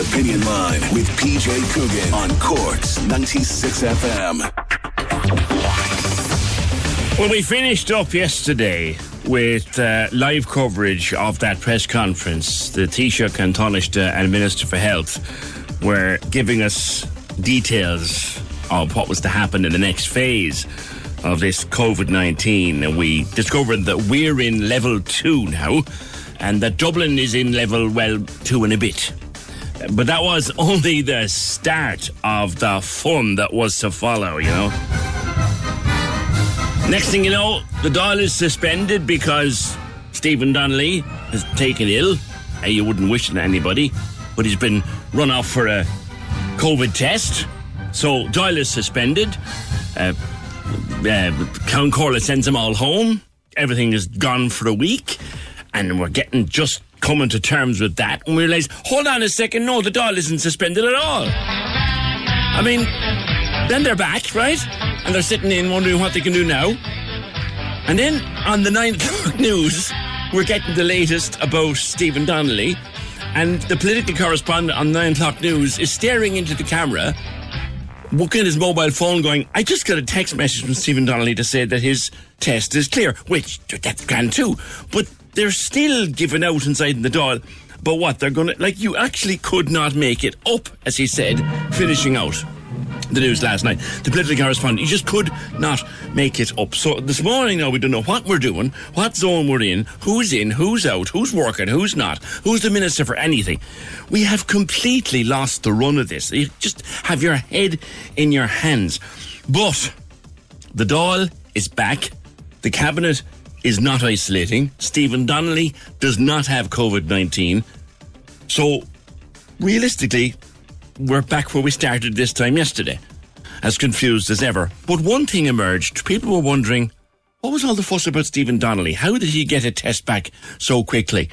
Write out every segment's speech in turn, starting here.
Opinion Line with PJ Coogan on Corks 96 FM. Well, we finished up yesterday with uh, live coverage of that press conference. The Taoiseach and Taoiseach and Minister for Health were giving us details of what was to happen in the next phase of this COVID 19. And we discovered that we're in level two now, and that Dublin is in level, well, two and a bit. But that was only the start of the fun that was to follow, you know. Next thing you know, the Dáil is suspended because Stephen Donnelly has taken ill. Uh, You wouldn't wish it on anybody, but he's been run off for a COVID test. So Dáil is suspended. Uh, uh, Ceann Comhairle sends them all home. Everything is gone for a week, and we're getting just coming to terms with that. And we realise, hold on a second, no, the Dáil isn't suspended at all. I mean, then they're back, right? And they're sitting in wondering what they can do now. And then on the nine o'clock news, we're getting the latest about Stephen Donnelly. And the political correspondent on nine o'clock news is staring into the camera, looking at his mobile phone, going, I just got a text message from Stephen Donnelly to say that his test is clear, which that's grand too. But they're still giving out inside in the Dáil. But what they're gonna like you actually could not make it up, as he said, finishing out the news last night. The political correspondent, you just could not make it up. So this morning now we don't know what we're doing, what zone we're in, who's in, who's out, who's working, who's not, who's the minister for anything. We have completely lost the run of this. You just have your head in your hands. But the Dáil is back. The cabinet is not isolating. Stephen Donnelly does not have COVID 19. So, realistically, we're back where we started this time yesterday, as confused as ever. But one thing emerged. People were wondering what was all the fuss about Stephen Donnelly? How did he get a test back so quickly?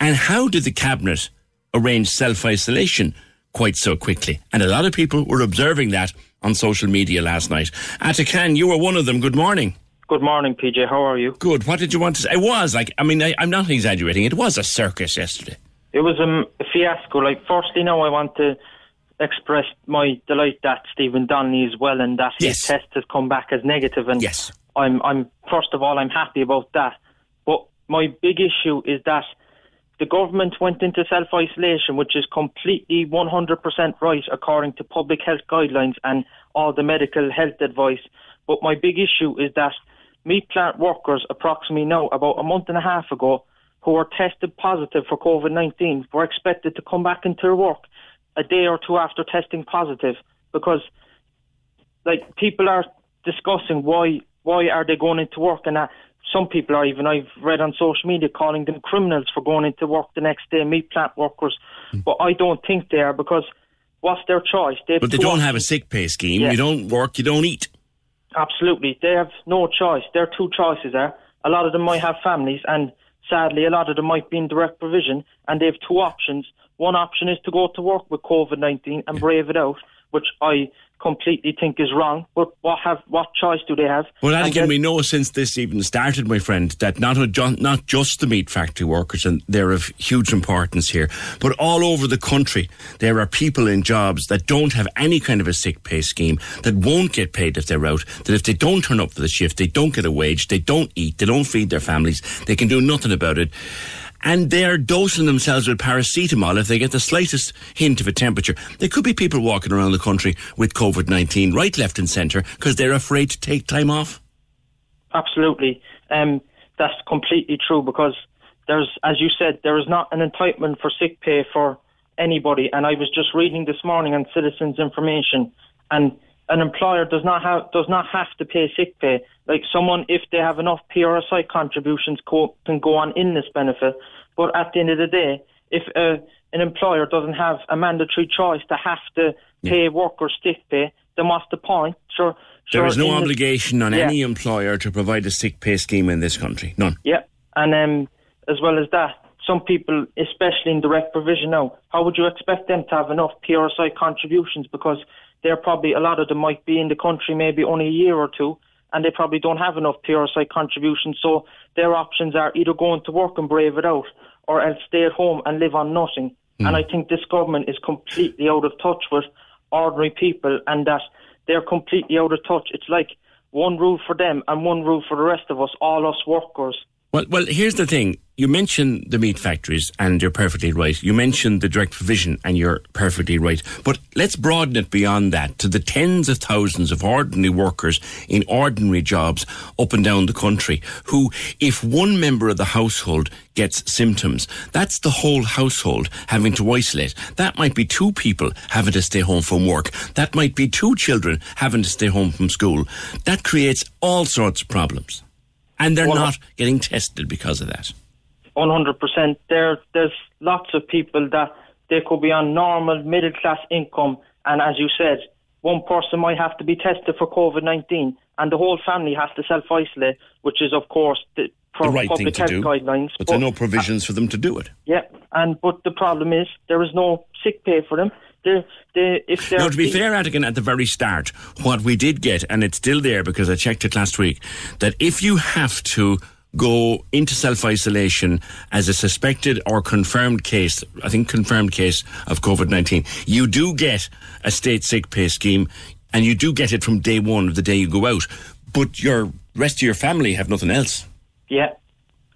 And how did the cabinet arrange self isolation quite so quickly? And a lot of people were observing that on social media last night. Atakan, you were one of them. Good morning. Good morning, PJ. How are you? Good. What did you want to say? It was like, I mean, I, I'm not exaggerating. It was a circus yesterday. It was um, a fiasco. Like, firstly, now I want to express my delight that Stephen Donnelly is well and that Yes. his test has come back as negative. And Yes. I'm, I'm first of all, I'm happy about that. But my big issue is that the government went into self isolation, which is completely 100% right according to public health guidelines and all the medical health advice. But my big issue is that meat plant workers, approximately now about a month and a half ago, who were tested positive for COVID 19 were expected to come back into work a day or two after testing positive because like people are discussing why why are they going into work and that some people are even I've read on social media calling them criminals for going into work the next day, meat plant workers. Hmm. But I don't think they are because what's their choice? They've But they don't have a sick pay scheme. Yeah. You don't work, you don't eat. Absolutely. They have no choice. Their two choices are a lot of them might have families and sadly a lot of them might be in direct provision and they have two options. One option is to go to work with COVID nineteen and brave it out, which I completely think is wrong. But what have what choice do they have? Well, And again, we know since this even started, my friend, that not a, not just the meat factory workers, and they're of huge importance here, but all over the country, there are people in jobs that don't have any kind of a sick pay scheme, that won't get paid if they're out, that if they don't turn up for the shift, they don't get a wage, they don't eat, they don't feed their families, they can do nothing about it. And they're dosing themselves with paracetamol if they get the slightest hint of a temperature. There could be people walking around the country with COVID 19, right, left, and centre, because they're afraid to take time off. Absolutely. Um, that's completely true because there's, as you said, there is not an entitlement for sick pay for anybody. And I was just reading this morning on Citizens Information, and an employer does not have does not have to pay sick pay. Like someone, if they have enough PRSI contributions, co- can go on illness benefit. But at the end of the day, if uh, an employer doesn't have a mandatory choice to have to pay workers sick pay, then what's the point? Sure, sure, is no in the- obligation on Yeah. any employer to provide a sick pay scheme in this country. None. Yeah, and um, as well as that, some people, especially in direct provision now, how would you expect them to have enough PRSI contributions? Because they're probably, a lot of them might be in the country maybe only a year or two, and they probably don't have enough PRSI contributions. So their options are either going to work and brave it out, or else stay at home and live on nothing. Hmm. And I think this government is completely out of touch with ordinary people, and that they're completely out of touch. It's like one rule for them and one rule for the rest of us, all us workers. Well, well, here's the thing. You mentioned the meat factories, and you're perfectly right. You mentioned the direct provision, and you're perfectly right. But let's broaden it beyond that to the tens of thousands of ordinary workers in ordinary jobs up and down the country who, if one member of the household gets symptoms, that's the whole household having to isolate. That might be two people having to stay home from work. That might be two children having to stay home from school. That creates all sorts of problems. And they're Well, not getting tested because of that. One hundred percent. There, there's lots of people that they could be on normal middle class income, and as you said, one person might have to be tested for COVID nineteen, and the whole family has to self isolate, which is of course the, The right thing public to health do. guidelines. But there are no uh, provisions for them to do it. yeah, and but the problem is there is no sick pay for them. They, they, if Now, to be fair, Adigan, at the very start, what we did get, and it's still there because I checked it last week, that if you have to go into self isolation as a suspected or confirmed case, I think confirmed case of COVID 19, you do get a state sick pay scheme and you do get it from day one of the day you go out. But your rest of your family have nothing else. Yeah,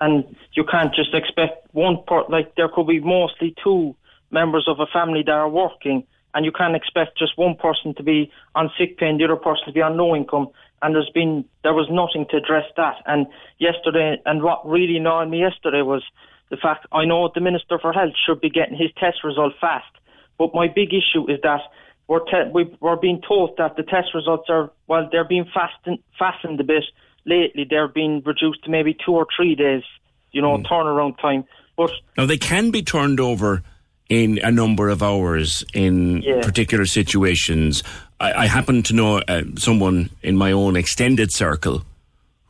and you can't just expect one part. Like there could be mostly two members of a family that are working, and you can't expect just one person to be on sick pay and the other person to be on no income. And there's been there was nothing to address that. And yesterday, and what really annoyed me yesterday was the fact I know the minister for health should be getting his test result fast, but my big issue is that. We're, te- we, we're being told that the test results are, well, they're being fastened, fastened a bit lately. They're being reduced to maybe two or three days, you know, hmm. turnaround time. But Now, they can be turned over in a number of hours in Yeah. particular situations. I, I happen to know uh, someone in my own extended circle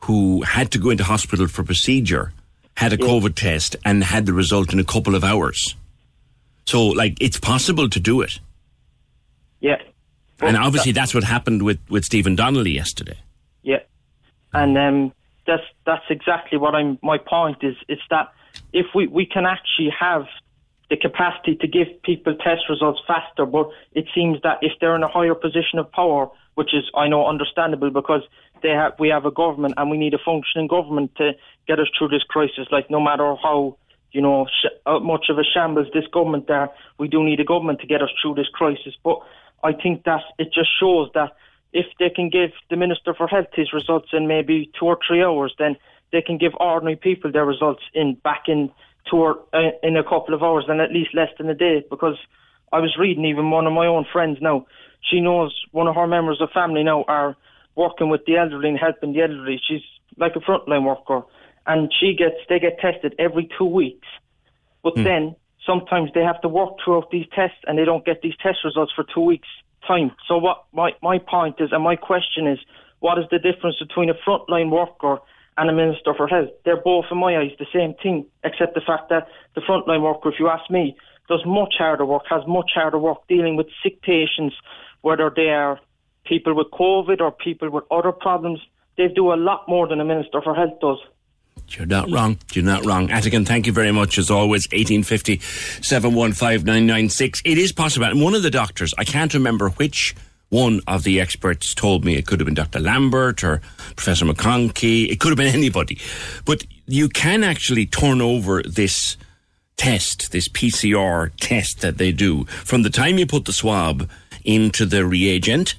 who had to go into hospital for procedure, had a COVID test, and had the result in a couple of hours. So, like, it's possible to do it. yeah. And obviously, that's what happened with, with Stephen Donnelly yesterday. Yeah, and um, that's that's exactly what I'm. My point is, it's that if we we can actually have the capacity to give people test results faster, but it seems that if they're in a higher position of power, which is I know understandable because they have we have a government and we need a functioning government to get us through this crisis. Like no matter how you know sh- how much of a shambles this government there, we do need a government to get us through this crisis. But I think that it just shows that if they can give the Minister for Health his results in maybe two or three hours, then they can give ordinary people their results in back in uh, in a couple of hours, and at least less than a day. Because I was reading even one of my own friends now. She knows one of her members of family now are working with the elderly and helping the elderly. She's like a frontline worker, and she gets they get tested every two weeks. But then sometimes they have to work throughout these tests and they don't get these test results for two weeks time. So what my, my point is and my question is what is the difference between a frontline worker and a minister for health? They're both in my eyes the same thing, except the fact that the frontline worker, if you ask me, does much harder work, has much harder work dealing with sick patients, whether they are people with COVID or people with other problems. They do a lot more than a minister for health does. You're not wrong. You're not wrong. Attican, thank you very much as always. 1850 715 996. It is possible. And one of the doctors, I can't remember which one of the experts told me it could have been Dr. Lambert or Professor McConkey. It could have been anybody. But you can actually turn over this test, this PCR test that they do, from the time you put the swab into the reagent,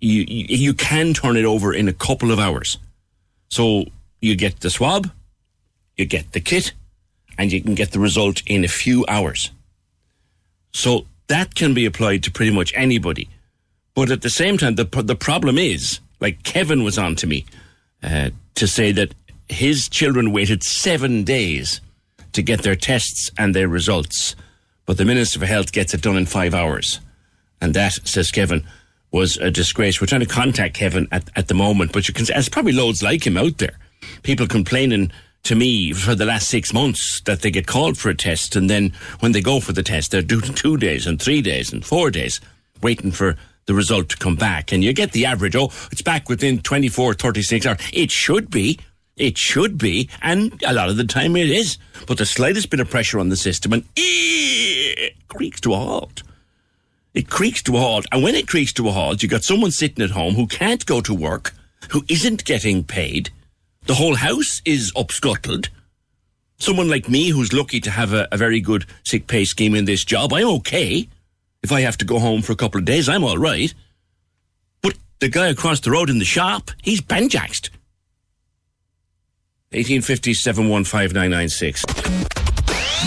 you, you can turn it over in a couple of hours. So you get the swab, you get the kit, and you can get the result in a few hours. So that can be applied to pretty much anybody. But at the same time, the, the problem is, like Kevin was on to me, uh, to say that his children waited seven days to get their tests and their results. But the Minister for Health gets it done in five hours. And that, says Kevin, was a disgrace. We're trying to contact Kevin at, at the moment, but you can, there's probably loads like him out there. People complaining to me for the last six months that they get called for a test and then when they go for the test, they're doing two days and three days and four days waiting for the result to come back. And you get the average, oh, it's back within 24, 36 hours. It should be. It should be. And a lot of the time it is. But the slightest bit of pressure on the system and it creaks to a halt. It creaks to a halt. And when it creaks to a halt, you got someone sitting at home who can't go to work, who isn't getting paid. The whole house is upscuttled. Someone like me who's lucky to have a, a very good sick pay scheme in this job, I'm okay. If I have to go home for a couple of days, I'm all right. But the guy across the road in the shop, he's banjaxed. 1850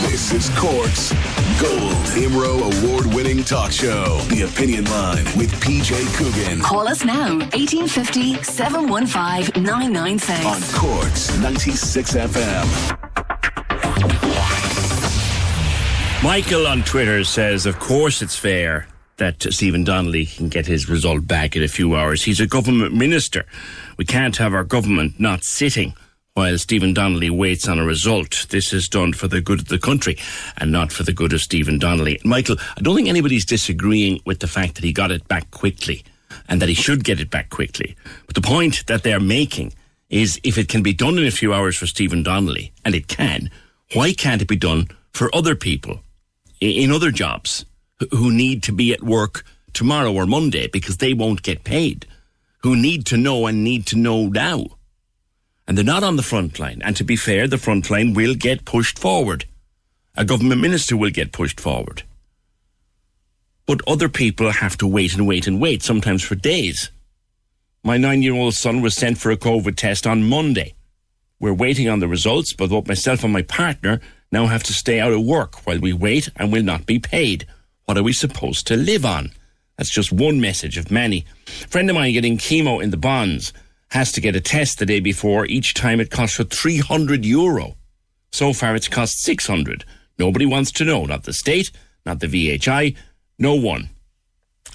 This is Cork's Gold IMRO award winning talk show. The Opinion Line with PJ Coogan. Call us now, 1850 715 996. On Cork's 96 FM. Michael on Twitter says, Of course it's fair that Stephen Donnelly can get his result back in a few hours. He's a government minister. We can't have our government not sitting while Stephen Donnelly waits on a result. This is done for the good of the country and not for the good of Stephen Donnelly. Michael, I don't think anybody's disagreeing with the fact that he got it back quickly and that he should get it back quickly. But the point that they're making is if it can be done in a few hours for Stephen Donnelly, and it can, why can't it be done for other people? In other jobs who need to be at work tomorrow or Monday because they won't get paid, who need to know and need to know now. And they're not on the front line. And to be fair, the front line will get pushed forward. A government minister will get pushed forward. But other people have to wait and wait and wait, sometimes for days. My nine year old son was sent for a COVID test on Monday. We're waiting on the results, but both myself and my partner now have to stay out of work while we wait and will not be paid. What are we supposed to live on? That's just one message of many. A friend of mine getting chemo in the Bons has to get a test the day before. Each time it costs her 300 euro. So far it's cost 600. Nobody wants to know. Not the state, not the VHI, no one.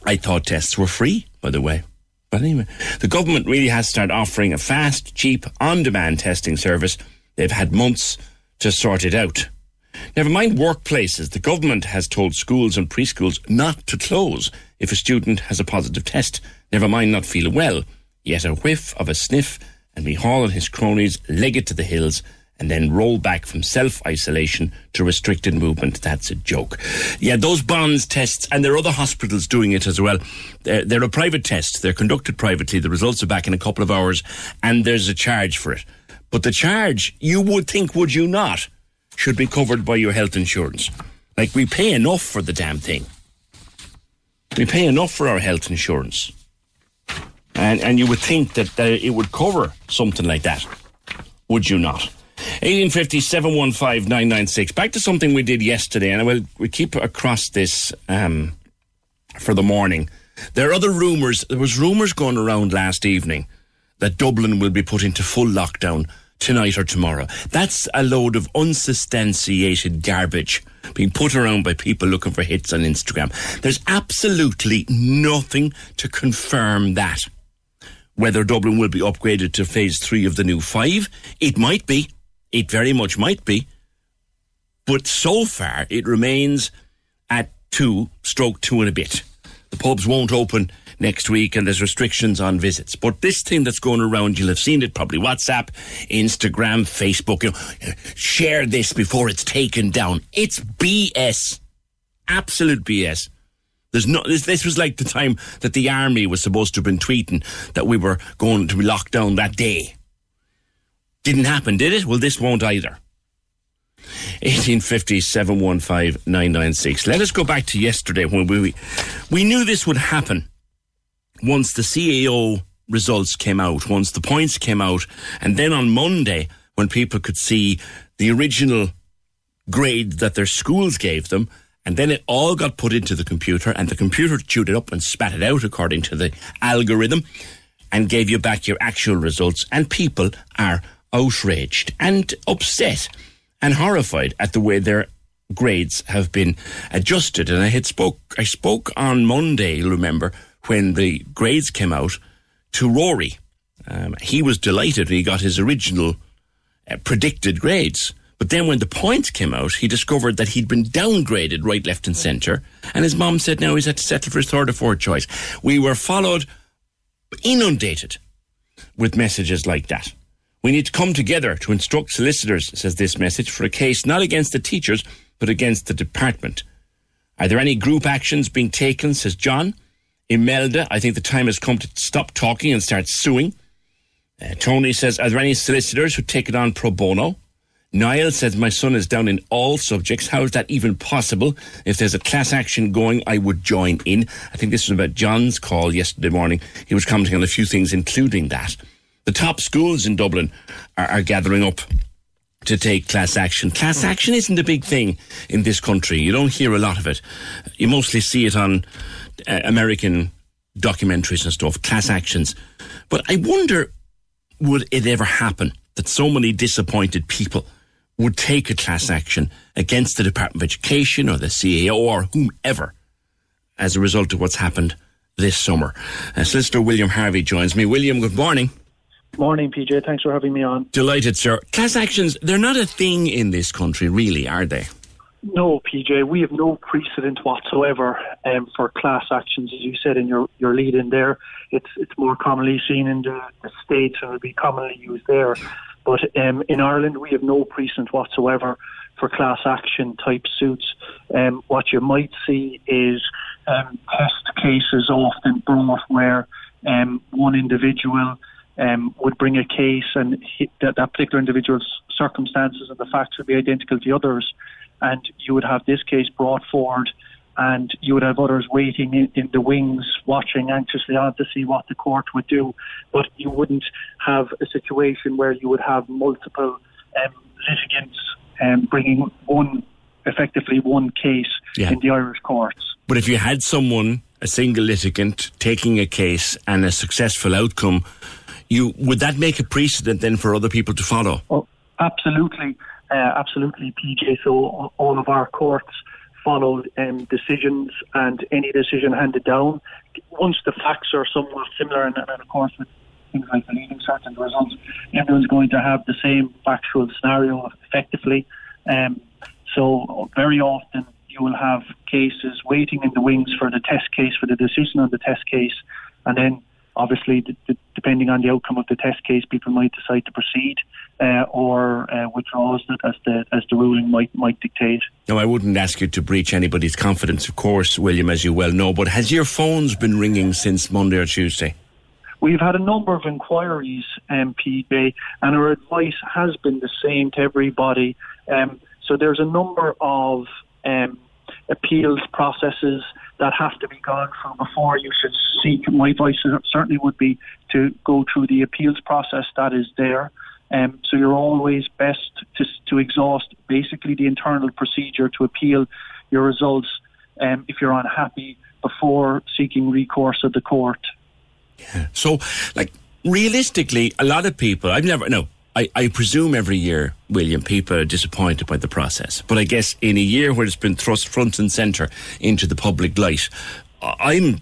I thought tests were free, by the way. But anyway, the government really has to start offering a fast, cheap, on demand testing service. They've had months to sort it out. Never mind workplaces, the government has told schools and preschools not to close if a student has a positive test. Never mind not feel well. Yet a whiff of a sniff, and Micheál and his cronies leg it to the hills and then roll back from self isolation to restricted movement. That's a joke. Yeah, those Bons tests, and there are other hospitals doing it as well. They're, they're, a private test. They're conducted privately. The results are back in a couple of hours, and there's a charge for it. But the charge, you would think, would you not, should be covered by your health insurance. Like we pay enough for the damn thing. We pay enough for our health insurance. And, and you would think that it would cover something like that. Would you not? 1850 715 996. Back to something we did yesterday, and I will we keep across this um, for the morning. There are other rumours. There was rumours going around last evening that Dublin will be put into full lockdown tonight or tomorrow. That's a load of unsubstantiated garbage being put around by people looking for hits on Instagram. There's absolutely nothing to confirm that. Whether Dublin will be upgraded to phase three of the new five, it might be. It very much might be. But so far, it remains at two, stroke two and a bit. The pubs won't open next week and there's restrictions on visits. But this thing that's going around, you'll have seen it probably WhatsApp, Instagram, Facebook. You know, share this before it's taken down. It's BS. Absolute BS. There's no, this, this was like the time that the army was supposed to have been tweeting that we were going to be locked down that day. Didn't happen, did it? Well, this won't either. 1850 715 996. Let us go back to yesterday when we, we knew this would happen once the CAO results came out, once the points came out, and then on Monday, when people could see the original grade that their schools gave them, and then it all got put into the computer, and the computer chewed it up and spat it out according to the algorithm, and gave you back your actual results, and people are outraged and upset. and horrified at the way their grades have been adjusted. And I had spoke, I spoke on Monday, remember, when the grades came out to Rory. Um, he was delighted he got his original uh, predicted grades. But then when the points came out, he discovered that he'd been downgraded right, left, and centre. And his mum said now he's had to settle for his third or fourth choice. We were followed, inundated with messages like that. We need to come together to instruct solicitors, says this message, for a case not against the teachers, but against the department. Are there any group actions being taken, says John? Imelda, I think the time has come to stop talking and start suing. Uh, Tony says, Are there any solicitors who take it on pro bono? Niall says, My son is down in all subjects. How is that even possible? If there's a class action going, I would join in. I think this was about John's call yesterday morning. He was commenting on a few things, including that. The top schools in Dublin are, are gathering up to take class action. Class action isn't a big thing in this country. You don't hear a lot of it. You mostly see it on uh, American documentaries and stuff, class actions. But I wonder, would it ever happen that so many disappointed people would take a class action against the Department of Education or the CAO or whomever as a result of what's happened this summer? Uh, Solicitor William Harvey joins me. William, good morning. Morning, PJ. Thanks for having me on. Delighted, sir. Class actions, they're not a thing in this country, really, are they? No, PJ, we have no precedent whatsoever um, for class actions, as you said in your, your lead in there. It's it's more commonly seen in the, the States and will be commonly used there. But um, in Ireland, we have no precedent whatsoever for class action type suits. Um, what you might see is um, test cases often brought where um, one individual um, would bring a case and that, that particular individual's circumstances and the facts would be identical to others and you would have this case brought forward and you would have others waiting in, in, the wings, watching anxiously on to see what the court would do. But you wouldn't have a situation where you would have multiple um, litigants um, bringing one, effectively one case yeah. in the Irish courts. But if you had someone, a single litigant, taking a case and a successful outcome, you would that make a precedent then for other people to follow? Oh, absolutely. Uh, absolutely, PJ. So all of our courts followed um, decisions and any decision handed down. Once the facts are somewhat similar, and, and of course with things like the Leaving Cert results, everyone's going to have the same factual scenario effectively. Um, so very often you will have cases waiting in the wings for the test case, for the decision on the test case, and then obviously, depending on the outcome of the test case, people might decide to proceed uh, or uh, withdraws it as the as the ruling might might dictate. No, I wouldn't ask you to breach anybody's confidence, of course, William, as you well know. But has your phones been ringing since Monday or Tuesday? We've had a number of inquiries, um, PJ, and our advice has been the same to everybody. Um, so there's a number of um, appeals processes that have to be gone through before you should seek. My advice certainly would be to go through the appeals process that is there. Um, so you're always best to, to exhaust basically the internal procedure to appeal your results um, if you're unhappy before seeking recourse at the court. So, like, realistically, a lot of people, I've never, no, I, I presume every year, William, people are disappointed by the process. But I guess in a year where it's been thrust front and centre into the public light, I'm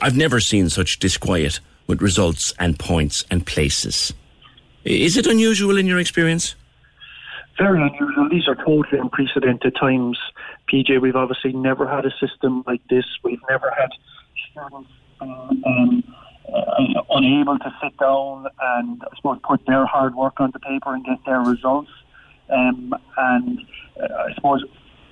I've never seen such disquiet with results and points and places. Is it unusual in your experience? Very unusual. These are totally unprecedented times, PJ. We've obviously never had a system like this. We've never had students um, uh, unable to sit down and I suppose put their hard work on the paper and get their results. Um, and uh, I suppose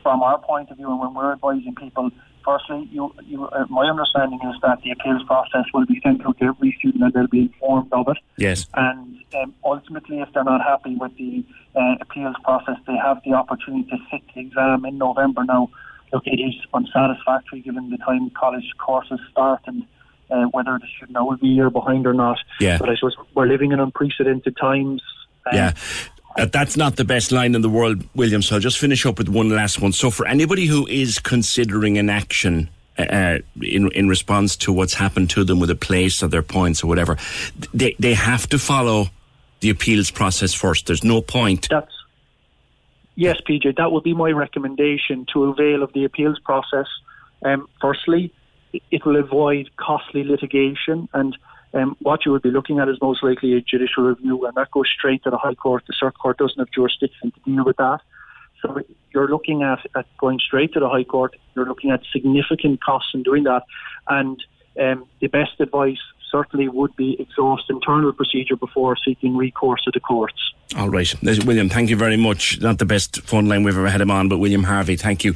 from our point of view, and when we're advising people, firstly, you, you, uh, my understanding is that the appeals process will be sent out to every student and they'll be informed of it. Yes. And um, ultimately, if they're not happy with the uh, appeals process, they have the opportunity to sit the exam in November. Now, look, it is unsatisfactory given the time college courses start and uh, whether the student will be a year behind or not. Yeah. But I suppose we're living in unprecedented times. Um, yeah. Uh, that's not the best line in the world, William. So I'll just finish up with one last one. So for anybody who is considering an action uh, uh in in response to what's happened to them with a place or their points or whatever, they they have to follow the appeals process first. There's no point. That's yes, PJ, that would be my recommendation to avail of the appeals process. Um, firstly, it will avoid costly litigation and um, what you would be looking at is most likely a judicial review, and that goes straight to the High Court. The Circuit Court doesn't have jurisdiction to deal with that. So you're looking at, at going straight to the High Court. You're looking at significant costs in doing that. And um, the best advice certainly would be exhaust internal procedure before seeking recourse to the courts. All right. William, thank you very much. Not the best phone line we've ever had him on, but William Harvey, thank you.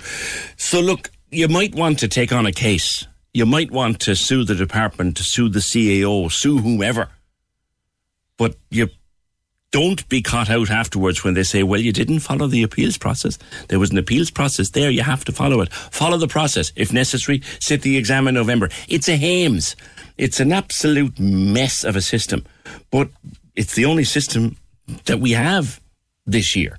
So, look, you might want to take on a case you might want to sue the department, to sue the CAO, sue whomever. But you don't be caught out afterwards when they say, well, you didn't follow the appeals process. There was an appeals process there. You have to follow it. Follow the process. If necessary, sit the exam in November. It's a hames. It's an absolute mess of a system. But it's the only system that we have this year.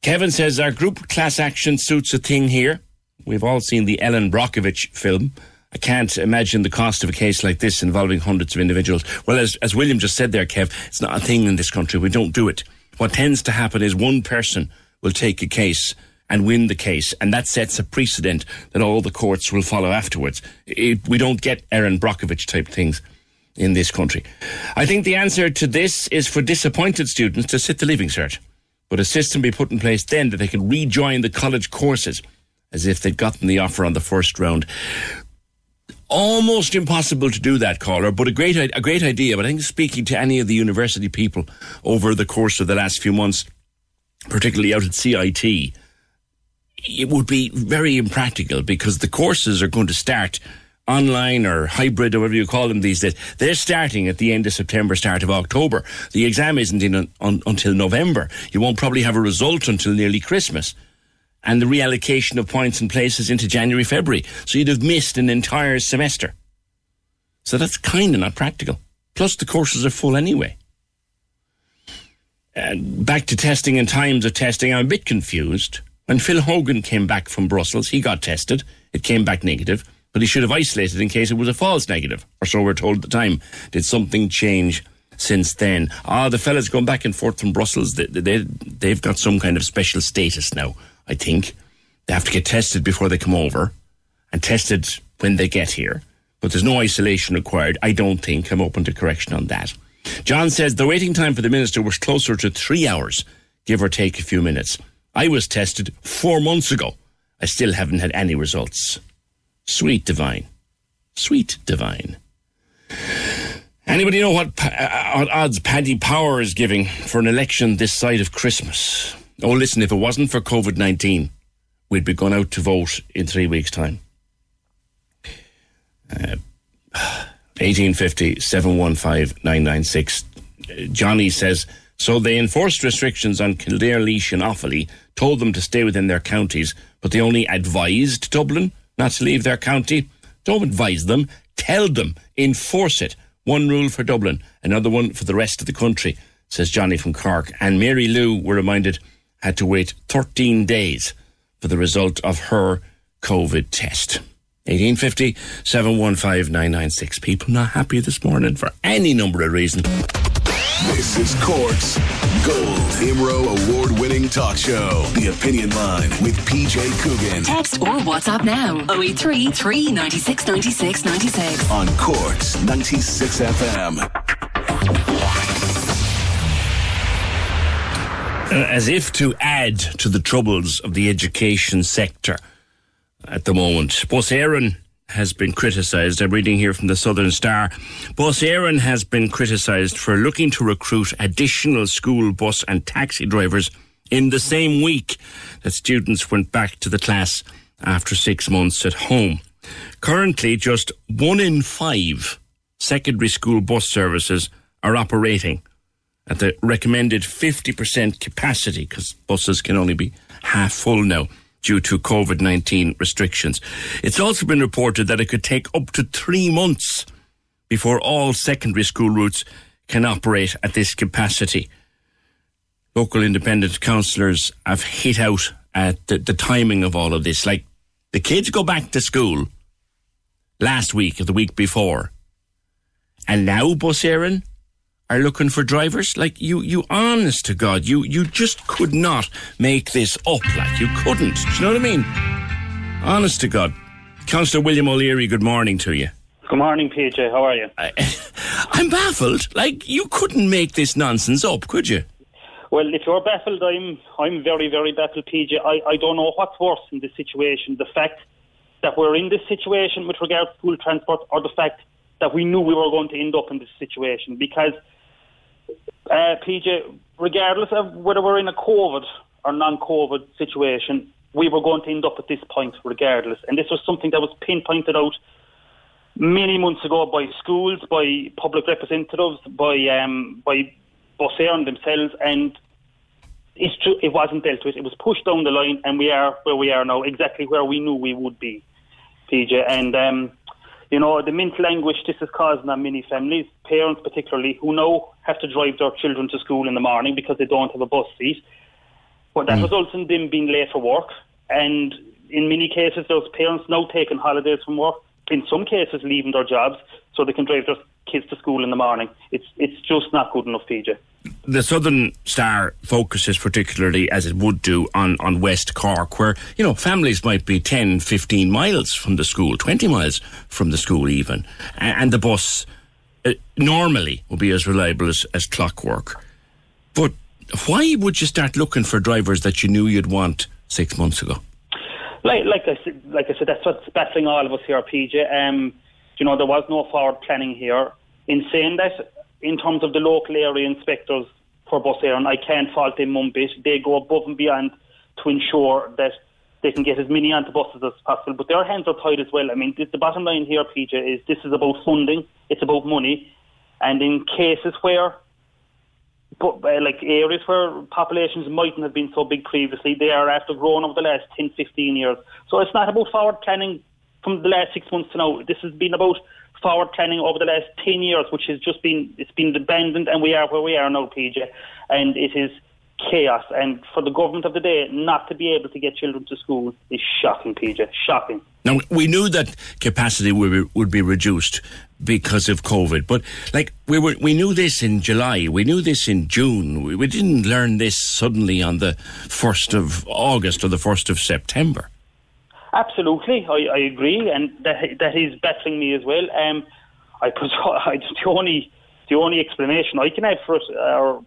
Kevin says our group class action suits a thing here. We've all seen the Erin Brockovich film. I can't imagine the cost of a case like this involving hundreds of individuals. Well, as, as William just said there, Kev, it's not a thing in this country. We don't do it. What tends to happen is one person will take a case and win the case, and that sets a precedent that all the courts will follow afterwards. It, we don't get Erin Brockovich type things in this country. I think the answer to this is for disappointed students to sit the leaving cert, but a system be put in place then that they can rejoin the college courses as if they'd gotten the offer on the first round. Almost impossible to do that, caller, but a great a great idea. But I think speaking to any of the university people over the course of the last few months, particularly out at CIT, it would be very impractical because the courses are going to start online or hybrid or whatever you call them these days. They're starting at the end of September, start of October. The exam isn't in un, until November. You won't probably have a result until nearly Christmas and the reallocation of points and places into January, February. So you'd have missed an entire semester. So that's kind of not practical. Plus, the courses are full anyway. And back to testing and times of testing, I'm a bit confused. When Phil Hogan came back from Brussels, he got tested. It came back negative, but he should have isolated in case it was a false negative, or so we're told at the time. Did something change since then? Ah, the fellas going back and forth from Brussels, they, they, they've got some kind of special status now I think. They have to get tested before they come over and tested when they get here. But there's no isolation required. I don't think. I'm open to correction on that. John says the waiting time for the minister was closer to three hours, give or take a few minutes. I was tested four months ago. I still haven't had any results. Sweet divine. Sweet divine. Anybody know what, uh, what odds Paddy Power is giving for an election this side of Christmas? Oh, listen, if it wasn't for COVID 19, we'd be going out to vote in three weeks' time. Uh, 1850 715 996. Johnny says, so they enforced restrictions on Kildare, Laois, and Offaly, told them to stay within their counties, but they only advised Dublin not to leave their county. Don't advise them, tell them, enforce it. One rule for Dublin, another one for the rest of the country, says Johnny from Cork. And Mary Lou were reminded had to wait 13 days for the result of her COVID test. 1850 715 996. People not happy this morning for any number of reasons. This is Cork's Gold IMRO award winning talk show. The Opinion Line with PJ Coogan. Text or WhatsApp now 083 396 96 96. On Cork's 96 FM. Uh, as if to add to the troubles of the education sector at the moment. Bus Éireann has been criticised. I'm reading here from the Southern Star. Bus Éireann has been criticised for looking to recruit additional school bus and taxi drivers in the same week that students went back to the class after six months at home. Currently, just one in five secondary school bus services are operating at the recommended 50% capacity because buses can only be half full now due to COVID 19 restrictions. It's also been reported that it could take up to three months before all secondary school routes can operate at this capacity. Local independent councillors have hit out at the, the timing of all of this. Like the kids go back to school last week or the week before, and now Bus Éireann are looking for drivers. Like you, you honest to God, you you just could not make this up. Like you couldn't. Do you know what I mean? Honest to God. Councillor William O'Leary, good morning to you. Good morning, PJ. How are you? I, I'm baffled. Like you couldn't make this nonsense up, could you? Well, if you're baffled, I'm I'm very, very baffled, PJ. I, I don't know what's worse in this situation. The fact that we're in this situation with regard to school transport or the fact that we knew we were going to end up in this situation. Because, uh, PJ, regardless of whether we're in a COVID or non-COVID situation, we were going to end up at this point regardless. And this was something that was pinpointed out many months ago by schools, by public representatives, by um, by Bus Éireann themselves, and it's true, it wasn't dealt with. It was pushed down the line, and we are where we are now, exactly where we knew we would be, PJ. And um, you know, the mental anguish this is causing on many families, parents particularly, who now have to drive their children to school in the morning because they don't have a bus seat. But that mm. results in them being late for work, and in many cases, those parents now taking holidays from work in some cases leaving their jobs so they can drive their kids to school in the morning. It's it's just not good enough, PJ. The Southern Star focuses particularly, as it would do, on, on West Cork, where, you know, families might be 10, 15 miles from the school, 20 miles from the school even, and, the bus uh, normally will be as reliable as, as clockwork. But why would you start looking for drivers that you knew you'd want six months ago? Like, like I said, like I said, that's what's baffling all of us here, PJ. Um, you know, there was no forward planning here. In saying that, in terms of the local area inspectors for Bus Éireann, I can't fault them one bit. They go above and beyond to ensure that they can get as many onto buses as possible. But their hands are tied as well. I mean, the, bottom line here, PJ, is this is about funding. It's about money. And in cases where uh, like areas where populations mightn't have been so big previously, they are after growing over the last 10, 15 years. So it's not about forward planning from the last six months to now. This has been about forward planning over the last 10 years, which has just been, it's been abandoned and we are where we are now, PJ. And it is chaos. And for the government of the day not to be able to get children to school is shocking, PJ. Shocking. Now, we knew that capacity would be, would be reduced because of COVID. But like we were, we knew this in July. We knew this in June. We, we didn't learn this suddenly on the first of August or the first of September. Absolutely, I, I agree, and that that is baffling me as well. Um, I, I the only the only explanation I can have for it uh,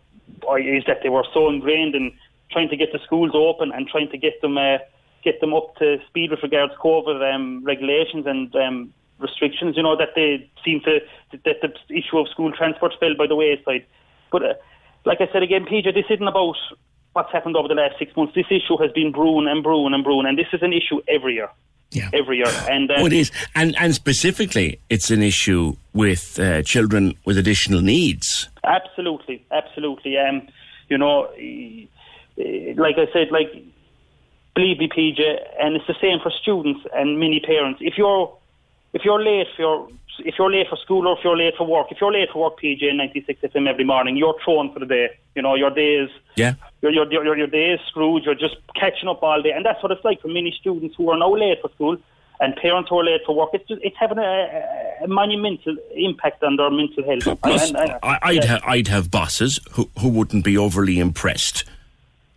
is that they were so ingrained in trying to get the schools open and trying to get them uh, get them up to speed with regards to COVID um, regulations and um, restrictions, you know, that they seem to, that the issue of school transport fell by the wayside. But uh, like I said again, PJ, this isn't about what's happened over the last six months. This issue has been brewing and brewing and brewing, and this is an issue every year. Yeah. Every year, and uh, oh, it is, and and specifically, it's an issue with uh, children with additional needs. Absolutely, absolutely. Um, you know, like I said, like believe me, PJ, and it's the same for students and many parents. If you're if you're late for your, if you're late for school or if you're late for work, if you're late for work, PJ, 96 FM every morning, you're thrown for the day. You know, your day is, yeah. your, your, your, your day is screwed. You're just catching up all day. And that's what it's like for many students who are now late for school and parents who are late for work. It's just, it's having a, a monumental impact on their mental health. Plus, and, and, I'd, yeah. ha- I'd have bosses who, who wouldn't be overly impressed.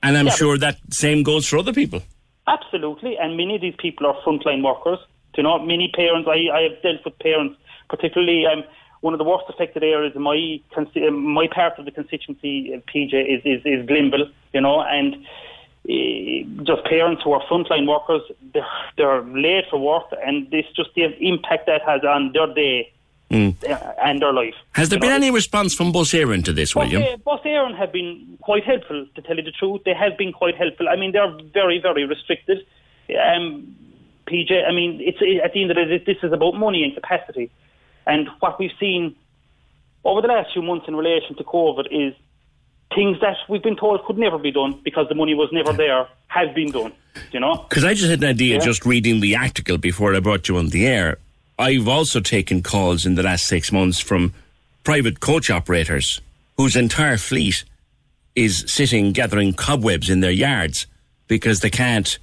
And I'm yeah, sure that same goes for other people. Absolutely. And many of these people are frontline workers you know, many parents, I, I have dealt with parents, particularly um, one of the worst affected areas in my my part of the constituency, PJ, is, is, is Glenville, you know, and uh, just parents who are frontline workers, they're, they're late for work, and this just the impact that has on their day. Mm. and their life. Has there been know? any response from Bus Éireann to this, William? Uh, Bus Éireann have been quite helpful, to tell you the truth. They have been quite helpful. I mean, they're very, very restricted. Um, PJ. I mean, it's at the end of the day, this is about money and capacity. And what we've seen over the last few months in relation to COVID is things that we've been told could never be done because the money was never there have been done. You know? Because I just had an idea yeah. just reading the article before I brought you on the air. I've also taken calls in the last six months from private coach operators whose entire fleet is sitting gathering cobwebs in their yards because they can't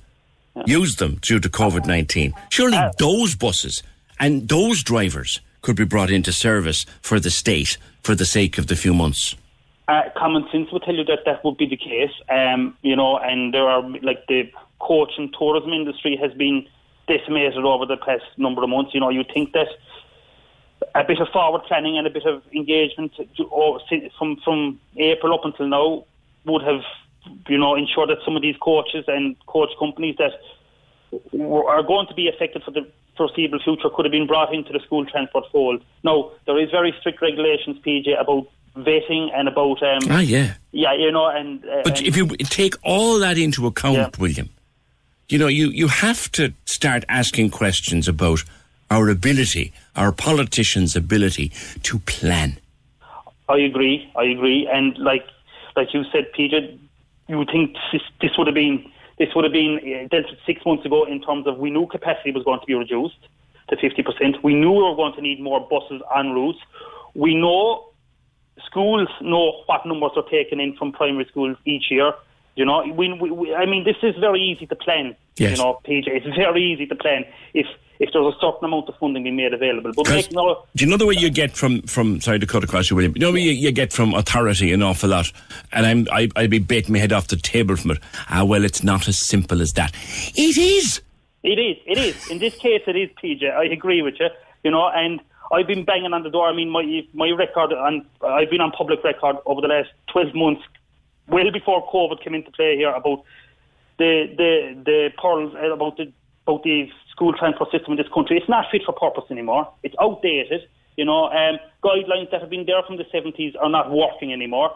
use them due to COVID 19. Surely uh, those buses and those drivers could be brought into service for the state for the sake of the few months? Uh, common sense would tell you that that would be the case. Um, you know, and there are like the coach and tourism industry has been decimated over the past number of months. You know, you think that a bit of forward planning and a bit of engagement from from April up until now would have, you know, ensured that some of these coaches and coach companies that are going to be affected for the foreseeable future could have been brought into the school transport fold. Now, there is very strict regulations, PJ, about vetting and about um, ah yeah yeah you know and uh, but and if you take all that into account, Yeah. William, you know you you have to start asking questions about our ability, our politicians' ability to plan. I agree. I agree. And like like you said, PJ, you would think this, this would have been this would have been uh, dealt with six months ago in terms of we knew capacity was going to be reduced to fifty percent. We knew we were going to need more buses on routes. We know schools know what numbers are taken in from primary schools each year. You know, we, we, we, I mean, this is very easy to plan. Yes. You know, PJ, it's very easy to plan if if there's a certain amount of funding being made available. But make no, do you know the way you get from, from sorry to cut across you, William? You know you, you get from authority an awful lot, and I'm I, I'd be baiting my head off the table from it. Ah, well, it's not as simple as that. It is. It is. It is. In this case, it is, PJ. I agree with you. You know, and I've been banging on the door. I mean, my my record, and I've been on public record over the last twelve months, well before COVID came into play here about the the the pearls uh, about the about the school transport system in this country. It's not fit for purpose anymore. It's outdated. You know, um, guidelines that have been there from the seventies are not working anymore.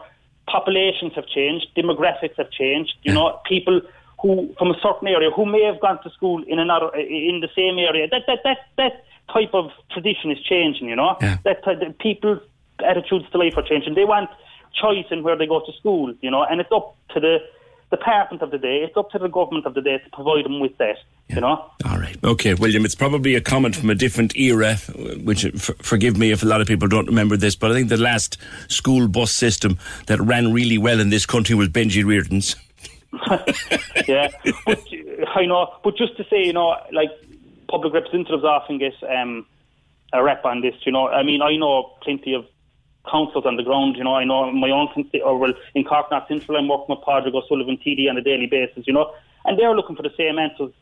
Populations have changed. Demographics have changed. You know, people who from a certain area who may have gone to school in another in the same area. That that that that type of tradition is changing. You know, Yeah. that type, the people's attitudes to life are changing. They want choice in where they go to school. You know, and it's up to the department of the day. It's up to the government of the day to provide them with that. You know. All right. Okay, William, it's probably a comment from a different era, which, f- forgive me if a lot of people don't remember this, but I think the last school bus system that ran really well in this country was Benji Reardon's. yeah, but I know. But just to say, you know, like public representatives often get um, a rep on this. You know, I mean, I know plenty of councils on the ground. You know, I know my own consti- or well in Cork North Central, I'm working with Padraig O'Sullivan TD on a daily basis. You know, and they're looking for the same answers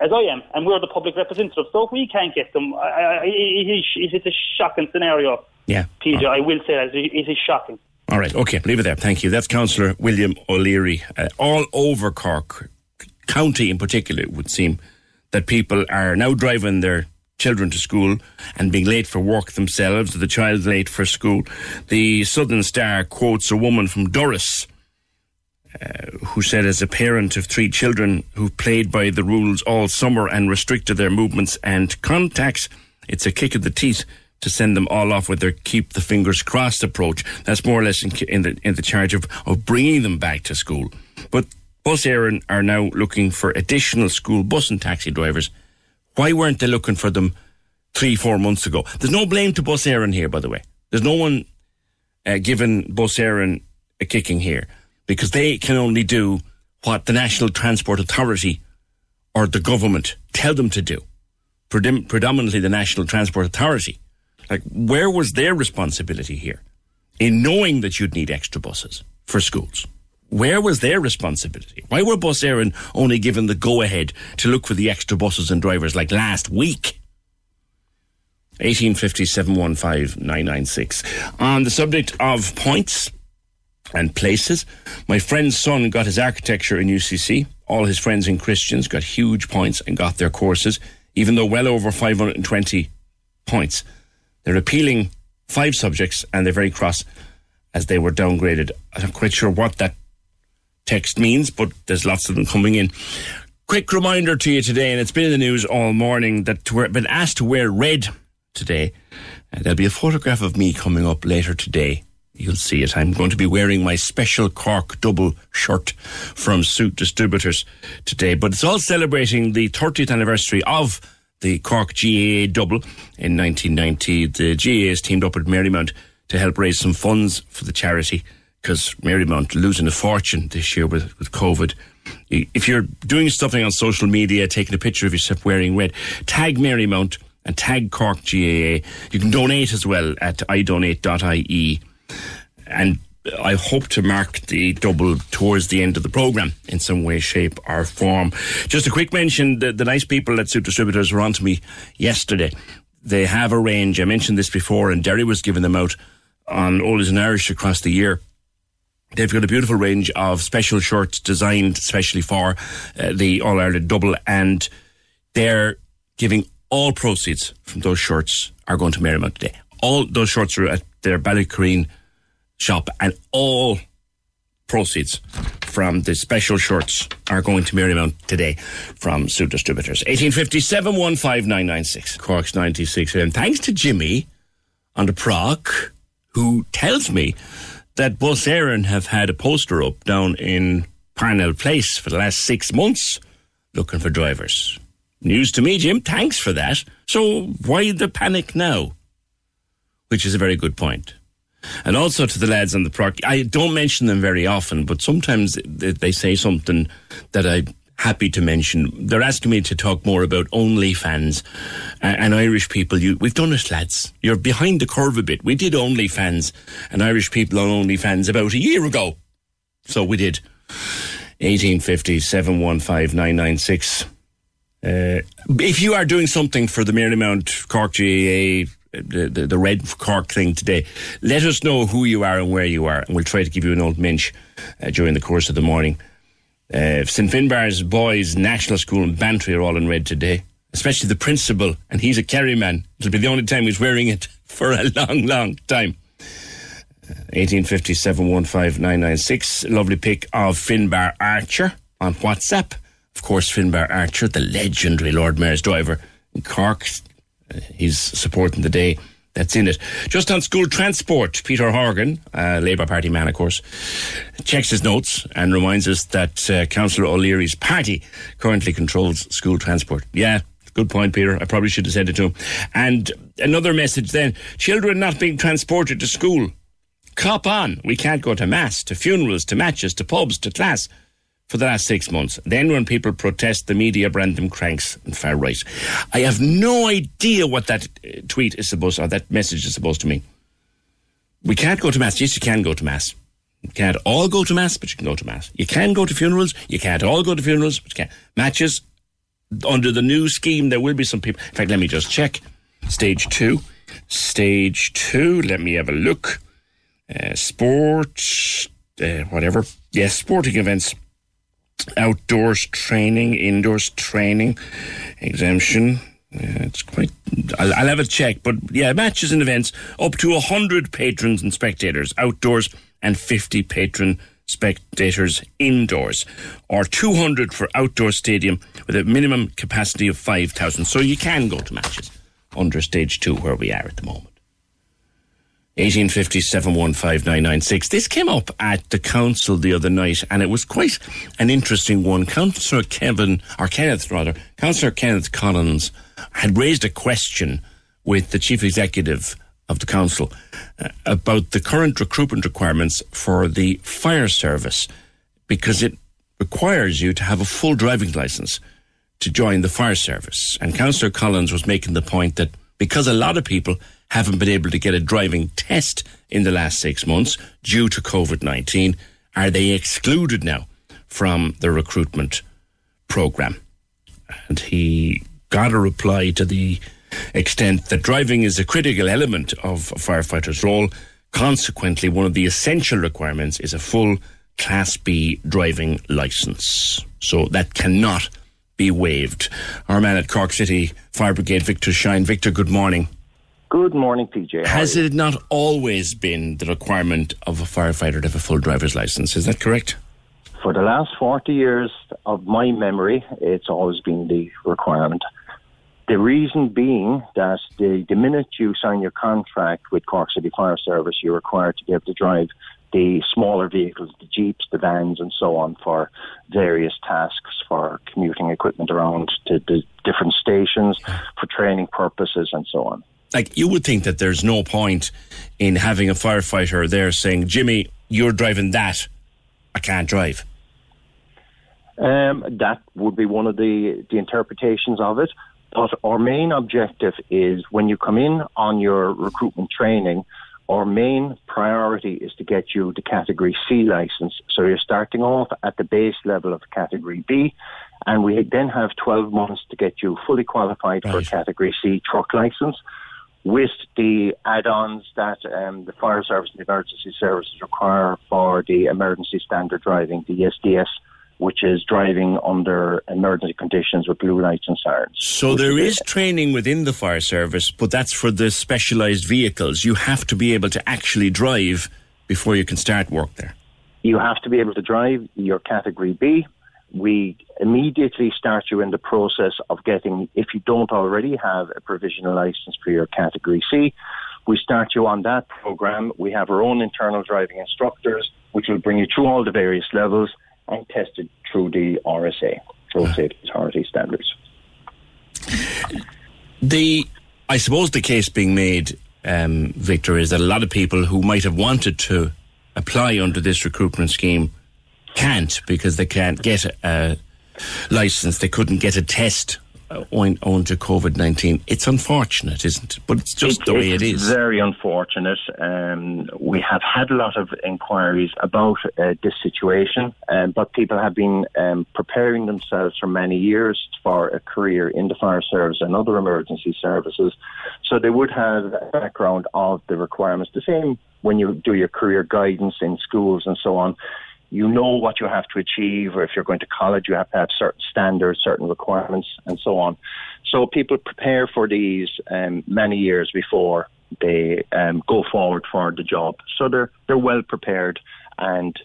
as I am, and we're the public representatives. So if we can't get them, I, I, it, is, it is a shocking scenario. Yeah. PJ, I will say that it it is shocking. All right, okay, leave it there. Thank you. That's Councillor William O'Leary. Uh, all over Cork County, in particular, it would seem that people are now driving their children to school and being late for work themselves, the child late for school. The Southern Star quotes a woman from Durrus uh, who said, as a parent of three children who played by the rules all summer and restricted their movements and contacts, it's a kick of the teeth to send them all off with their keep the fingers crossed approach. That's more or less in, in the in the charge of, of bringing them back to school. But Bus Éireann are now looking for additional school bus and taxi drivers. Why weren't they looking for them three, four months ago? There's no blame to Bus Éireann here, by the way. There's no one uh, giving Bus Éireann a kicking here because they can only do what the National Transport Authority or the government tell them to do. Predom- predominantly the National Transport Authority. Like, where was their responsibility here in knowing that you'd need extra buses for schools? Where was their responsibility? Why were Bus Éireann only given the go ahead to look for the extra buses and drivers like last week? 1850 On the subject of points and places, my friend's son got his architecture in UCC. All his friends in Christians got huge points and got their courses, even though well over 520 points. They're appealing five subjects and they're very cross as they were downgraded. I'm not quite sure what that text means, but there's lots of them coming in. Quick reminder to you today, and it's been in the news all morning, that we've been asked to wear red today. And there'll be a photograph of me coming up later today. You'll see it. I'm going to be wearing my special Cork double shirt from Suit Distributors today. But it's all celebrating the 30th anniversary of the Cork GAA double in 1990. The GAA has teamed up with Marymount to help raise some funds for the charity because Marymount losing a fortune this year with, with COVID. If you're doing something on social media, taking a picture of yourself wearing red, tag Marymount and tag Cork GAA. You can donate as well at idonate.ie. And I hope to mark the double towards the end of the programme in some way, shape, or form. Just a quick mention the, the nice people at Suit Distributors were on to me yesterday. They have a range, I mentioned this before, and Derry was giving them out on Oldies and Irish across the year. They've got a beautiful range of special shirts designed especially for uh, the All Ireland double, and they're giving all proceeds from those shirts are going to Marymount today. All those shirts are at their Ballycareen shop, and all proceeds from the special shirts are going to Marymount today from Suit Distributors. 1857 15996, Cork's 96. And thanks to Jimmy on the proc, who tells me that Bus Éireann have had a poster up down in Parnell Place for the last six months looking for drivers. News to me, Jim. Thanks for that. So why the panic now? Which is a very good point. And also to the lads on the proc, I don't mention them very often, but sometimes they say something that I'm happy to mention. They're asking me to talk more about OnlyFans and, and Irish people. You, we've done it, lads. You're behind the curve a bit. We did OnlyFans and Irish people on OnlyFans about a year ago. So we did. 1850 715 996. Uh, if you are doing something for the Marymount Cork GAA the, the, the, red cork thing today. Let us know who you are and where you are, and we'll try to give you an old minch uh, during the course of the morning. Uh, St Finbarr's Boys National School in Bantry are all in red today, especially the principal, and he's a Kerry man. It'll be the only time he's wearing it for a long, long time. Uh, 1857 Lovely pic of Finbar Archer on WhatsApp. Of course, Finbar Archer, the legendary Lord Mayor's driver in Cork, he's supporting the day that's in it. Just on school transport, Peter Horgan, uh, Labour Party man, of course, checks his notes and reminds us that uh, Councillor O'Leary's party currently controls school transport. Yeah, good point, Peter. I probably should have said it to him. And another message then children not being transported to school. Cop on. We can't go to mass, to funerals, to matches, to pubs, to class for the last six months. Then, when people protest, the media brand them cranks and far right. I have no idea what that uh, tweet is supposed, or that message is supposed to mean. We can't go to mass. Yes, you can go to mass. You can't all go to mass, but you can go to mass. You can go to funerals. You can't all go to funerals, but you can matches. Under the new scheme, there will be some people. In fact, let me just check. Stage two. Stage two. Let me have a look. Uh, sports, uh, whatever. Yes, sporting events outdoors training, indoors training exemption. Yeah, it's quite. I'll, I'll, have a check, but yeah, matches and events up to hundred patrons and spectators outdoors, and fifty patron spectators indoors, or two hundred for outdoor stadium with a minimum capacity of five thousand. So you can go to matches under stage two, where we are at the moment. 1857 This came up at the council the other night, and it was quite an interesting one. Councillor Kevin, or Kenneth rather, Councillor Kenneth Collins had raised a question with the chief executive of the council uh, about the current recruitment requirements for the fire service, because it requires you to have a full driving license to join the fire service. And Councillor Collins was making the point that because a lot of people haven't been able to get a driving test in the last six months due to COVID 19. Are they excluded now from the recruitment program? And he got a reply to the extent that driving is a critical element of a firefighter's role. Consequently, one of the essential requirements is a full Class B driving licence. So that cannot be waived. Our man at Cork City Fire Brigade, Victor Shine. Victor, good morning. Good morning, PJ. Has it not always been the requirement of a firefighter to have a full driver's license? Is that correct? For the last 40 years of my memory, it's always been the requirement. The reason being that the, the minute you sign your contract with Cork City Fire Service, you're required to be able to drive the smaller vehicles, the jeeps, the vans, and so on for various tasks, for commuting equipment around to the different stations, for training purposes, and so on like you would think that there's no point in having a firefighter there saying, Jimmy, you're driving that. I can't drive. Um, that would be one of the, the interpretations of it. But our main objective is when you come in on your recruitment training, our main priority is to get you the category C license. So you're starting off at the base level of category B, and we then have 12 months to get you fully qualified right. for a category C truck license with the add-ons that um, the fire service and emergency services require for the emergency standard driving, the ESDS which is driving under emergency conditions with blue lights and sirens. So there is training within the fire service, but that's for the specialised vehicles. You have to be able to actually drive before you can start work there. You have to be able to drive your category B. We immediately start you in the process of getting, if you don't already have a provisional license for your category C, we start you on that program. We have our own internal driving instructors, which will bring you through all the various levels and tested through the RSA, Road Safety Authority standards. The, I suppose, the case being made, um, Victor, is that a lot of people who might have wanted to apply under this recruitment scheme can't because they can't get a license. They couldn't get a test owing, owing to COVID 19. It's unfortunate, isn't it? But it's just it, the way it is. very unfortunate. Um, we have had a lot of inquiries about uh, this situation, um, but people have been um, preparing themselves for many years for a career in the fire service and other emergency services. So they would have a background of the requirements. The same when you do your career guidance in schools and so on you know what you have to achieve, or if you're going to college, you have to have certain standards, certain requirements, and so on. So people prepare for these um, many years before they um, go forward for the job. So they're they're well prepared, and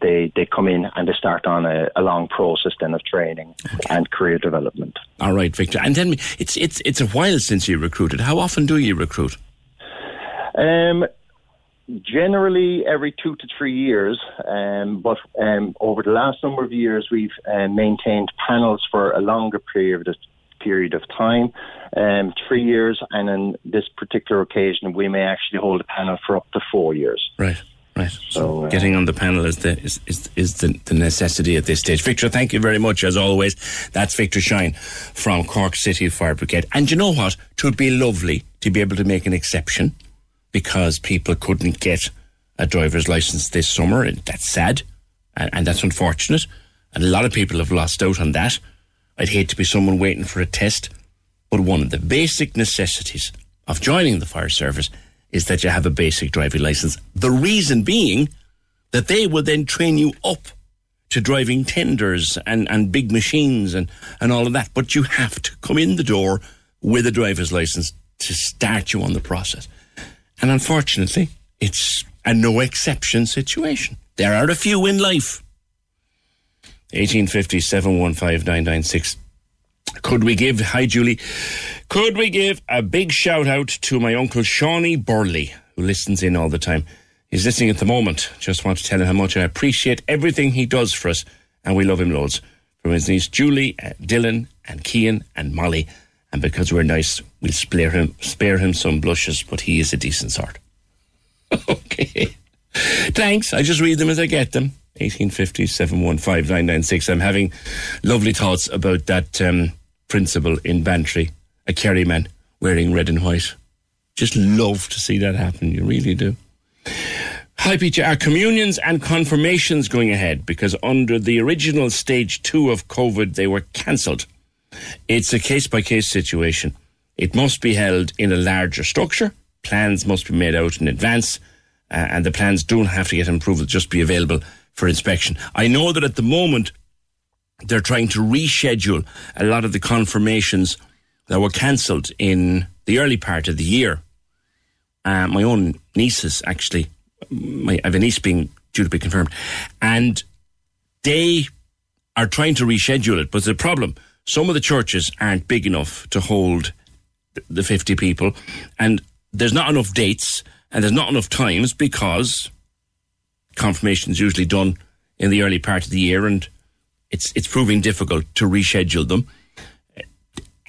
they they come in and they start on a, a long process then of training okay. and career development. All right, Victor. And then it's it's it's a while since you recruited. How often do you recruit? Um, generally every two to three years, um, but um, over the last number of years, we've uh, maintained panels for a longer period of, period of time, um, three years, and on this particular occasion, we may actually hold a panel for up to four years. Right. Right. So, uh, getting on the panel is the is, is, is the, the, necessity at this stage. Victor, thank you very much as always. That's Victor Shine from Cork City Fire Brigade. And you know what? It would be lovely to be able to make an exception because people couldn't get a driver's license this summer. And that's sad and, and that's unfortunate. And a lot of people have lost out on that. I'd hate to be someone waiting for a test. But one of the basic necessities of joining the fire service is that you have a basic driving license. The reason being that they will then train you up to driving tenders and, and big machines and, and all of that. But you have to come in the door with a driver's license to start you on the process. And unfortunately, it's a no exception situation. There are a few in life. 1850 Could we give, hi Julie, could we give a big shout out to my uncle Shawnee Burley, who listens in all the time? He's listening at the moment. Just want to tell him how much I appreciate everything he does for us, and we love him loads. From his niece Julie, uh, Dylan, and Kian, and Molly and because we're nice, we'll spare him spare him some blushes, but he is a decent sort. okay. Thanks. I just read them as I get them. 1850 I'm having lovely thoughts about that um, principal in Bantry, a Kerryman wearing red and white. Just love to see that happen. You really do. Hi, Peter. Are communions and confirmations going ahead? Because under the original stage two of COVID, they were cancelled. It's a case by case situation. It must be held in a larger structure. Plans must be made out in advance, uh, and the plans don't have to get approval, just be available for inspection. I know that at the moment they're trying to reschedule a lot of the confirmations that were cancelled in the early part of the year. Uh, my own nieces, actually, my, I have a niece being due to be confirmed, and they are trying to reschedule it, but the problem some of the churches aren't big enough to hold the 50 people, and there's not enough dates and there's not enough times because confirmation is usually done in the early part of the year, and it's it's proving difficult to reschedule them.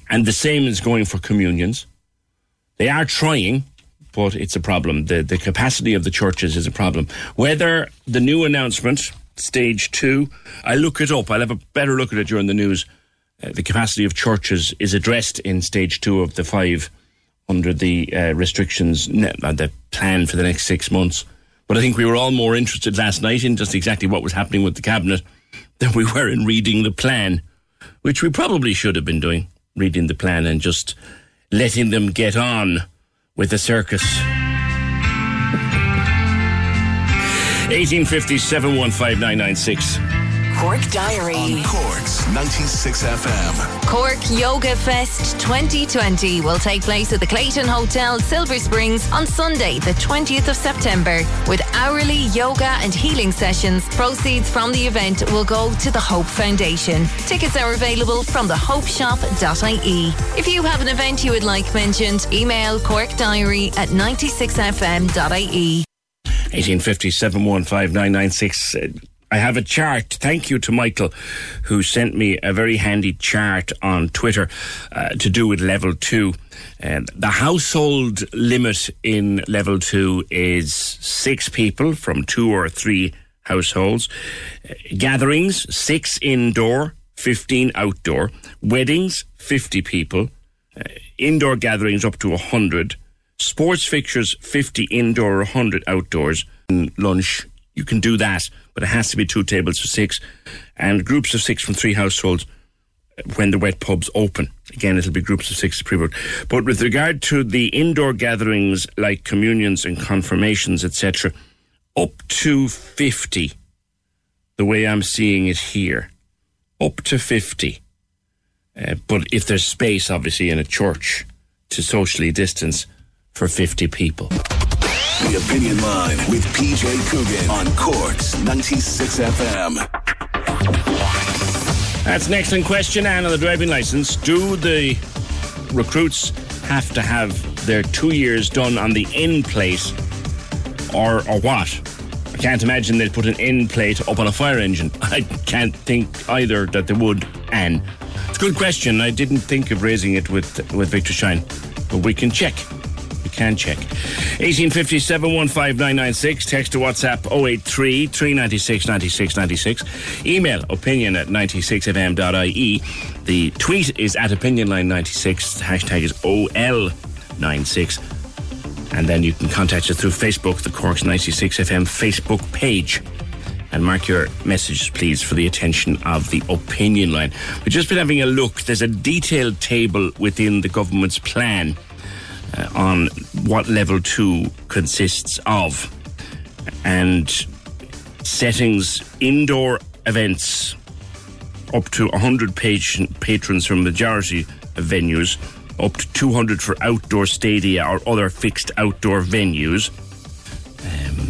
And the same is going for communions. They are trying, but it's a problem. The the capacity of the churches is a problem. Whether the new announcement, stage two, I look it up. I'll have a better look at it during the news uh, the capacity of churches is addressed in stage two of the five under the uh, restrictions, uh, the plan for the next six months. But I think we were all more interested last night in just exactly what was happening with the cabinet than we were in reading the plan, which we probably should have been doing, reading the plan and just letting them get on with the circus. 1857 15996. Cork Diary. On Cork's 96 FM. Cork Yoga Fest 2020 will take place at the Clayton Hotel, Silver Springs on Sunday, the 20th of September. With hourly yoga and healing sessions, proceeds from the event will go to the Hope Foundation. Tickets are available from thehopeshop.ie. If you have an event you would like mentioned, email Cork Diary at 96fm.ie. 1857 15996. I have a chart. Thank you to Michael, who sent me a very handy chart on Twitter uh, to do with level two. Um, the household limit in level two is six people from two or three households. Uh, gatherings, six indoor, 15 outdoor. Weddings, 50 people. Uh, indoor gatherings up to 100. Sports fixtures, 50 indoor, 100 outdoors. And lunch, you can do that, but it has to be two tables for six and groups of six from three households when the wet pubs open. Again, it'll be groups of six pre-booked. But with regard to the indoor gatherings like communions and confirmations, etc., up to 50, the way I'm seeing it here, up to 50. Uh, but if there's space, obviously, in a church to socially distance for 50 people. The Opinion Line with PJ Coogan on Cork's 96 FM. That's an excellent question, Anne, on the driving license. Do the recruits have to have their two years done on the end plate or, or what? I can't imagine they'd put an end plate up on a fire engine. I can't think either that they would, Anne. It's a good question. I didn't think of raising it with, with Victor Shine, but we can check. Can check. 1857 15996. Text to WhatsApp 083 396 96 96. Email opinion at 96fm.ie. The tweet is at opinionline96. The hashtag is OL96. And then you can contact us through Facebook, the Corks 96FM Facebook page. And mark your messages, please, for the attention of the opinion line. We've just been having a look. There's a detailed table within the government's plan uh, on what level two consists of. And settings, indoor events up to 100 patient, patrons from majority of venues, up to 200 for outdoor stadia or other fixed outdoor venues. Um,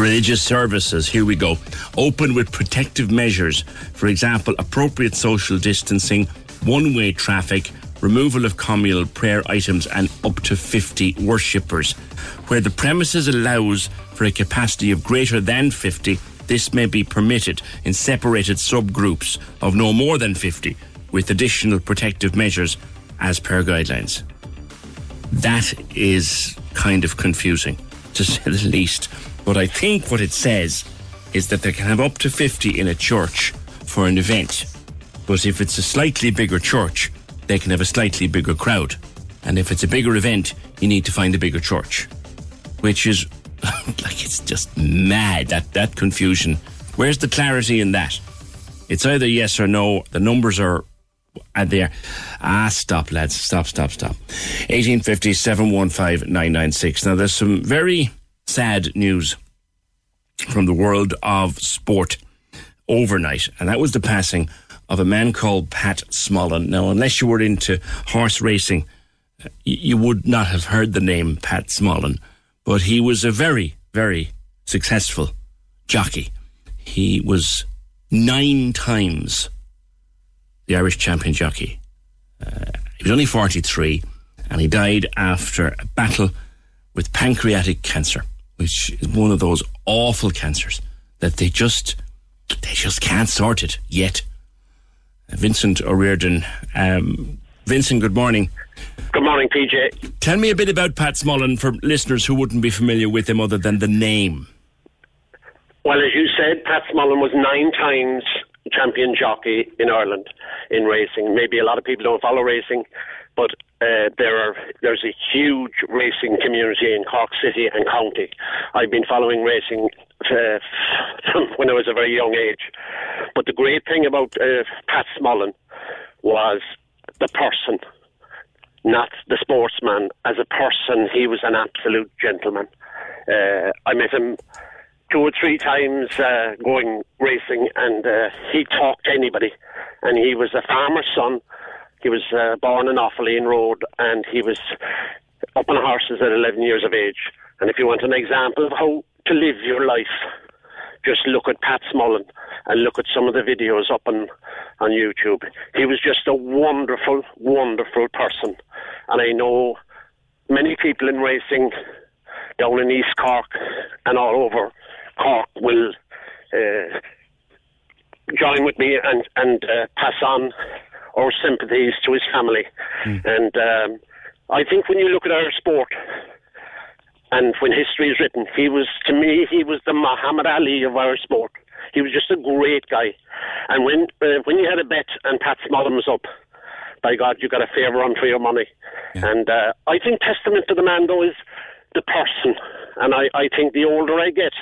religious services, here we go. Open with protective measures, for example, appropriate social distancing, one way traffic, removal of communal prayer items, and up to 50 worshippers. Where the premises allows for a capacity of greater than 50, this may be permitted in separated subgroups of no more than 50, with additional protective measures as per guidelines. That is kind of confusing, to say the least. But I think what it says is that they can have up to 50 in a church for an event. But if it's a slightly bigger church, they can have a slightly bigger crowd. And if it's a bigger event, you need to find a bigger church. Which is like it's just mad that that confusion. Where's the clarity in that? It's either yes or no. The numbers are there. Ah, stop, lads. Stop, stop, stop. 1850 715 996. Now, there's some very sad news from the world of sport overnight, and that was the passing of a man called Pat Smullen. Now, unless you were into horse racing, uh, you would not have heard the name Pat Smullen, but he was a very, very successful jockey. He was nine times the Irish champion jockey. Uh, he was only 43 and he died after a battle with pancreatic cancer, which is one of those awful cancers that they just they just can't sort it yet. Vincent O'Riordan. Um, Vincent, good morning. Good morning, PJ. Tell me a bit about Pat Smullen for listeners who wouldn't be familiar with him other than the name. Well, as you said, Pat Smullen was nine times champion jockey in Ireland in racing. Maybe a lot of people don't follow racing, but uh, there are there's a huge racing community in Cork City and County. I've been following racing uh, when I was a very young age. But the great thing about uh, Pat Smullen was the person, not the sportsman. As a person, he was an absolute gentleman. Uh, I met him two or three times uh, going racing, and uh, he talked to anybody. And he was a farmer's son. He was uh, born in Offaleen Road, and he was up on horses at 11 years of age. And if you want an example of how to live your life, just look at Pat Smullen and look at some of the videos up on, on YouTube. He was just a wonderful, wonderful person. And I know many people in racing down in East Cork and all over Cork will uh, join with me and, and uh, pass on our sympathies to his family. Mm. And um, I think when you look at our sport, and when history is written, he was, to me, he was the Muhammad Ali of our sport. He was just a great guy. And when uh, when you had a bet and Pat Smullen was up, by God, you got a fair run for your money. Yeah. And uh, I think testament to the man, though, is the person. And I, I think the older I get,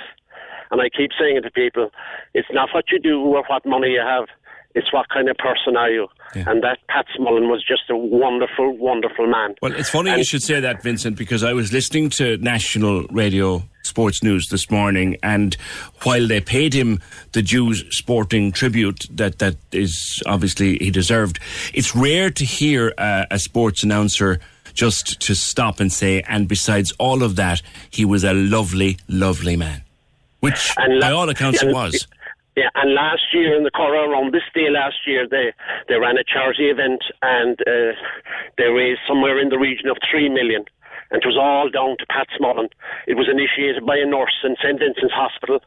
and I keep saying it to people, it's not what you do or what money you have, it's what kind of person are you. Yeah. And that Pat Smullen was just a wonderful, wonderful man. Well, it's funny and you should say that, Vincent, because I was listening to national radio sports news this morning, and while they paid him the due sporting tribute that, that is obviously he deserved, it's rare to hear uh, a sports announcer just to stop and say, and besides all of that, he was a lovely, lovely man. Which, and by all accounts, it was. Yeah, and last year in the Curragh around this day last year, they they ran a charity event and uh, they raised somewhere in the region of three million, and it was all down to Pat Smullen. It was initiated by a nurse in St Vincent's Hospital.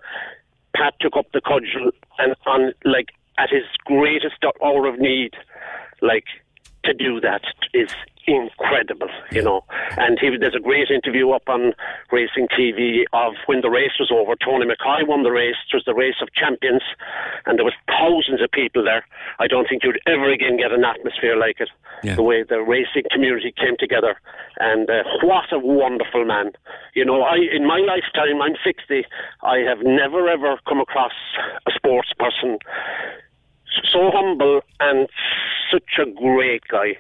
Pat took up the cudgel and on like at his greatest hour of need, like to do that is incredible, you know. And he, there's a great interview up on Racing TV of when the race was over. Tony McCoy won the race. It was the race of champions, and there was thousands of people there. I don't think you'd ever again get an atmosphere like it. Yeah. The way the racing community came together, and uh, what a wonderful man. You know, I in my lifetime, I'm 60. I have never ever come across a sports person so humble and such a great guy.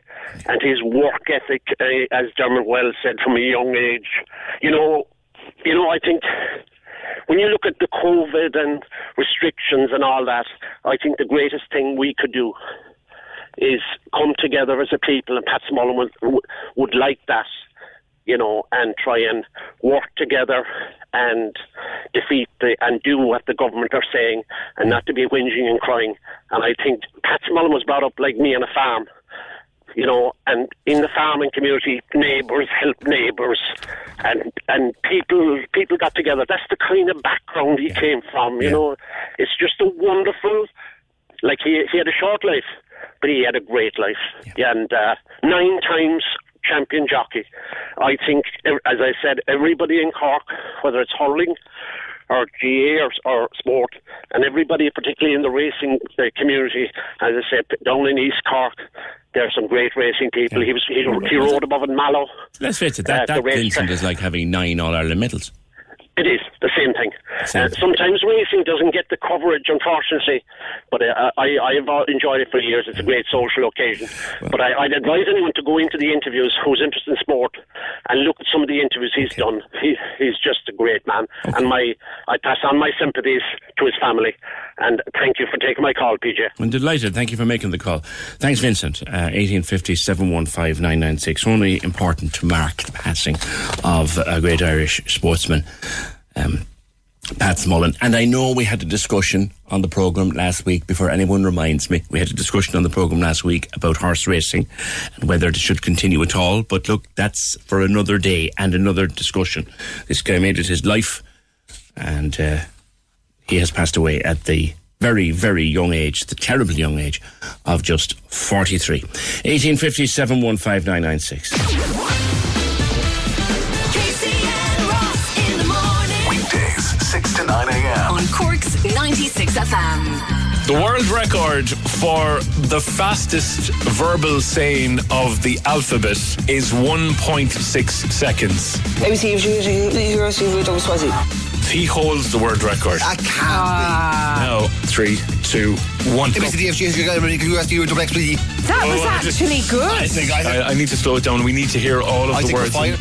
And his work ethic, uh, as Dermot Weld said, from a young age. You know, you know, I think when you look at the COVID and restrictions and all that, I think the greatest thing we could do is come together as a people, and Pat Smullen would, would like that you know, and try and work together and defeat the and do what the government are saying, and not to be whinging and crying. And I think Pat Smullen was brought up like me on a farm, you know, and in the farming community, neighbours help neighbours, and and people people got together. That's the kind of background he came from, you yeah. know. It's just a wonderful, like he he had a short life, but he had a great life, yeah. and uh, nine times champion jockey. I think, as I said, everybody in Cork, whether it's hurling or GA or, or sport, and everybody, particularly in the racing uh, community, as I said, down in East Cork, there are some great racing people. Yeah. He was he, he rode above in Mallow. Let's face it, that, uh, that Vincent is like having nine All Ireland medals. It is the same thing. Uh, sometimes racing doesn't get the coverage, unfortunately, but uh, I, I've enjoyed it for years. It's a great social occasion. Well, but I, would advise anyone to go into the interviews who's interested in sport and look at some of the interviews he's okay. done. He, he's just a great man, okay. and my I pass on my sympathies to his family. And thank you for taking my call, PJ. I'm delighted. Thank you for making the call. Thanks, Vincent. Uh, 1850 715 996. Only important to mark the passing of a great Irish sportsman um, Pat Smullen. And I know we had a discussion on the programme last week, before anyone reminds me, we had a discussion on the programme last week about horse racing and whether it should continue at all. But look, that's for another day and another discussion. This guy made it his life and uh, he has passed away at the very, very young age, the terrible young age of just 43. 1857 15996. On Cork's 96 FM. The world record for the fastest verbal saying of the alphabet is 1.6 seconds. He holds the world record. I can't ah. Now, three, two, one. be. That was Oh, I just- actually good. I think I I, I need to slow it down. We need to hear all of I the think we're words. fine.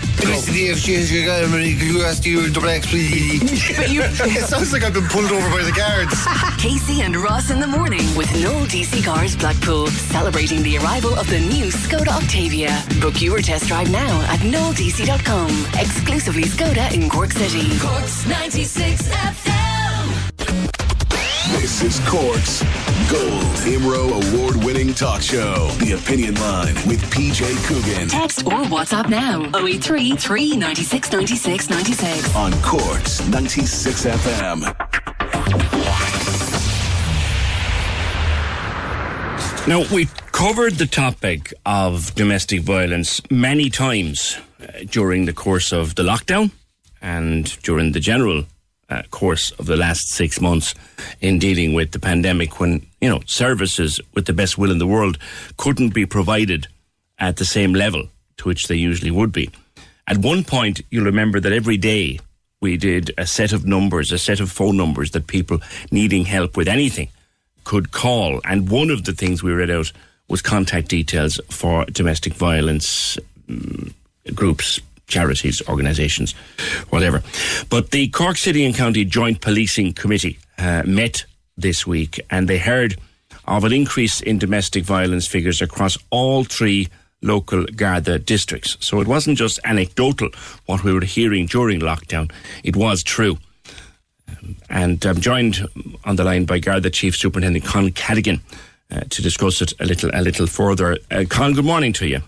But you- it sounds like I've been pulled over by the guards. Casey and Ross in the morning with Noel DC Cars Blackpool, celebrating the arrival of the new Skoda Octavia. Book your test drive now at noeldc.com. Exclusively Skoda in Cork City. Cork's 96 FM. This is Cork's Gold Imro award winning talk show. The Opinion Line with PJ Coogan Text or WhatsApp now 083 396 96 96. on Cork's 96 FM. Now, we covered the topic of domestic violence many times uh, during the course of the lockdown and during the general uh, course of the last six months in dealing with the pandemic when, you know, services with the best will in the world couldn't be provided at the same level to which they usually would be. At one point, you'll remember that every day we did a set of numbers, a set of phone numbers that people needing help with anything could call. And one of the things we read out was contact details for domestic violence mm, groups, charities, organisations, whatever. But the Cork City and County Joint Policing Committee uh, met this week and they heard of an increase in domestic violence figures across all three local Garda districts. So it wasn't just anecdotal what we were hearing during lockdown, it was true. And I'm joined on the line by Garda Chief Superintendent Con Cadogan uh, to discuss it a little a little further. Uh, Con, good morning to you.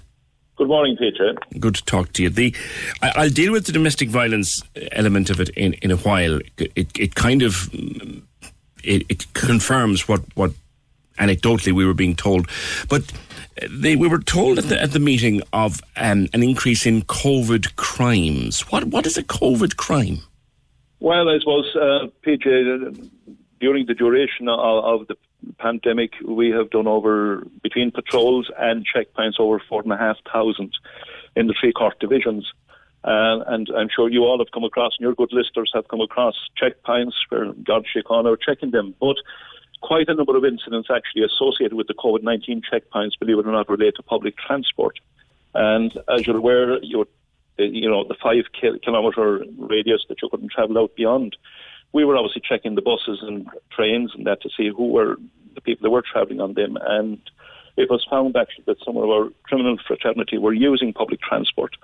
Good morning, Peter. Good to talk to you. The I, I'll deal with the domestic violence element of it in, in a while. It it kind of it, it confirms what what anecdotally we were being told, but they, we were told at the at the meeting of um, an increase in COVID crimes. What what is a COVID crime? Well, I suppose, uh, PJ, during the duration of, of the pandemic, we have done over, between patrols and checkpoints, over 4,500 in the three Cork divisions. Uh, and I'm sure you all have come across, and your good listeners have come across checkpoints where Garda Síochána are checking them. But quite a number of incidents actually associated with the COVID 19 checkpoints, believe it or not, relate to public transport. And as you're aware, you're you know, the five kilometre radius that you couldn't travel out beyond. We were obviously checking the buses and trains and that to see who were the people that were travelling on them. And it was found actually that some of our criminal fraternity were using public transport.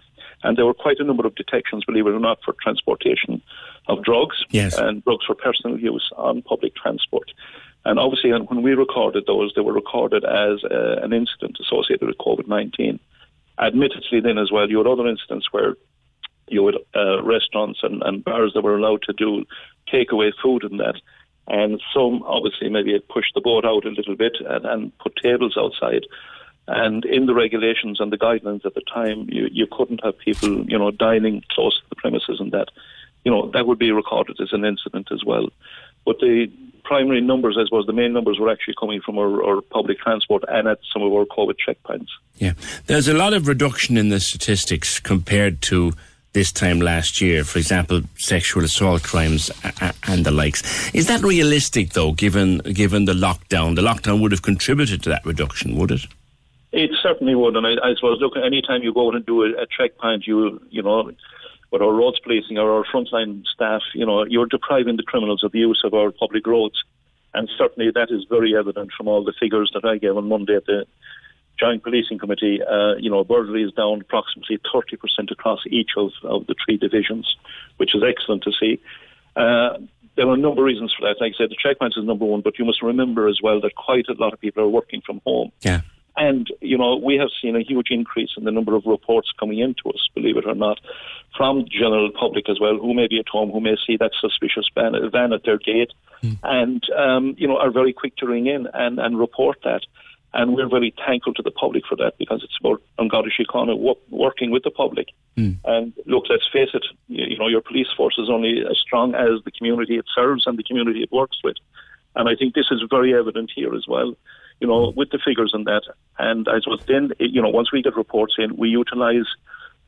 And there were quite a number of detections, believe it or not, for transportation of drugs Yes. and drugs for personal use on public transport. And obviously, when we recorded those, they were recorded as uh, an incident associated with COVID 19 admittedly then as well, you had other incidents where you had uh, restaurants and, and bars that were allowed to do takeaway food and that. And some obviously maybe had pushed the boat out a little bit and, and put tables outside. And in the regulations and the guidelines at the time, you, you couldn't have people, you know, dining close to the premises and that. You know, that would be recorded as an incident as well. But the primary numbers, I suppose, the main numbers were actually coming from our, our public transport and at some of our COVID checkpoints. Yeah, there's a lot of reduction in the statistics compared to this time last year. For example, sexual assault crimes and the likes. Is that realistic, though? Given given the lockdown, the lockdown would have contributed to that reduction, would it? It certainly would, and I, I suppose, look, any time you go out and do a, a checkpoint, you, you know, with our roads policing or our frontline staff, you know, you're depriving the criminals of the use of our public roads. And certainly that is very evident from all the figures that I gave on Monday at the Joint Policing Committee. Uh, you know, burglary is down approximately 30% across each of, of the three divisions, which is excellent to see. Uh, there are a number of reasons for that. Like I said, the checkpoints is number one, but you must remember as well that quite a lot of people are working from home. Yeah. And, you know, we have seen a huge increase in the number of reports coming into us, believe it or not, from the general public as well, who may be at home, who may see that suspicious van, van at their gate, and, um, you know, are very quick to ring in and, and report that. And we're very thankful to the public for that because it's about Garda Síochána wo- working with the public. Hmm. And look, let's face it, you, know, your police force is only as strong as the community it serves and the community it works with. And I think this is very evident here as well, you know, hmm. with the figures and that. And I suppose then, you know, once we get reports in, we utilise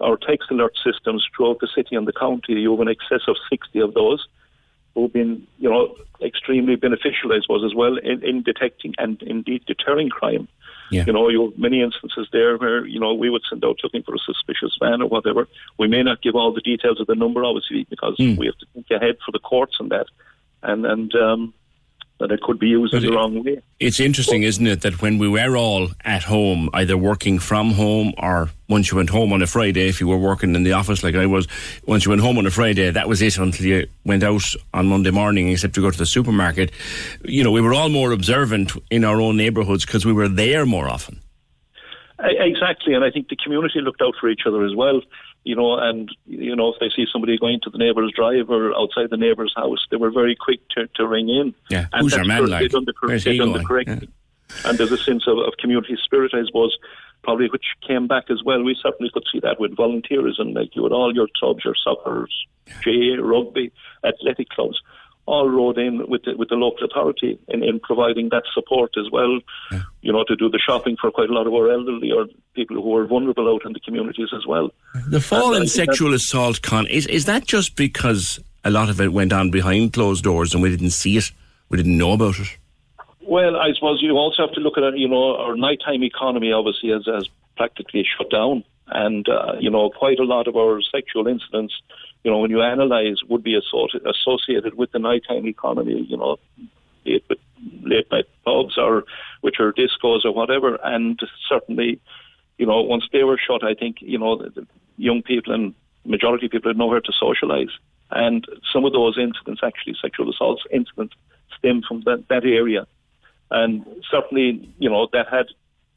our text alert systems throughout the city and the county. You have an excess of 60 of those who've been, you know, extremely beneficial, I suppose, as well in, in detecting and indeed deterring crime. Yeah. You know, you have many instances there where, you know, we would send out looking for a suspicious van or whatever. We may not give all the details of the number, obviously, because Mm. we have to think ahead for the courts and that. And, and, um, that it could be used in the wrong way. It's interesting, isn't it, that when we were all at home, either working from home or once you went home on a Friday, if you were working in the office like I was, once you went home on a Friday, that was it until you went out on Monday morning, except to go to the supermarket. You know, we were all more observant in our own neighbourhoods because we were there more often. Exactly, and I think the community looked out for each other as well. You know, and you know if they see somebody going to the neighbour's drive or outside the neighbour's house, they were very quick to, to ring in. Yeah, and who's your man like? Done the, Where's he done the going? correct Yeah. And there's a sense of, of community spirit, I suppose, probably which came back as well. We certainly could see that with volunteerism, like you had all your clubs, your soccer, GAA, rugby, athletic clubs, all rode in with the, with the local authority in, in providing that support as well. You know, to do the shopping for quite a lot of our elderly or people who are vulnerable out in the communities as well. The fall in sexual assault, Con, is, is that just because a lot of it went on behind closed doors and we didn't see it? We didn't know about it? Well, I suppose you also have to look at you know our nighttime economy obviously has, has practically shut down, and uh, you know quite a lot of our sexual incidents, you know when you analyse, would be associated with the nighttime economy. You know, be late night pubs or which are discos or whatever, and certainly, you know once they were shut, I think you know the, the young people and majority of people had nowhere to socialise, and some of those incidents, actually sexual assaults incidents, stem from that, that area and certainly, you know, that had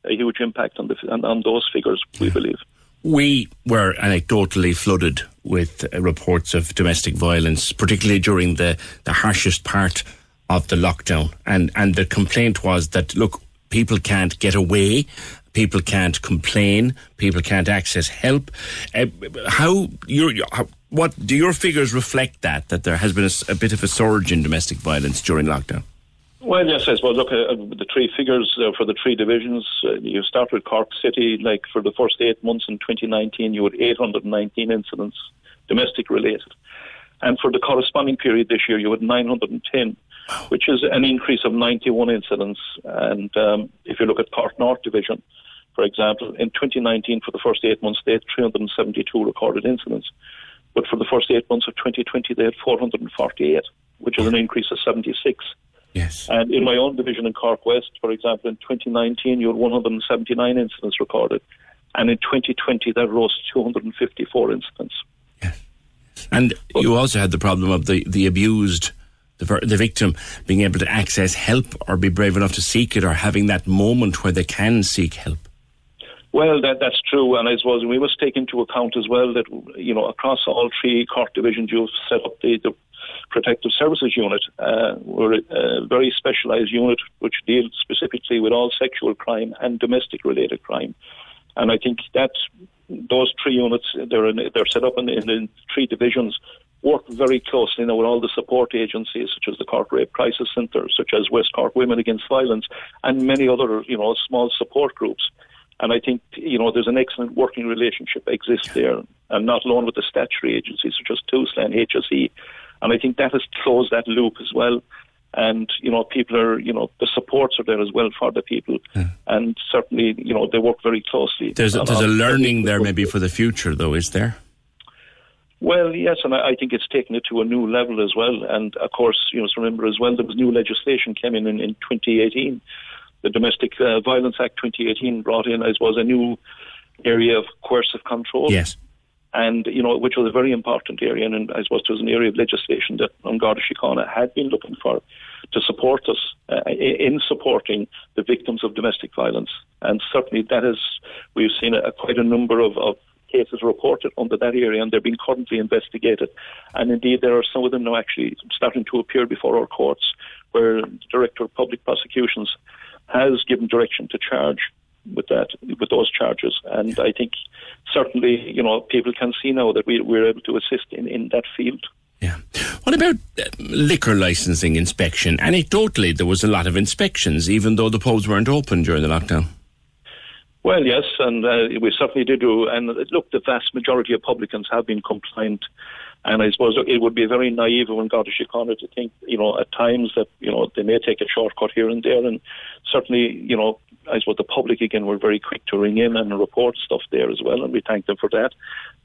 a huge impact on the on, on those figures. We believe. We were anecdotally flooded with uh, reports of domestic violence, particularly during the, the harshest part of the lockdown. And, and the complaint was that, look, people can't get away, people can't complain, people can't access help. Uh, how, your, what do your figures reflect that, that there has been a bit of a surge in domestic violence during lockdown? Well, yes, I suppose. Look, uh, the three figures uh, for the three divisions. Uh, you start with Cork City. Like for the first eight months in 2019, you had 819 incidents, domestic related, and for the corresponding period this year, you had 910, which is an increase of 91 incidents. And um, if you look at Cork North Division, for example, in 2019, for the first eight months, they had 372 recorded incidents. But for the first eight months of 2020, they had 448, which is an increase of 76. Yes. And in my own division in Cork West, for example, in 2019, you had 179 incidents recorded. And in 2020, that rose to 254 incidents. Yes. And you also had the problem of the, the abused, the, the victim being able to access help or be brave enough to seek it or having that moment where they can seek help. Well, that, that's true, and I suppose we must take into account as well that you know across all three Cork divisions, you've set up the, the Protective Services Unit. Uh, we're a very specialised unit which deals specifically with all sexual crime and domestic related crime, and I think that those three units they're in, they're set up in, in, in three divisions. Work very closely now with all the support agencies, such as the Cork Rape Crisis Centre, such as West Cork Women Against Violence, and many other, you know, small support groups. And I think, you know, there's an excellent working relationship exists there, and not alone with the statutory agencies such as TUSLA and HSE. And I think that has closed that loop as well. And, you know, people are, you know, the supports are there as well for the people. And certainly, you know, they work very closely. There's a, there's a learning there maybe for the future, though, is there? Well, yes, and I I think it's taken it to a new level as well. And of course, you must remember as well, there was new legislation came in in, in 2018. The Domestic uh, Violence Act 2018 brought in, I suppose, a new area of coercive control. Yes. And, you know, which was a very important area. And I suppose it was an area of legislation that Garda Síochána had been looking for to support us uh, in supporting the victims of domestic violence. And certainly that is, we've seen a, quite a number of, of cases reported under that area and they're being currently investigated. And indeed, there are some of them now actually starting to appear before our courts where the Director of Public Prosecutions has given direction to charge with that, with those charges. And I think certainly, you know, people can see now that we, we're able to assist in, in that field. Yeah. What about uh, liquor licensing inspection? Anecdotally, there was a lot of inspections, even though the pubs weren't open during the lockdown. Well, yes, and uh, we certainly did do. And look, the vast majority of publicans have been compliant. And I suppose it would be very naive of Garda Síochána to think, you know, at times that, you know, they may take a shortcut here and there. And certainly, you know, I suppose the public again were very quick to ring in and report stuff there as well, and we thank them for that.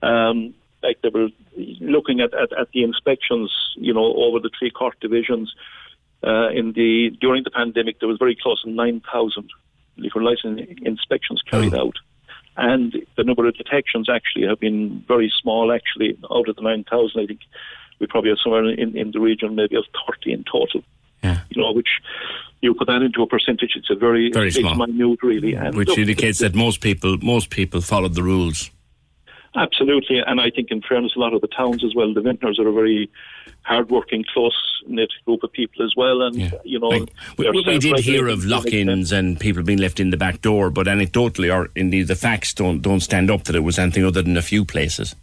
Um, like they were looking at, at, at the inspections, you know, over the three Cork divisions. Uh, in the during the pandemic, there was very close to nine thousand liquor license inspections carried oh. out, and the number of detections actually have been very small. Actually, out of the nine thousand, I think we probably have somewhere in, in the region maybe of thirty in total. Yeah. You know, which you put that into a percentage, it's a very, very small. minute, really. And which look, indicates that most people most people followed the rules. Absolutely, and I think in fairness, a lot of the towns as well, the vintners are a very hard-working, close-knit group of people as well, and yeah. you know, like, we, we did hear of lock-ins and people being left in the back door, but anecdotally, or indeed the facts don't don't stand up that it was anything other than a few places.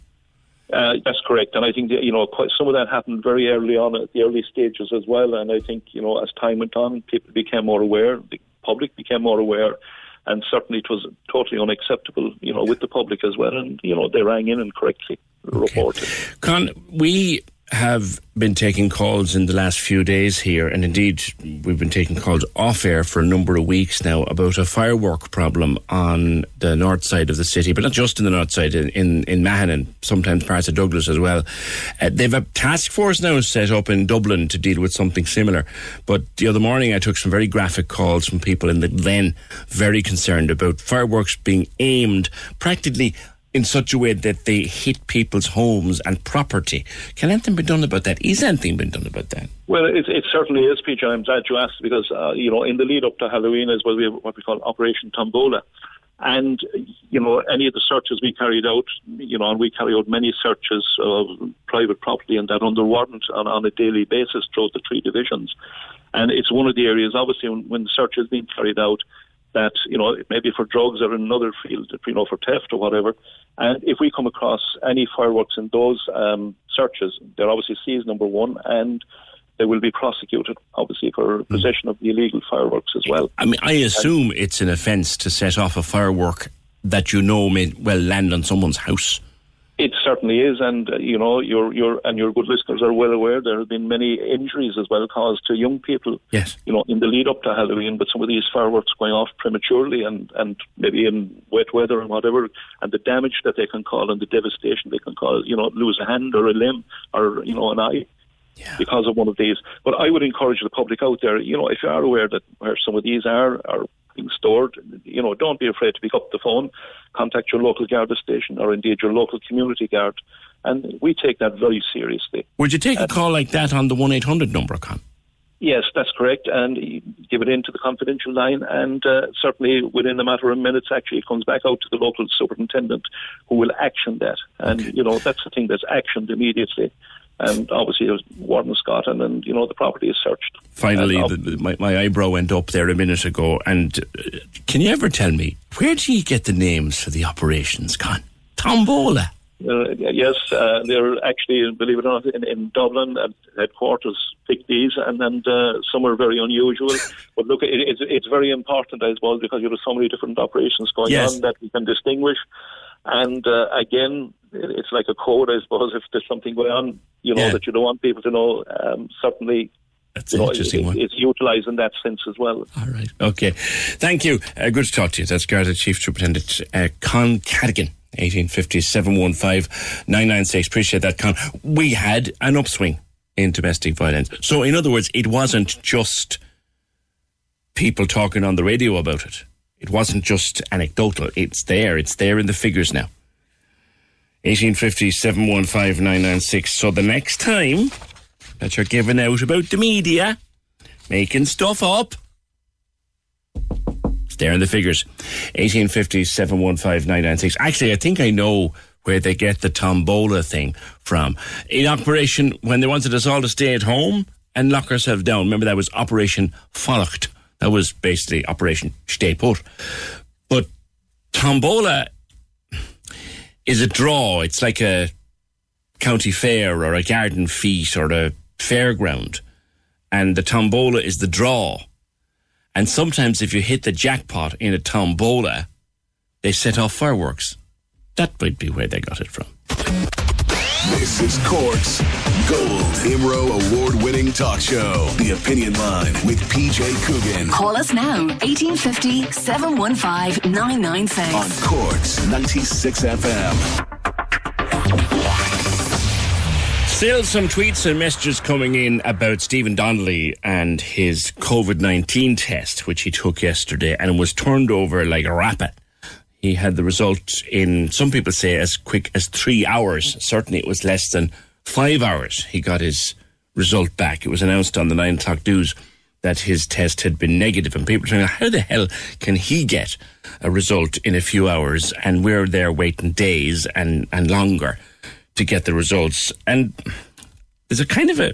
Uh, that's correct, and I think that, you know quite, some of that happened very early on at the early stages as well. And I think you know as time went on, people became more aware, the public became more aware, and certainly it was totally unacceptable, you know, with the public as well. And you know they rang in and correctly okay. reported. Con, we have been taking calls in the last few days here, and indeed we've been taking calls off air for a number of weeks now about a firework problem on the north side of the city, but not just in the north side, in, in, in Mahon and sometimes parts of Douglas as well. Uh, they've a task force now set up in Dublin to deal with something similar. But the other morning I took some very graphic calls from people in the Glen, very concerned about fireworks being aimed practically in such a way that they hit people's homes and property. Can anything be done about that? Is anything been done about that? Well, it, it certainly is, PJ. I'm glad you asked because, uh, you know, in the lead up to Halloween is well, we what we call Operation Tombola. And, you know, any of the searches we carried out, you know, and we carry out many searches of private property and that under warrant on, on a daily basis throughout the three divisions. And it's one of the areas, obviously, when, when the search is being carried out, that, you know, maybe for drugs or in another field, you know, for theft or whatever. And if we come across any fireworks in those um, searches, they're obviously seized, number one, and they will be prosecuted, obviously, for mm. possession of the illegal fireworks as well. I mean, I assume and, it's an offence to set off a firework that you know may well land on someone's house. It certainly is, and uh, you know, your your and your good listeners are well aware there have been many injuries as well caused to young people. Yes, you know, in the lead up to Halloween, but some of these fireworks going off prematurely and and maybe in wet weather and whatever, and the damage that they can cause and the devastation they can cause. You know, lose a hand or a limb or you know an eye. Yeah. Because of one of these, but I would encourage the public out there. You know, if you are aware that where some of these are are being stored, you know, don't be afraid to pick up the phone, contact your local Garda station or indeed your local community guard. And we take that very seriously. Would you take a call like that on the 1 800 number, Con? Yes, that's correct. And give it into the confidential line. And uh, certainly within a matter of minutes, actually, it comes back out to the local superintendent who will action that. And, okay. you know, that's the thing that's actioned immediately and obviously it was Warden Scotland, and then you know the property is searched. Finally, the, my, my eyebrow went up there a minute ago. And uh, can you ever tell me where do you get the names for the operations, Con? Tombola. Uh, yes, uh, they're actually, believe it or not, in, in Dublin at headquarters pick these, and then uh, some are very unusual. but look, it, it's it's very important, I suppose, because you have so many different operations going yes. on that we can distinguish. And uh, again, it's like a code, I suppose. If there's something going on, you know, yeah. that you don't want people to know, um, certainly that's an know, interesting it, one. It's utilised in that sense as well. All right. Okay. Thank you. Uh, good to talk to you. That's Garda Chief Superintendent uh, Con Cadogan. 1850 715 996. Appreciate that, Con. We had an upswing in domestic violence. So, in other words, it wasn't just people talking on the radio about it. It wasn't just anecdotal. It's there. It's there in the figures now. 1850 715 996. So the next time that you're giving out about the media, making stuff up, there in the figures. 1850 715 996. Actually, I think I know where they get the tombola thing from. In Operation, when they wanted us all to stay at home and lock ourselves down, remember that was Operation Fanacht. That was basically Operation Stay Put. But tombola is a draw. It's like a county fair or a garden feast or a fairground, and the tombola is the draw. And sometimes, if you hit the jackpot in a tombola, they set off fireworks. That might be where they got it from. This is Cork's Gold Imro award winning talk show. The Opinion Line with PJ Coogan. Call us now, 1850 715 996. On Cork's 96 FM. Still some tweets and messages coming in about Stephen Donnelly and his COVID 19 test, which he took yesterday and was turned over like a rapid. He had the result in, some people say, as quick as three hours. Certainly it was less than five hours. He got his result back. It was announced on the nine o'clock news that his test had been negative, and people were saying, how the hell can he get a result in a few hours? And we're there waiting days and, and longer to get the results. And there's a kind of a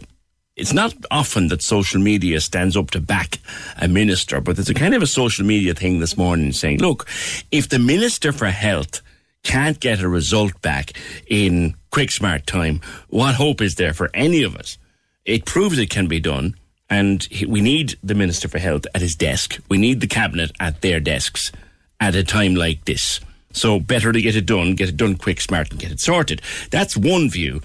it's not often that social media stands up to back a minister, but there's a kind of a social media thing this morning saying, look, if the Minister for Health can't get a result back in quick smart time, what hope is there for any of us? It proves it can be done. And we need the Minister for Health at his desk. We need the Cabinet at their desks at a time like this. So better to get it done, get it done quick, smart, and get it sorted. That's one view.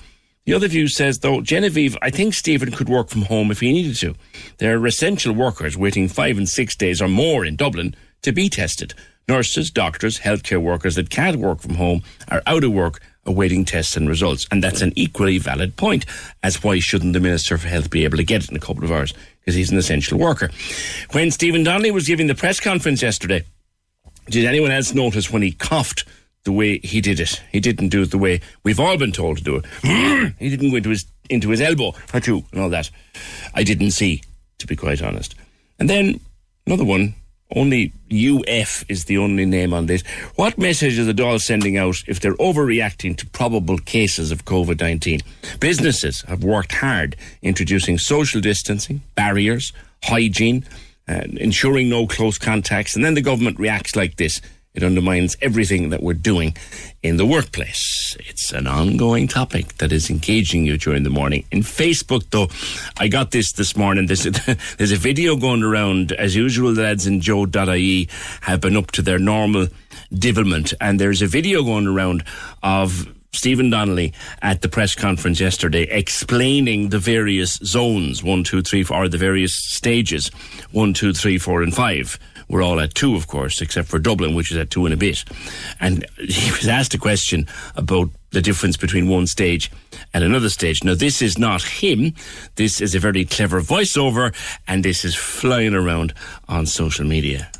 The other view says, though, Genevieve, I think Stephen could work from home if he needed to. There are essential workers waiting five and six days or more in Dublin to be tested. Nurses, doctors, healthcare workers that can't work from home are out of work awaiting tests and results. And that's an equally valid point as why shouldn't the Minister for Health be able to get it in a couple of hours because he's an essential worker. When Stephen Donnelly was giving the press conference yesterday, did anyone else notice when he coughed the way he did it? He didn't do it the way we've all been told to do it. he didn't go into his into his elbow, achoo, and all that. I didn't see, to be quite honest. And then another one. Only UF is the only name on this. What message is the Dáil sending out if they're overreacting to probable cases of COVID 19? Businesses have worked hard introducing social distancing, barriers, hygiene, uh, ensuring no close contacts, and then the government reacts like this. It undermines everything that we're doing in the workplace. It's an ongoing topic that is engaging you during the morning. In Facebook, though, I got this this morning. There's a, there's a video going around. As usual, the lads in Joe.ie have been up to their normal divilment, and there's a video going around of Stephen Donnelly at the press conference yesterday explaining the various zones one, two, three, four, the various stages one, two, three, four, and five. We're all at two, of course, except for Dublin, which is at two and a bit. And he was asked a question about the difference between one stage and another stage. Now, this is not him. This is a very clever voiceover, and this is flying around on social media.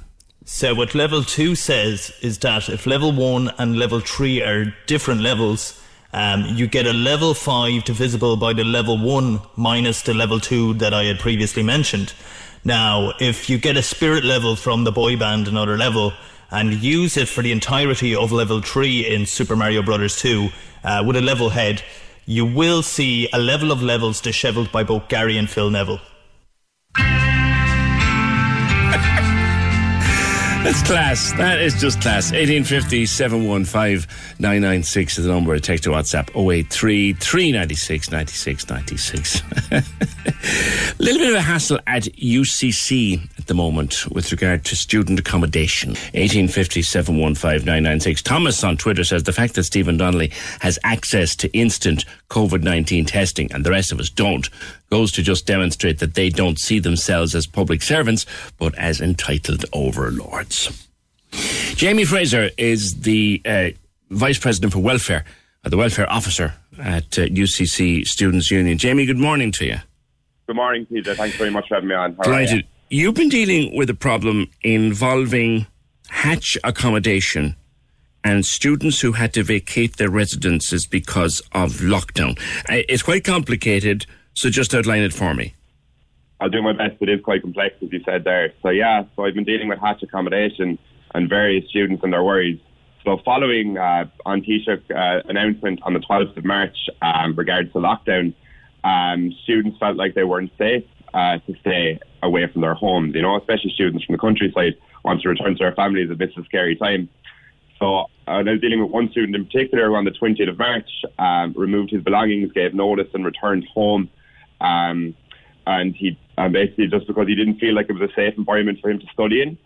So what level two says is that if level one and level three are different levels, um, you get a level five divisible by the level one minus the level two that I had previously mentioned. Now, if you get a spirit level from the boy band, another level, and use it for the entirety of level three in Super Mario Brothers 2 uh, with a level head, you will see a level of levels dishevelled by both Gary and Phil Neville. That's class. That is just class. 1850 715 996 is the number. Text to WhatsApp 083 396 96 96. A little bit of a hassle at UCC at the moment with regard to student accommodation. 1850 715 996. Thomas on Twitter says the fact that Stephen Donnelly has access to instant COVID 19 testing and the rest of us don't goes to just demonstrate that they don't see themselves as public servants, but as entitled overlords. Jamie Fraser is the uh, Vice President for Welfare, uh, the Welfare Officer at uh, UCC Students' Union. Jamie, good morning to you. Good morning, Peter. Thanks very much for having me on. How Delighted. You? You've been dealing with a problem involving hatch accommodation and students who had to vacate their residences because of lockdown. Uh, It's quite complicated, so just outline it for me. I'll do my best. It is quite complex, as you said there. So yeah, so I've been dealing with hatch accommodation and various students and their worries. So following uh, on Taoiseach uh, announcement on the 12th of March um, regards to lockdown, um, students felt like they weren't safe uh, to stay away from their homes. You know, especially students from the countryside want to return to their families amidst a scary time. So uh, I was dealing with one student in particular on the 20th of March, um, removed his belongings, gave notice, and returned home Um, and he and basically just because he didn't feel like it was a safe environment for him to study in.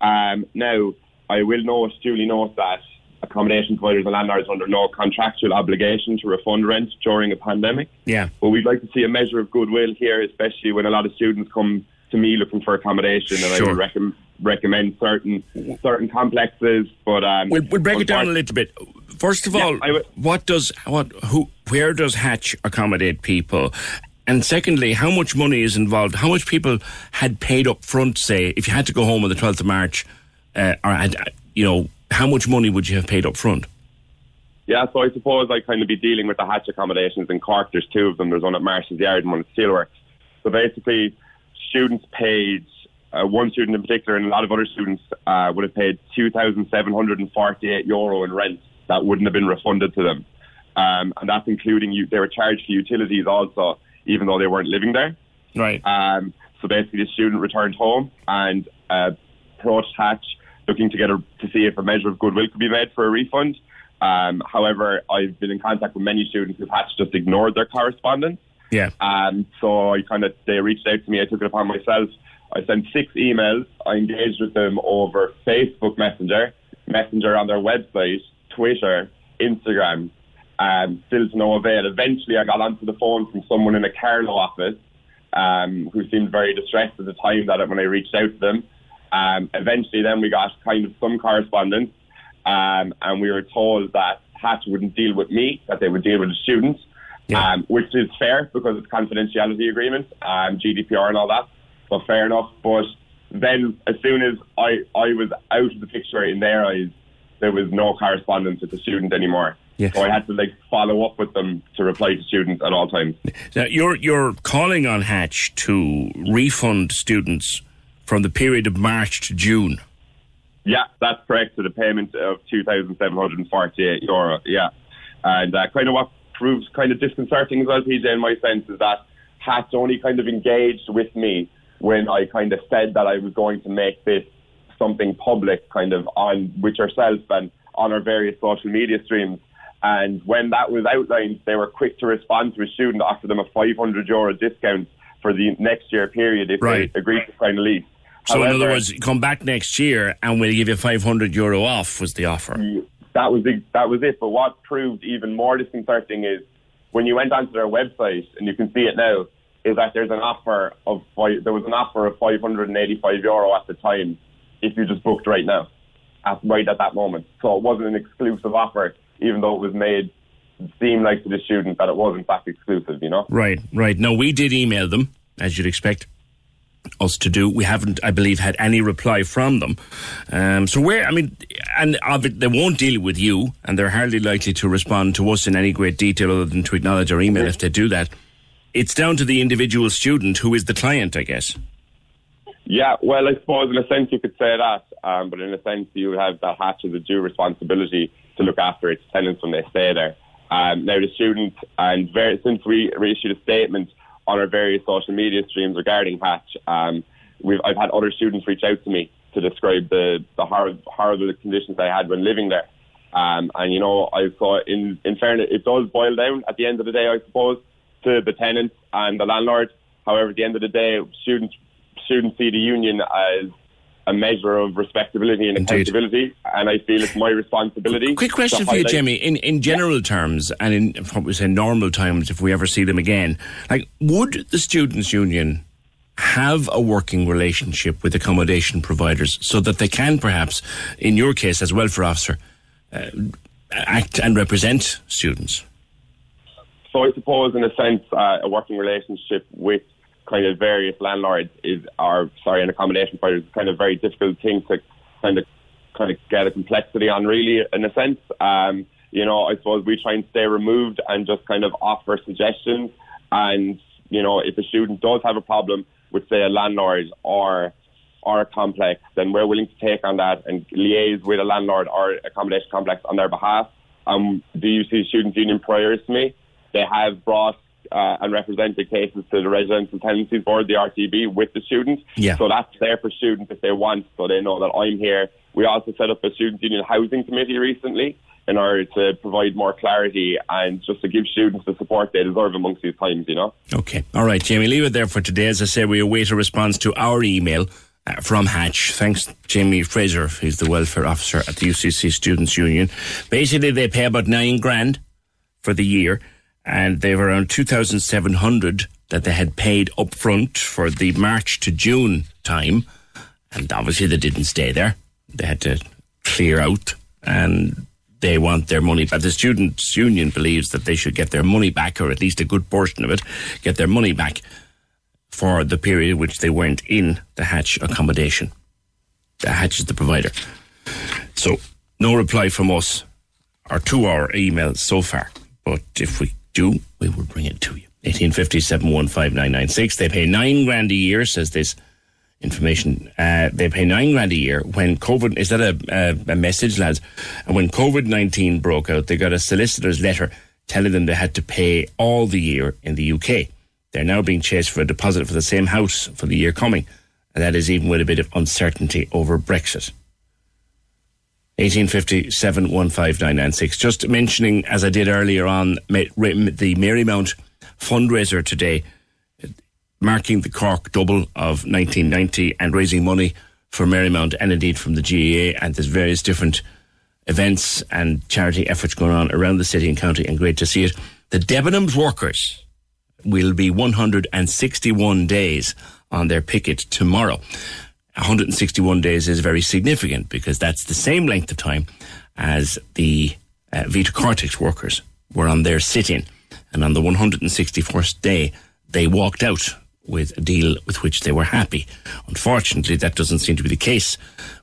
Um, now, I will note, duly note that accommodation providers and landlords are under no contractual obligation to refund rent during a pandemic. Yeah. But we'd like to see a measure of goodwill here, especially when a lot of students come to me looking for accommodation, and I would recommend recommend certain certain complexes. But um, We'll, we'll break it down a little bit. First of all, what does what who where does Hatch accommodate people? And secondly, how much money is involved? How much people had paid up front? Say, if you had to go home on the twelfth of March, uh, or had, you know, how much money would you have paid up front? Yeah, so I suppose I kind of be dealing with the hatch accommodations in Cork. There's two of them. There's one at Marsh's Yard and one at Steelworks. So basically, students paid, uh, one student in particular and a lot of other students uh, would have paid 2,748 euro in rent that wouldn't have been refunded to them. Um, and that's including, you, they were charged for utilities also, even though they weren't living there. Right. Um, so basically, the student returned home and uh, approached Hatch looking to get a, to see if a measure of goodwill could be made for a refund. Um, however, I've been in contact with many students who Hatch just ignored their correspondence. Yeah. Um, so I kind of they reached out to me. I took it upon myself. I sent six emails. I engaged with them over Facebook Messenger, Messenger on their website, Twitter, Instagram. Um, still to no avail. Eventually, I got onto the phone from someone in a Carlow office um, who seemed very distressed at the time that when I reached out to them. Um, eventually, then we got kind of some correspondence, um, and we were told that Hatch wouldn't deal with me, that they would deal with the students, um, which is fair because it's confidentiality agreement, um, GDPR and all that. So fair enough. But then, as soon as I I was out of the picture in their eyes, there was no correspondence with the student anymore. Yes. So I had to like follow up with them to reply to students at all times. Now, you're you're calling on Hatch to refund students from the period of March to June. Yeah, that's correct. To the payment of two thousand seven hundred and forty-eight euro. Yeah, and uh, kind of what proves kind of disconcerting as well, PJ. In my sense, is that Hatch only kind of engaged with me when I kind of said that I was going to make this something public, kind of on with yourself and on our various social media streams. And when that was outlined, they were quick to respond to a student, offer them a 500 euro discount for the next year period if Right. they agreed to sign a lease. So, in other words, come back next year and we'll give you 500 euro off, was the offer. that was the, that was it. But what proved even more disconcerting is when you went onto their website and you can see it now, is that there's an offer of there was an offer of 585 euro at the time if you just booked right now, at, right at that moment. So it wasn't an exclusive offer, even though it was made seem like to the student that it was in fact exclusive. You know. Right, right. No, we did email them, as you'd expect us to do. We haven't, I believe, had any reply from them. Um, so where, I mean, and of they won't deal with you, and they're hardly likely to respond to us in any great detail other than to acknowledge our email if they do that. It's down to the individual student who is the client, I guess. Yeah, well, I suppose in a sense you could say that, um, but in a sense you have that Hatch as a due responsibility to look after its tenants when they stay there. Um, now, the student, and very, since we issued a statement on our various social media streams regarding Hatch, um, we've, I've had other students reach out to me to describe the, the hor- horrible conditions they had when living there. Um, and, you know, I saw, in, in fairness, it does boil down at the end of the day, I suppose, to the tenants and the landlord. However, at the end of the day, students students see the union as a measure of respectability and accountability, and I feel it's my responsibility. Quick question for you, Jamie. In in general terms, and in what we say normal times, if we ever see them again, like would the students' union have a working relationship with accommodation providers so that they can perhaps, in your case as welfare officer, uh, act and represent students? So I suppose, in a sense, uh, a working relationship with kind of various landlords is, or sorry, an accommodation provider is kind of very difficult thing to kind of kind of get a complexity on. Really, in a sense, um, you know, I suppose we try and stay removed and just kind of offer suggestions. And you know, if a student does have a problem with, say, a landlord or or a complex, then we're willing to take on that and liaise with a landlord or accommodation complex on their behalf. Um, the UC Students Union priors to me, they have brought uh, and represented cases to the Residential Tenancies Board, the RTB, with the students. Yeah. So that's there for students if they want, so they know that I'm here. We also set up a Student Union Housing Committee recently in order to provide more clarity and just to give students the support they deserve amongst these times, you know. Okay. All right, Jamie, leave it there for today. As I said, we await a response to our email uh, from Hatch. Thanks, Jamie Fraser, who's the welfare officer at the UCC Students' Union. Basically, they pay about nine grand for the year, and they have around 2,700 that they had paid up front for the March to June time. And obviously, they didn't stay there. They had to clear out, and they want their money back. The Students' Union believes that they should get their money back, or at least a good portion of it, get their money back for the period which they weren't in the Hatch accommodation. The Hatch is the provider. So, no reply from us or to our emails so far. But if we do, we will bring it to you. 1850 715 They pay nine grand a year, says this information. Uh, they pay nine grand a year when COVID. Is that a, a, a message, lads? And when COVID 19 broke out, they got a solicitor's letter telling them they had to pay all the year in the UK. They're now being chased for a deposit for the same house for the year coming. And that is even with a bit of uncertainty over Brexit. 1850 715996. Just mentioning, as I did earlier on, the Marymount fundraiser today, marking the Cork double of 1990 and raising money for Marymount and indeed from the GAA. And there's various different events and charity efforts going on around the city and county, and great to see it. The Debenhams workers will be 161 days on their picket tomorrow. 161 days is very significant because that's the same length of time as the uh, Vita Cortex workers were on their sit-in. And on the 161st day, they walked out with a deal with which they were happy. Unfortunately, that doesn't seem to be the case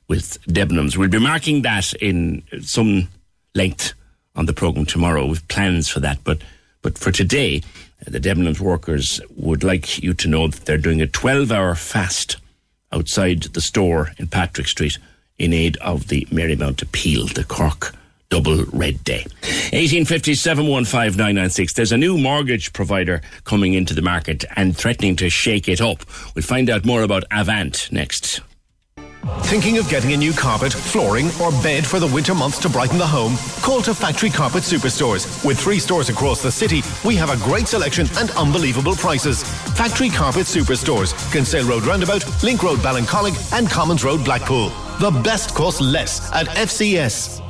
with Debenhams. We'll be marking that in some length on the programme tomorrow with plans for that. But, but for today, the Debenhams workers would like you to know that they're doing a 12 hour fast outside the store in Patrick Street in aid of the Marymount Appeal, the Cork Double Red Day. 1857 There's a new mortgage provider coming into the market and threatening to shake it up. We'll find out more about Avant next. Thinking of getting a new carpet, flooring, or bed for the winter months to brighten the home? Call to Factory Carpet Superstores. With three stores across the city, we have a great selection and unbelievable prices. Factory Carpet Superstores, Kinsale Road Roundabout, Link Road Ballincollig, and Commons Road Blackpool. The best cost less at FCS.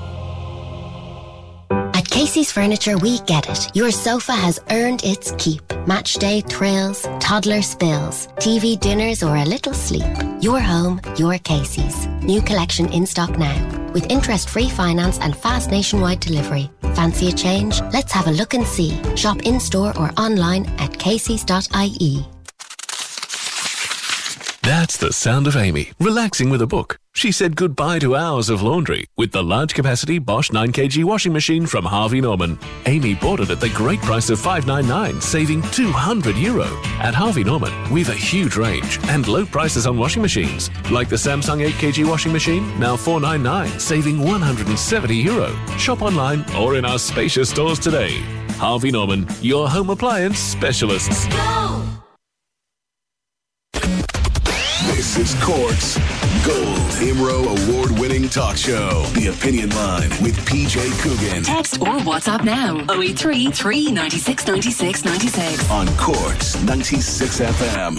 Casey's Furniture, we get it. Your sofa has earned its keep. Match day thrills, toddler spills, TV dinners, or a little sleep. Your home, your Casey's. New collection in stock now. With interest free finance and fast nationwide delivery. Fancy a change? Let's have a look and see. Shop in store or online at caseys.ie. That's the sound of Amy, relaxing with a book. She said goodbye to hours of laundry with the large capacity Bosch 9kg washing machine from Harvey Norman. Amy bought it at the great price of 599, saving 200 euro. At Harvey Norman, we've a huge range and low prices on washing machines, like the Samsung 8kg washing machine, now 499, saving 170 euro. Shop online or in our spacious stores today. Harvey Norman, your home appliance specialists. Go! This is Cork's Gold Imro award winning talk show. The Opinion Line with PJ Coogan. Text or WhatsApp now 083 396 96 96. On Cork's 96 FM.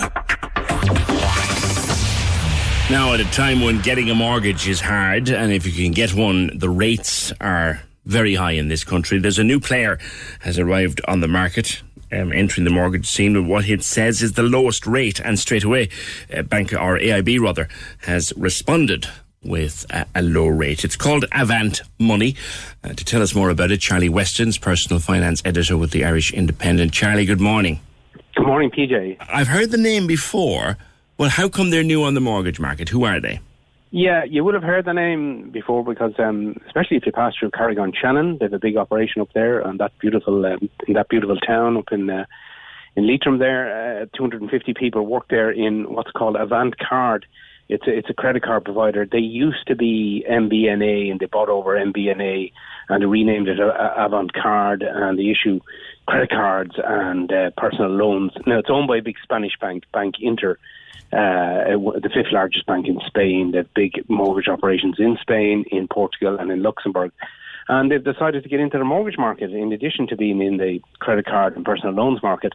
Now, at a time when getting a mortgage is hard, and if you can get one, the rates are very high in this country. There's a new player has arrived on the market um, entering the mortgage scene with what it says is the lowest rate, and straight away, uh, Bank or AIB rather has responded with a, a, low rate. It's called Avant Money. Uh, to tell us more about it, Charlie Weston's personal finance editor with the Irish Independent. Charlie, good morning. Good morning, PJ. I've heard the name before. Well, how come they're new on the mortgage market? Who are they? Yeah, you would have heard the name before because, um, especially if you pass through Carrick-on-Shannon, they have a big operation up there, and that beautiful um, in that beautiful town up in uh, in Leitrim. There, uh, 250 people work there in what's called Avant Card. It's a, it's a credit card provider. They used to be MBNA, and they bought over MBNA, and they renamed it uh, Avant Card, and they issue credit cards and uh, personal loans. Now it's owned by a big Spanish bank, Bankinter the fifth largest bank in Spain. They have big mortgage operations in Spain, in Portugal, and in Luxembourg. and they've decided to get into the mortgage market in addition to being in the credit card and personal loans market.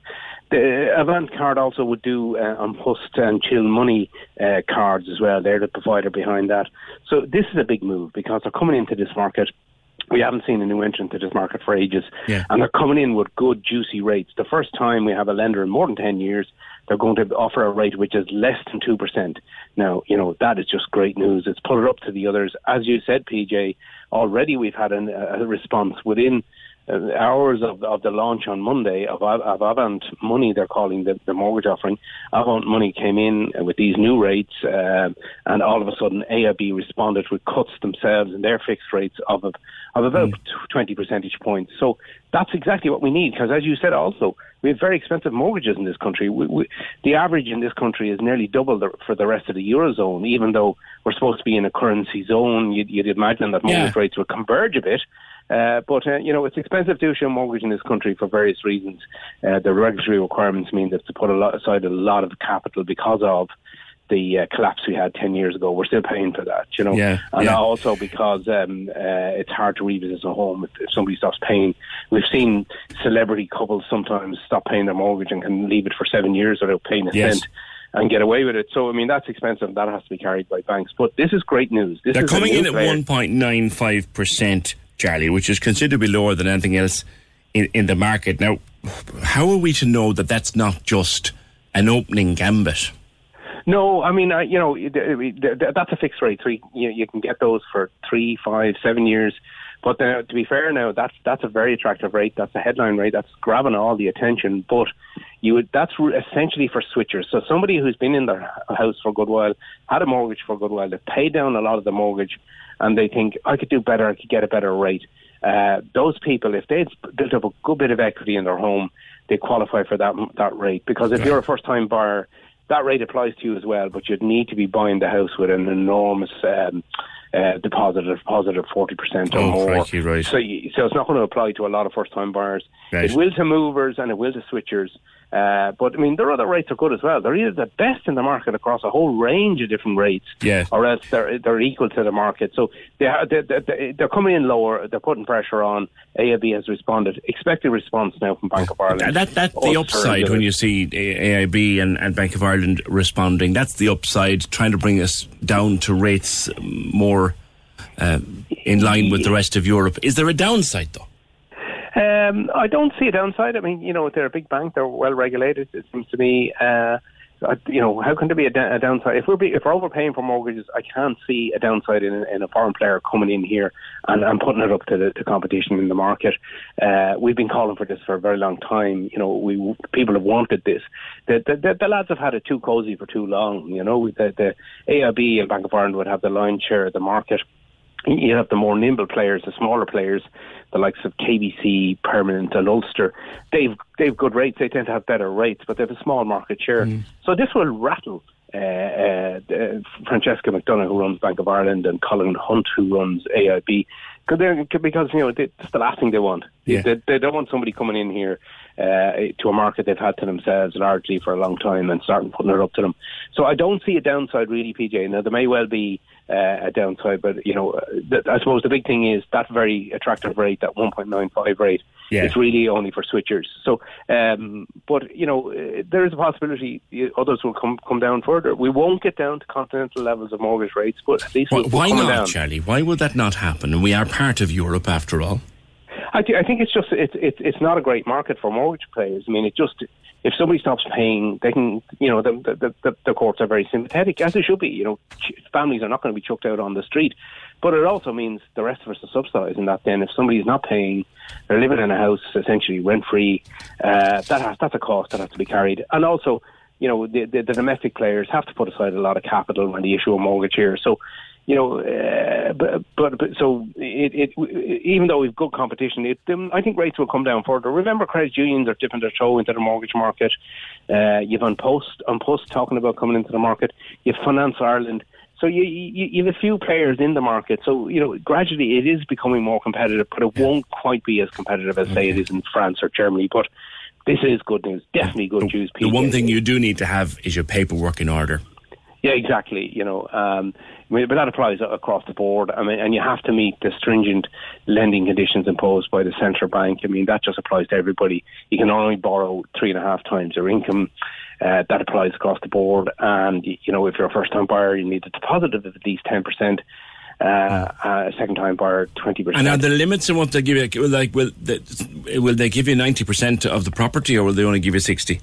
The Avant card also would do uh, An Post and Chill Money uh, cards as well. They're the provider behind that. So this is a big move because they're coming into this market we haven't seen a new entrant to this market for ages. Yeah. And they're coming in with good, juicy rates. The first time we have a lender in more than 10 years, they're going to offer a rate which is less than 2%. Now, you know, that is just great news. It's put it up to the others. As you said, PJ, already we've had an, a response within hours of, of the launch on Monday of, of Avant Money, they're calling the, the mortgage offering. Avant Money came in with these new rates, uh, and all of a sudden AIB responded with cuts themselves in their fixed rates of of about Hmm. 20 percentage points. So that's exactly what we need, because as you said, also we have very expensive mortgages in this country. We, we, the average in this country is nearly double the, for the rest of the eurozone, even though we're supposed to be in a currency zone. You'd, you'd imagine that mortgage Yeah. rates would converge a bit. Uh, but uh, you know it's expensive to issue a mortgage in this country for various reasons. Uh, the regulatory requirements mean that to put a lot aside a lot of capital because of the uh, collapse we had ten years ago. We're still paying for that, you know, Yeah, and yeah. also because um, uh, it's hard to revisit a home if, if somebody stops paying. We've seen celebrity couples sometimes stop paying their mortgage and can leave it for seven years without paying a Yes. cent. And get away with it. So I mean that's expensive. That has to be carried by banks. But this is great news. This They're is coming in at 1.95%, Charlie, which is considerably lower than anything else in, in the market. Now, how are we to know that that's not just an opening gambit? No, I mean, uh, you know, th- th- th- that's a fixed rate. So you, you can get those for three, five, seven years. But uh, to be fair, now that's that's a very attractive rate. That's a headline rate. That's grabbing all the attention. But you would that's essentially for switchers. So somebody who's been in their house for a good while, had a mortgage for a good while, they've paid down a lot of the mortgage, and they think I could do better. I could get a better rate. Uh, those people, if they've built up a good bit of equity in their home, they qualify for that that rate. Because if you're a first time buyer, that rate applies to you as well, but you'd need to be buying the house with an enormous um, uh, deposit, a deposit of 40% or Oh, more. crikey, right. So, you, so it's not going to apply to a lot of first-time buyers. Right. It will to movers and it will to switchers. Uh, but, I mean, their other rates are good as well. They're either the best in the market across a whole range of different rates, Yeah. or else they're, they're equal to the market. So they are, they, they, they're coming in lower. They're putting pressure on. AIB has responded. Expected response now from Bank of Ireland. That, that that's the upside when you see AIB and, and Bank of Ireland responding. That's the upside, trying to bring us down to rates more uh, in line with the rest of Europe. Is there a downside though? Um, I don't see a downside. I mean, you know, they're a big bank. They're well regulated. It seems to me. Uh, you know, how can there be a, da- a downside? If we're be, if we're overpaying for mortgages, I can't see a downside in, in a foreign player coming in here and, and putting it up to the to competition in the market. Uh, we've been calling for this for a very long time. You know, we people have wanted this. The the, the, the lads have had it too cozy for too long. You know, the, the AIB and Bank of Ireland would have the lion's share of the market you have the more nimble players, the smaller players, the likes of KBC, Permanent, and Ulster. They've they've good rates. They tend to have better rates, but they have a small market share. So this will rattle. Uh, uh, uh, Francesca McDonagh, who runs Bank of Ireland, and Colin Hunt, who runs AIB, because you know they, that's the last thing they want. Yeah. They, they don't want somebody coming in here uh, to a market they've had to themselves largely for a long time and starting putting it up to them. So I don't see a downside really, PJ. Now there may well be uh, a downside, but you know, th- I suppose the big thing is that very attractive rate, that 1.95 rate, Yeah. is really only for switchers. So, um, but you know, uh, there is a possibility uh, others will come come down further. We won't get down to continental levels of mortgage rates, but at least Why, we'll, why not, down. Charlie? Why would that not happen? And we are part of Europe after all. I, thi- I think it's just it's it's it's not a great market for mortgage players. I mean, it just if somebody stops paying, they can you know the the, the, the courts are very sympathetic as they should be. You know, families are not going to be chucked out on the street, but it also means the rest of us are subsidising that. Then if somebody is not paying, they're living in a house essentially rent free. Uh, that has, that's a cost that has to be carried, and also. You know the, the the domestic players have to put aside a lot of capital when they issue a mortgage here. So, you know, uh, but, but but so it, it even though we've good competition, it, um, I think rates will come down further. Remember, credit unions are dipping their toe into the mortgage market. Uh, you've An Post An Post talking about coming into the market. You've Finance Ireland. So you, you you have a few players in the market. So you know gradually it is becoming more competitive, but it won't quite be as competitive as say it is in France or Germany. But this is good news, definitely good news. The one thing you do need to have is your paperwork in order. Yeah, exactly. You know, um, I mean, but that applies across the board. I mean, and you have to meet the stringent lending conditions imposed by the central bank. I mean, that just applies to everybody. You can only borrow three and a half times your income. Uh, that applies across the board. And you know, if you're a first-time buyer, you need a deposit of at least ten percent. Uh, a second time buyer, twenty percent. And are the limits in what they give you? Like, will they, will they give you ninety percent of the property, or will they only give you sixty?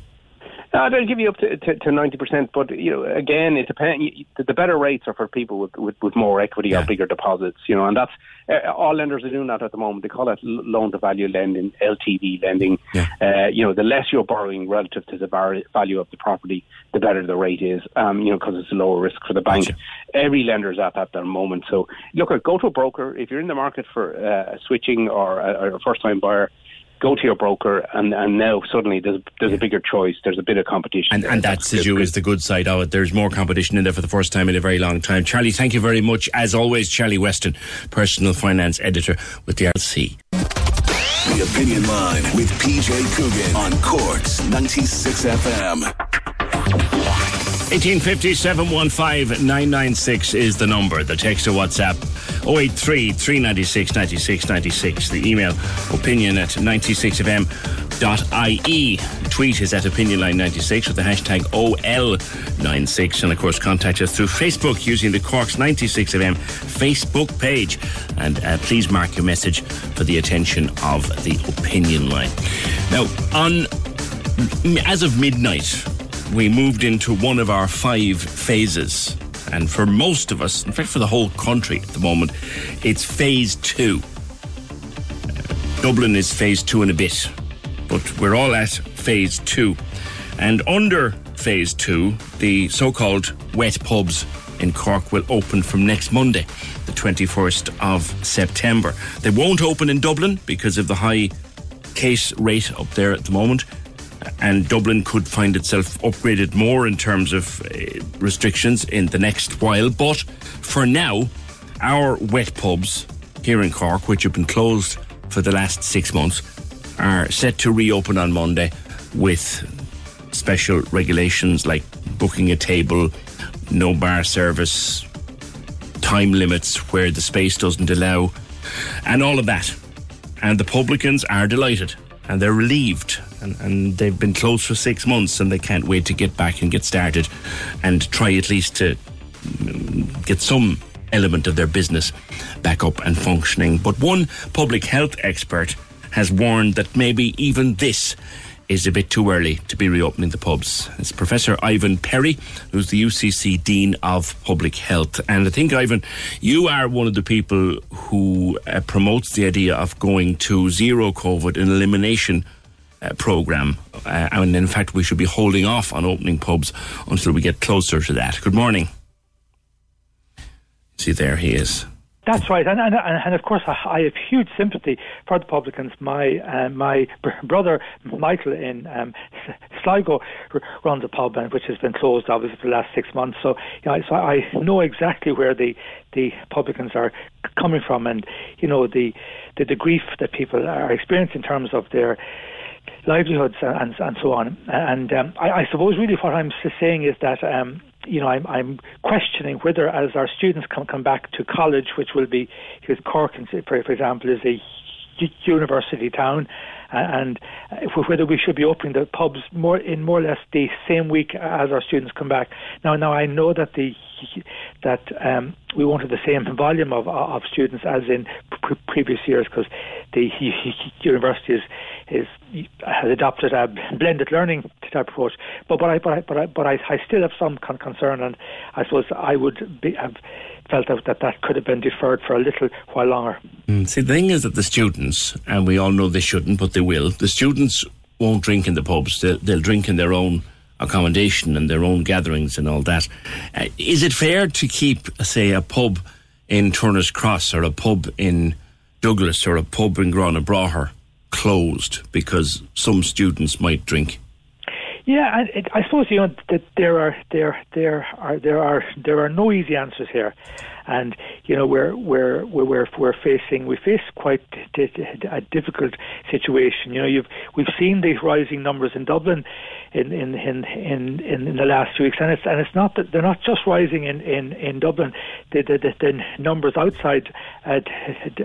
No, they'll give you up to ninety percent, but you know, again, it depends. The better rates are for people with with, with more equity yeah. or bigger deposits, you know, and that's uh, all lenders are doing that at the moment. They call it loan to value lending, LTV lending. Yeah. Uh, you know, the less you're borrowing relative to the bar- value of the property, the better the rate is. Um, you know, because it's a lower risk for the bank. Gotcha. Every lender is at that at the moment. So, look, go to a broker if you're in the market for uh, switching or, or a first time buyer go to your broker, and, and now suddenly there's there's a bigger choice. There's a bit of competition, and, and that's, as you is the good side of it. There's more competition in there for the first time in a very long time. Charlie, thank you very much as always. Charlie Weston, personal finance editor with the RC. The Opinion Line with PJ Coogan on Corks 96 FM. 1850 715 996 is the number. The text or WhatsApp 083 396 96 96. The email opinion at 96fm.ie. Tweet is at opinionline96 with the hashtag OL96. And of course, contact us through Facebook using the Corks 96FM Facebook page. And uh, please mark your message for the attention of the opinion line. Now, on as of midnight, we moved into one of our five phases. And for most of us, in fact, for the whole country at the moment, it's phase two. Dublin is phase two and a bit, but we're all at phase two. And under phase two, the so called wet pubs in Cork will open from next Monday, the 21st of September. They won't open in Dublin because of the high case rate up there at the moment and Dublin could find itself upgraded more in terms of uh, restrictions in the next while. But for now, our wet pubs here in Cork, which have been closed for the last six months, are set to reopen on Monday with special regulations like booking a table, no bar service, time limits where the space doesn't allow, and all of that. And the publicans are delighted and they're relieved and, and they've been closed for six months and they can't wait to get back and get started and try at least to mm, get some element of their business back up and functioning. But one public health expert has warned that maybe even this is a bit too early to be reopening the pubs. It's Professor Ivan Perry, who's the UCC Dean of Public Health. And I think, Ivan, you are one of the people who uh, promotes the idea of going to zero COVID, an elimination uh, program. Uh, and in fact, we should be holding off on opening pubs until we get closer to that. Good morning. See, there he is. That's right, and and, and of course I have huge sympathy for the publicans. My uh, my brother Michael in um, Sligo runs a pub, which has been closed obviously for the last six months. So, you know, so I know exactly where the the publicans are coming from, and you know the the, the grief that people are experiencing in terms of their livelihoods and and so on. And um, I, I suppose really what I'm saying is that. Um, you know, I'm, I'm questioning whether, as our students come come back to college, which will be, because Cork, for, for example, is a university town, and whether we should be opening the pubs more in more or less the same week as our students come back. Now, now I know that the that um, we have the same volume of of students as in pre- previous years because the university is, is has adopted a blended learning type approach. But but I but I but I, but I, I still have some con- concern, and I suppose I would be, have felt that, that that could have been deferred for a little while longer. Mm, see, the thing is that the students, and we all know they shouldn't, but they will. The students won't drink in the pubs; they'll, they'll drink in their own accommodation and their own gatherings and all that. Uh, is it fair to keep, say, a pub in Turner's Cross or a pub in Douglas or a pub in Grana closed because some students might drink? Yeah, it, I suppose you know that there are there there are there are there are no easy answers here, and you know we're we're we're we're facing we face quite a difficult situation. You know, you've we've seen these rising numbers in Dublin in in in in, in the last few weeks, and it's and it's not that they're not just rising in in in Dublin. The the, the, the numbers outside uh,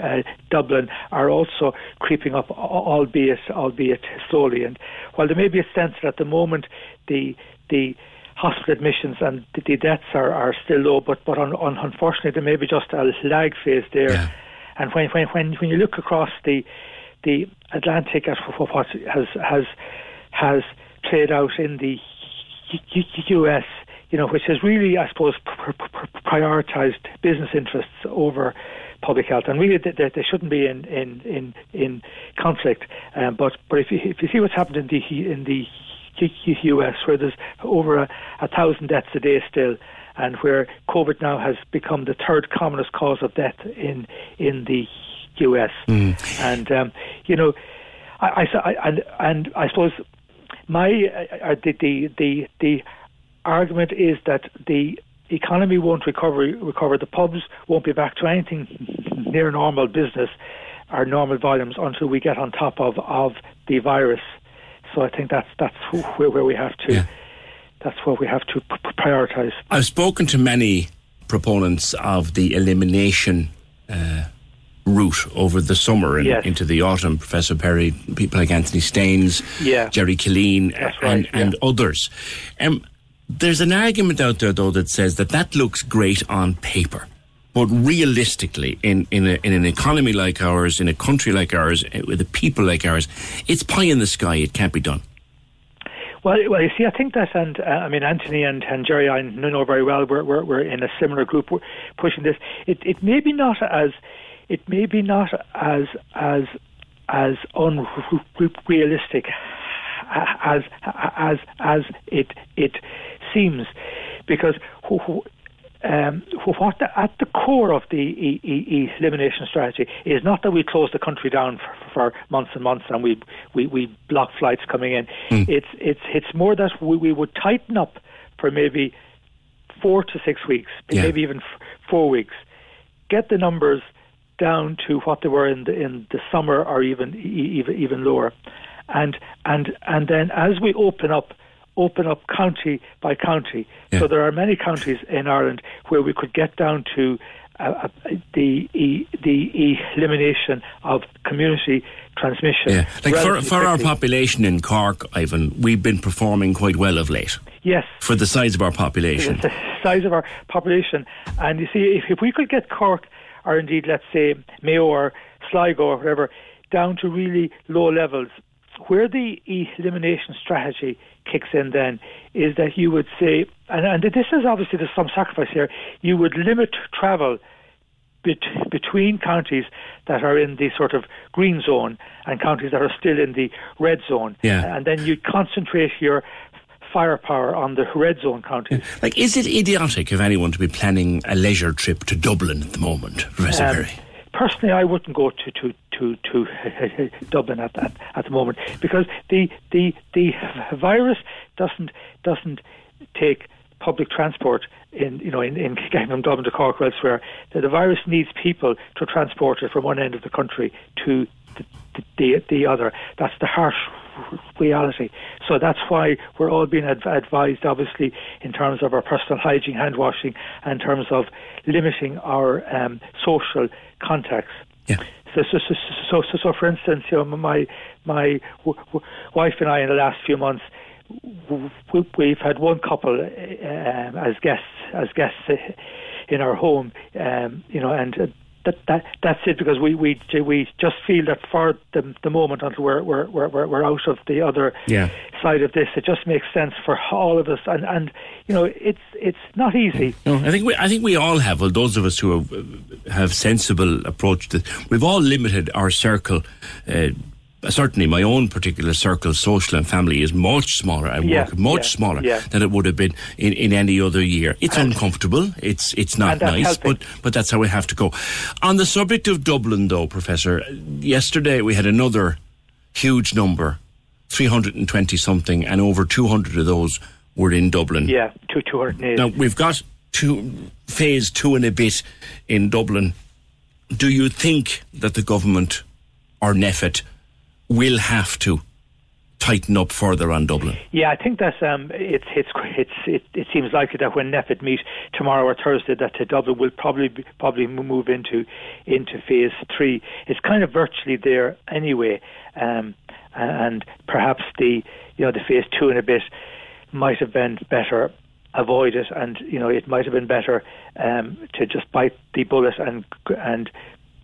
uh, Dublin are also creeping up, albeit albeit slowly. And while there may be a sense that at the moment the the hospital admissions and the, the deaths are, are still low, but but on, on, unfortunately there may be just a lag phase there. Yeah. And when when when when you look across the the Atlantic at what has has has played out in the U.S., you know, which has really, I suppose, prioritised business interests over public health, and really they, they shouldn't be in in in, in conflict. Um, but but if you, if you see what's happened in the in the US, where there's over a, a thousand deaths a day still, and where COVID now has become the third commonest cause of death in in the US. Mm. And um, you know, I, I, I, and and I suppose my uh, the, the the the argument is that the economy won't recover recover the pubs won't be back to anything near normal business or normal volumes until we get on top of of the virus so I think that's that's where, where we have to. Yeah. That's what we have to prioritise. I've spoken to many proponents of the elimination uh, route over the summer and Yes. into the autumn. Professor Perry, people like Anthony Staines, Yeah. Gerry Killeen, That's and, right, and others. Um, there's an argument out there, though, that says that that looks great on paper. But realistically, in, in, a, in an economy like ours, in a country like ours, eh, with a people like ours, it's pie in the sky. It can't be done. Well, well, you see, I think that, and uh, I mean, Anthony and, and Gerry, I know very well. We're, we're we're in a similar group we're pushing this. It it may be not as it may be not as as as unrealistic as as as it it seems, because um, what the, at the core of the e- e- elimination strategy is not that we close the country down for, for months and months and we, we, we block flights coming in. It's it's it's more that we, we would tighten up for maybe four to six weeks, Yeah. maybe even f- four weeks. Get the numbers down to what they were in the in the summer or even e- even even lower, and and and then as we open up open up county by county. So there are many counties in Ireland where we could get down to uh, uh, the e- the elimination of community transmission. Yeah, like for, for our population in Cork, Ivan, we've been performing quite well of late. Yes. For the size of our population. the size of our population. And you see, if, if we could get Cork, or indeed, let's say, Mayo or Sligo or whatever, down to really low levels, where the elimination strategy kicks in then is that you would say, and, and this is obviously there's some sacrifice here, you would limit travel bet- between counties that are in the sort of green zone and counties that are still in the red zone. Yeah. And then you concentrate your firepower on the red zone counties. Like, is it idiotic of anyone to be planning a leisure trip to Dublin at the moment, Professor Um, Perry? Personally, I wouldn't go to to to, to Dublin at, at at the moment because the the the virus doesn't doesn't take public transport in you know in, in getting from Dublin to Cork or elsewhere. The, the virus needs people to transport it from one end of the country to the the, the other. That's the harsh reality. So that's why we're all being adv- advised, obviously, in terms of our personal hygiene, hand washing, and in terms of limiting our um, social contacts. Yeah. So, so, so, so, so, so, for instance, you know, my my w- w- wife and I, in the last few months, we've had one couple uh, um, as guests as guests uh, in our home, um, you know, and. That, that that's it because we, we we just feel that for the, the moment until we're, we're we're we're we're out of the other Yeah. side of this, it just makes sense for all of us, and and you know it's it's not easy. No, I think we, I think we all have. Well, those of us who have, have sensible approach to, we've all limited our circle. Uh, Uh, certainly, my own particular circle, social and family, is much smaller at Yeah, work, much yeah, smaller yeah. than it would have been in, in any other year. It's And- uncomfortable. It's it's not nice, helping. but but that's how we have to go. On the subject of Dublin, though, Professor, yesterday we had another huge number, three hundred and twenty something, and over two hundred of those were in Dublin. Yeah, two two hundred eight. Now we've got to phase two and a bit in Dublin, do you think that the government or NPHET will have to tighten up further on Dublin? Yeah, I think that um, it's it's it's it, it seems likely that when NPHET meet tomorrow or Thursday, that Dublin will probably probably move into into phase three. It's kind of virtually there anyway, um, and perhaps the you know the phase two and a bit might have been better avoided, and you know it might have been better um, to just bite the bullet and and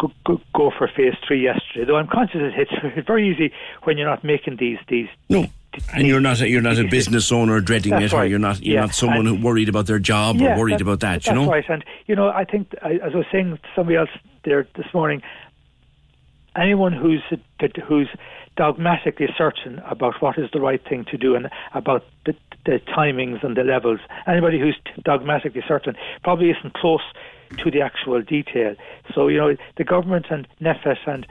go, go, go for phase three yesterday. Though I'm conscious it's, it's very easy when you're not making these these. No. And you're not a, you're not a business owner dreading That's it, or you're not you're Yeah. not someone And- who worried about their job Yeah, or worried that- about that. You know, right. And you know, I think as I was saying to somebody else there this morning, anyone who's who's dogmatically certain about what is the right thing to do and about the, the timings and the levels, anybody who's dogmatically certain probably isn't close to the actual detail. So you know, the government and NPHET and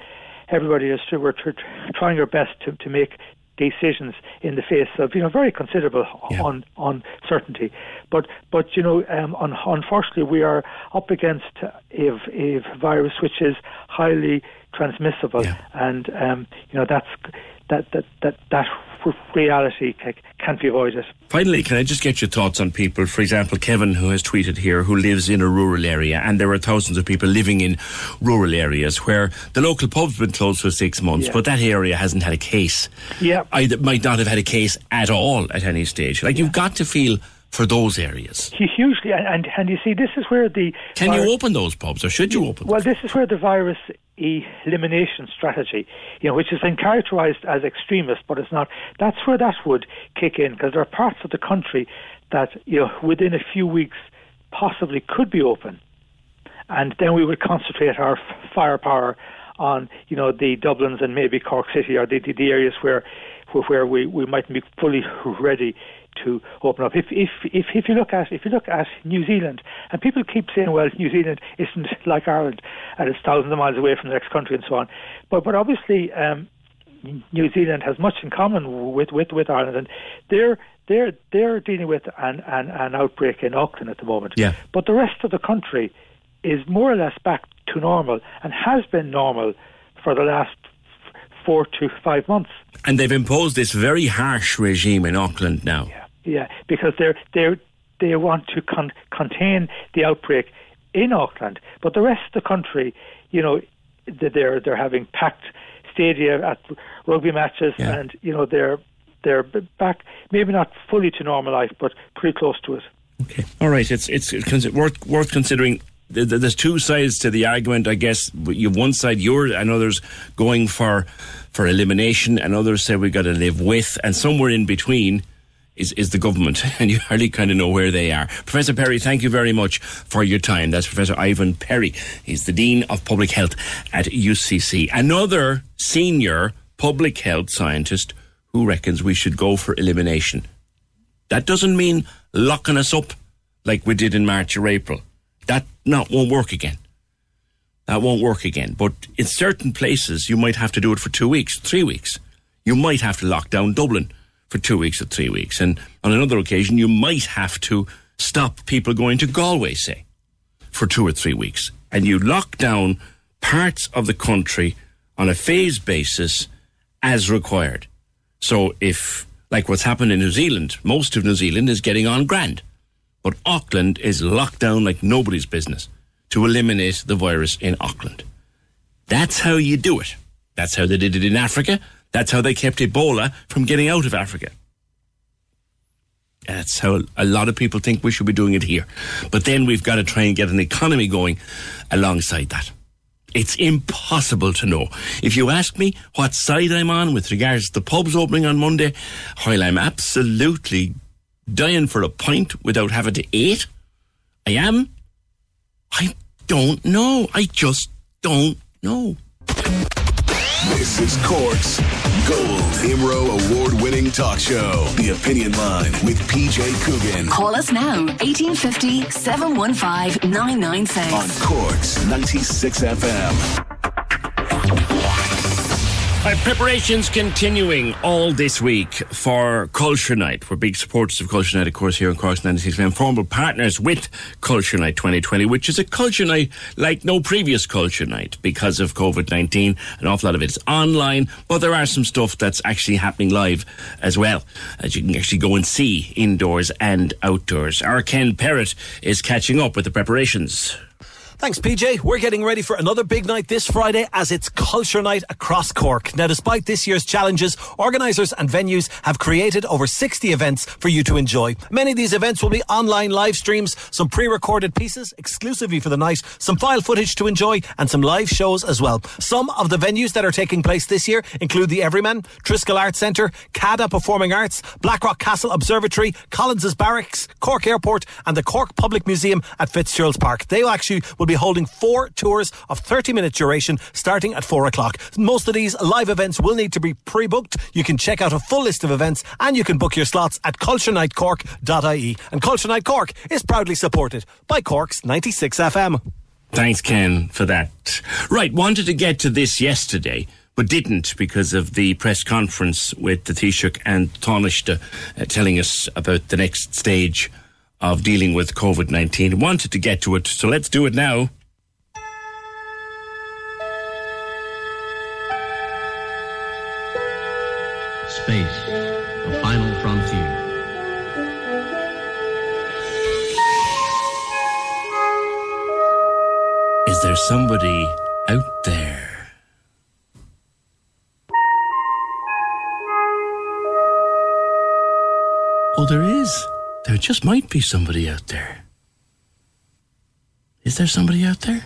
everybody is we're tr- tr- trying our best to, to make decisions in the face of you know very considerable un, uncertainty. But but you know um, un, unfortunately we are up against a, a virus which is highly transmissible, and um, you know that's that that that that reality ca- can't be avoided. Finally, can I just get your thoughts on people? For example, Kevin, who has tweeted here, who lives in a rural area, and there are thousands of people living in rural areas where the local pub's been closed for six months, Yeah. but that area hasn't had a case. Yeah. I might not have had a case at all at any stage. Like you've got to feel for those areas. Hugely, and, and you see, this is where the Can virus- you open those pubs, or should you open? Well, this is where the virus elimination strategy, you know, which has been characterised as extremist, but it's not. That's where that would kick in because there are parts of the country that you know within a few weeks possibly could be open, and then we would concentrate our firepower on you know the Dublins and maybe Cork City or the the, the areas where where where we, we mightn't be fully ready to open up. If if if if you look at if you look at New Zealand, and people keep saying, well, New Zealand isn't like Ireland, and it's thousands of miles away from the next country and so on. But but obviously, um, New Zealand has much in common with with with Ireland, and they're they're they're dealing with an an, an outbreak in Auckland at the moment. Yeah. But the rest of the country is more or less back to normal and has been normal for the last four to five months. And they've imposed this very harsh regime in Auckland now. Yeah, because they're they they want to con- contain the outbreak in Auckland, but the rest of the country, you know, they're they're having packed stadia at rugby matches, and you know they're they're back maybe not fully to normal life, but pretty close to it. Okay, all right, it's it's con- worth worth considering. Th- th- There's two sides to the argument, I guess. You have one side, you're, and others going for for elimination, and others say we've got to live with, and somewhere in between is is the government, and you hardly kind of know where they are. Professor Perry, thank you very much for your time. That's Professor Ivan Perry. He's the Dean of Public Health at UCC. Another senior public health scientist who reckons we should go for elimination. That doesn't mean locking us up like we did in March or April. That not won't work again. That won't work again. But in certain places, you might have to do it for two weeks, three weeks. You might have to lock down Dublin for two weeks or three weeks. And on another occasion, you might have to stop people going to Galway, say, for two or three weeks. And you lock down parts of the country on a phase basis as required. So if, like what's happened in New Zealand, most of New Zealand is getting on grand. But Auckland is locked down like nobody's business to eliminate the virus in Auckland. That's how you do it. That's how they did it in Africa. That's how they kept Ebola from getting out of Africa. That's how a lot of people think we should be doing it here. But then we've got to try and get an economy going alongside that. It's impossible to know. If you ask me what side I'm on with regards to the pubs opening on Monday, while I'm absolutely dying for a pint without having to eat, I am. I don't know. I just don't know. This is Cork's Gold Imro Award winning talk show. The Opinion Line with PJ Coogan. Call us now, 1850 715 996. On Cork's 96 FM. Right, preparations continuing all this week for Culture Night. We're big supporters of Culture Night, of course, here in Cork's 96 FM. Formal partners with Culture Night 2020, which is a Culture Night like no previous Culture Night because of COVID 19. An awful lot of it is online, but there are some stuff that's actually happening live as well, as you can actually go and see indoors and outdoors. Our Ken Perrott is catching up with the preparations. Thanks, PJ. We're getting ready for another big night this Friday as it's Culture Night across Cork. Now, despite this year's challenges, organisers and venues have created over 60 events for you to enjoy. Many of these events will be online live streams, some pre recorded pieces exclusively for the night, some file footage to enjoy, and some live shows as well. Some of the venues that are taking place this year include the Everyman, Triskel Arts Centre, CADA Performing Arts, Blackrock Castle Observatory, Collins's Barracks, Cork Airport, and the Cork Public Museum at Fitzgerald's Park. They actually will be holding four tours of 30 minute duration starting at 4 o'clock. Most of these live events will need to be pre booked. You can check out a full list of events and you can book your slots at culturenightcork.ie. And Culture Night Cork is proudly supported by Cork's 96 FM. Thanks, Ken, for that. Right, wanted to get to this yesterday, but didn't because of the press conference with the Taoiseach and Taoiseach uh, telling us about the next stage of dealing with COVID 19. Wanted to get to it, so let's do it now. Space, the final frontier. Is there somebody out there? Oh, there is. There just might be somebody out there. Is there somebody out there?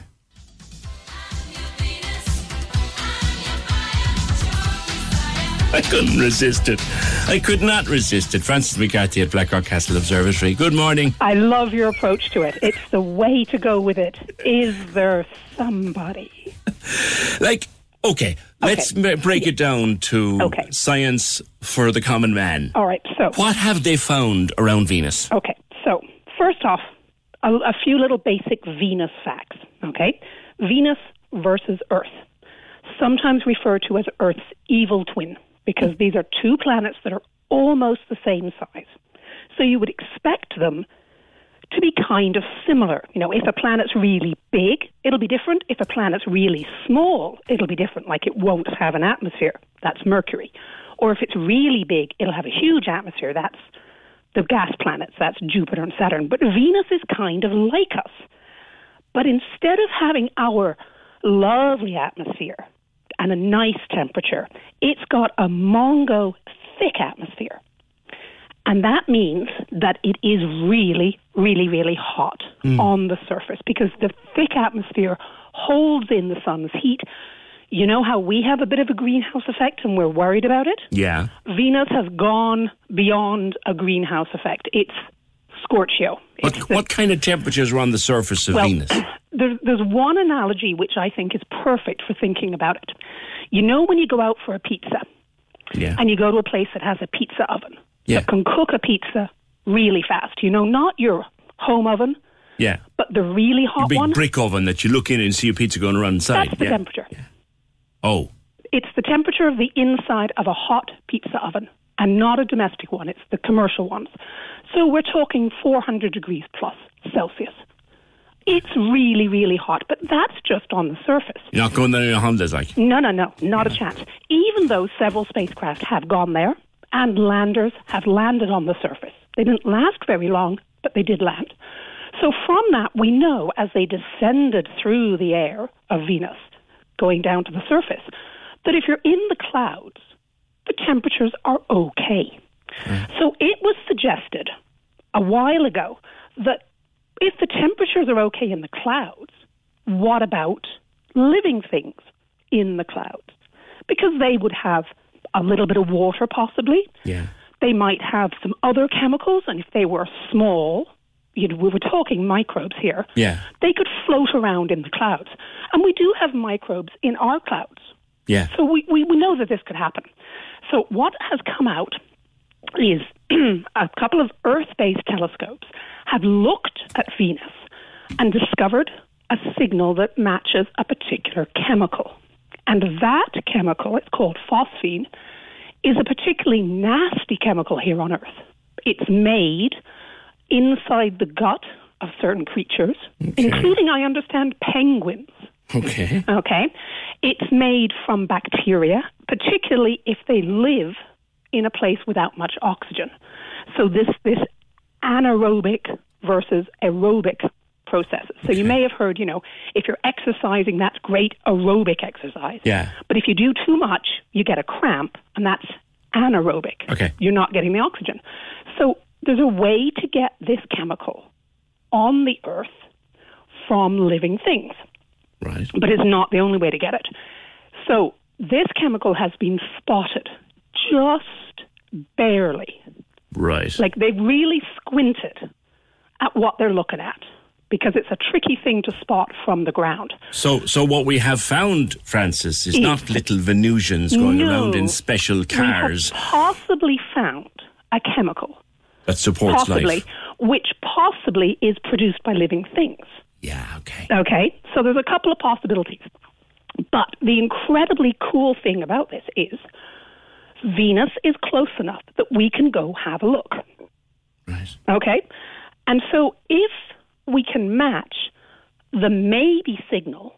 I couldn't resist it. I could not resist it. Francis McCarthy at Blackrock Castle Observatory. Good morning. I love your approach to it. It's the way to go with it. Is there somebody? Like, okay, let's m- break it down to Okay. science for the common man. All right, so. What have they found around Venus? Okay, so first off, a, a few little basic Venus facts. Okay, Venus versus Earth, sometimes referred to as Earth's evil twin, because these are two planets that are almost the same size. So you would expect them to be kind of similar. You know, if a planet's really big, it'll be different. If a planet's really small, it'll be different. Like it won't have an atmosphere. That's Mercury. Or if it's really big, it'll have a huge atmosphere. That's the gas planets. That's Jupiter and Saturn. But Venus is kind of like us. But instead of having our lovely atmosphere and a nice temperature, it's got a mongo thick atmosphere. And that means that it is really, really, really hot Mm. on the surface because the thick atmosphere holds in the sun's heat. You know how we have a bit of a greenhouse effect and we're worried about it? Yeah. Venus has gone beyond a greenhouse effect. It's scorchio. What, what kind of temperatures are on the surface of Well, Venus? There's, there's one analogy which I think is perfect for thinking about it. You know, when you go out for a pizza Yeah. and you go to a place that has a pizza oven Yeah. that can cook a pizza really fast, you know, not your home oven, Yeah. but the really hot big one. brick oven that you look in and see a pizza going around inside. That's the yeah. temperature. Oh, It's the temperature of the inside of a hot pizza oven and not a domestic one. It's the commercial ones. So we're talking 400 degrees plus Celsius. It's really, really hot, but that's just on the surface. you're not going down in your Hondas like. No, no, no, not a chance. Even though several spacecraft have gone there and landers have landed on the surface, they didn't last very long, but they did land. So from that, we know as they descended through the air of Venus, going down to the surface, that if you're in the clouds, the temperatures are okay. Mm. So it was suggested a while ago that if the temperatures are okay in the clouds, what about living things in the clouds? Because they would have a little bit of water, possibly. Yeah. They might have some other chemicals, and if they were small, you know, we were talking microbes here, Yeah. they could float around in the clouds. And we do have microbes in our clouds. Yeah. So we, we, we know that this could happen. So what has come out is a couple of Earth-based telescopes have looked at Venus and discovered a signal that matches a particular chemical. And that chemical, it's called phosphine, is a particularly nasty chemical here on Earth. It's made inside the gut of certain creatures, including, I understand, penguins. Okay. Okay. It's made from bacteria, particularly if they live in a place without much oxygen. So this this anaerobic versus aerobic processes. So you may have heard, you know, if you're exercising, that's great aerobic exercise. Yeah. But if you do too much, you get a cramp, and that's anaerobic. Okay. You're not getting the oxygen. So there's a way to get this chemical on the earth from living things. Right. But it's not the only way to get it. So this chemical has been spotted just barely. Right. Like they've really squinted at what they're looking at because it's a tricky thing to spot from the ground. So, so what we have found, Francis, is It- not little Venusians going No. around in special cars We have possibly found a chemical, that supports possibly, life. which possibly is produced by living things. Yeah, okay. Okay, so there's a couple of possibilities. But the incredibly cool thing about this is Venus is close enough that we can go have a look. Right. Okay? And so if we can match the maybe signal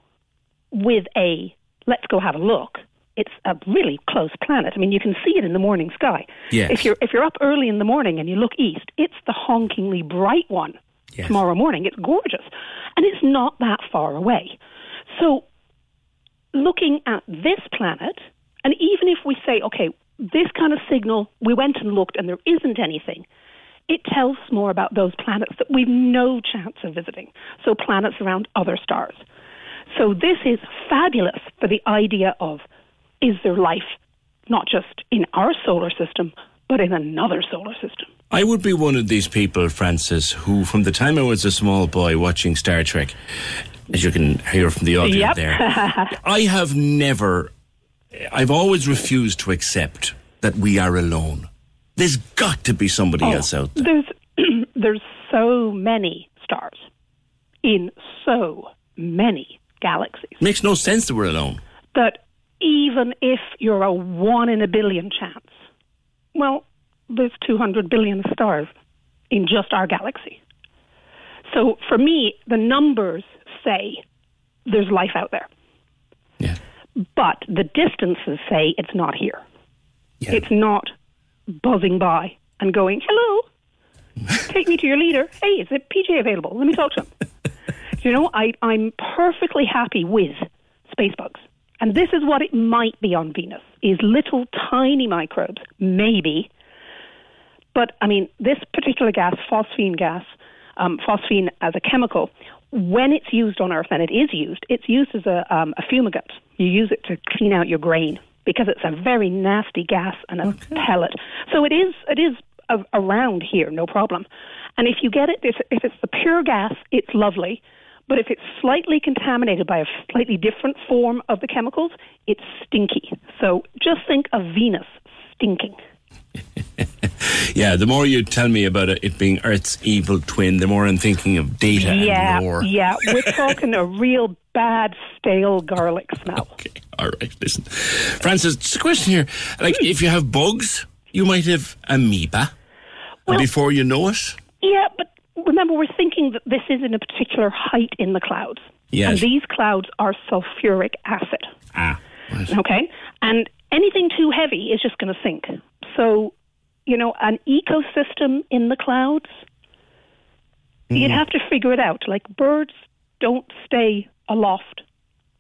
with a let's go have a look, it's a really close planet. I mean, you can see it in the morning sky. Yes. If you're if you're up early in the morning and you look east, it's the honkingly bright one tomorrow morning. It's gorgeous. And it's not that far away. So looking at this planet, and even if we say, okay, this kind of signal, we went and looked and there isn't anything, it tells us more about those planets that we've no chance of visiting. So planets around other stars. So this is fabulous for the idea of is there life not just in our solar system, but in another solar system? I would be one of these people, Francis, who from the time I was a small boy watching Star Trek, as you can hear from the audio Yep. there, I have never, I've always refused to accept that we are alone. There's got to be somebody Oh, else out there. There's there's so many stars in so many galaxies Makes no sense that we're alone. that even if you're a one in a billion chance, well, there's 200 billion stars in just our galaxy. So for me, the numbers say there's life out there. Yeah. But the distances say it's not here. Yeah. It's not buzzing by and going, hello, take me to your leader. Hey, is it PJ available? Let me talk to him. you know, I, I'm perfectly happy with space bugs. And this is what it might be on Venus, is little tiny microbes, maybe. But, I mean, this particular gas, phosphine gas, um, phosphine as a chemical, when it's used on Earth, and it is used, it's used as a, um, a fumigant. You use it to clean out your grain because it's a very nasty gas and a pellet. So it is it is a, around here, no problem. And if you get it, if, if it's the pure gas, it's lovely. But if it's slightly contaminated by a slightly different form of the chemicals, it's stinky. So just think of Venus stinking. Yeah, the more you tell me about it, it being Earth's evil twin, the more I'm thinking of data yeah, and lore. yeah, we're talking a real bad stale garlic smell. All right, listen. Francis, just a question here. Like, if you have bugs, you might have amoeba. and before you know it, Yeah, but remember, we're thinking that this is in a particular height in the clouds. Yes. And these clouds are sulfuric acid. Ah. Okay? And anything too heavy is just going to sink. So, you know, an ecosystem in the clouds, you'd have to figure it out. Like birds don't stay aloft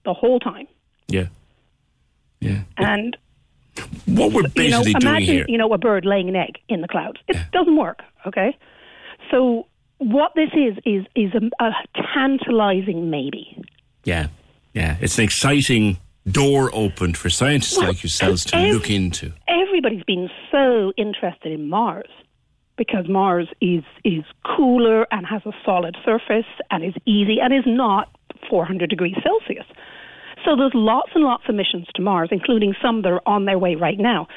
the whole time. yeah. And What we're you know, basically doing imagine here. you know a bird laying an egg in the clouds. It doesn't work. Okay, so what this is is is a, a tantalizing maybe. Yeah, yeah. It's an exciting door opened for scientists Well, like yourselves to ev- look into. Everybody's been so interested in Mars because Mars is is cooler and has a solid surface and is easy and is not 400 degrees Celsius. So there's lots and lots of missions to Mars, including some that are on their way right now.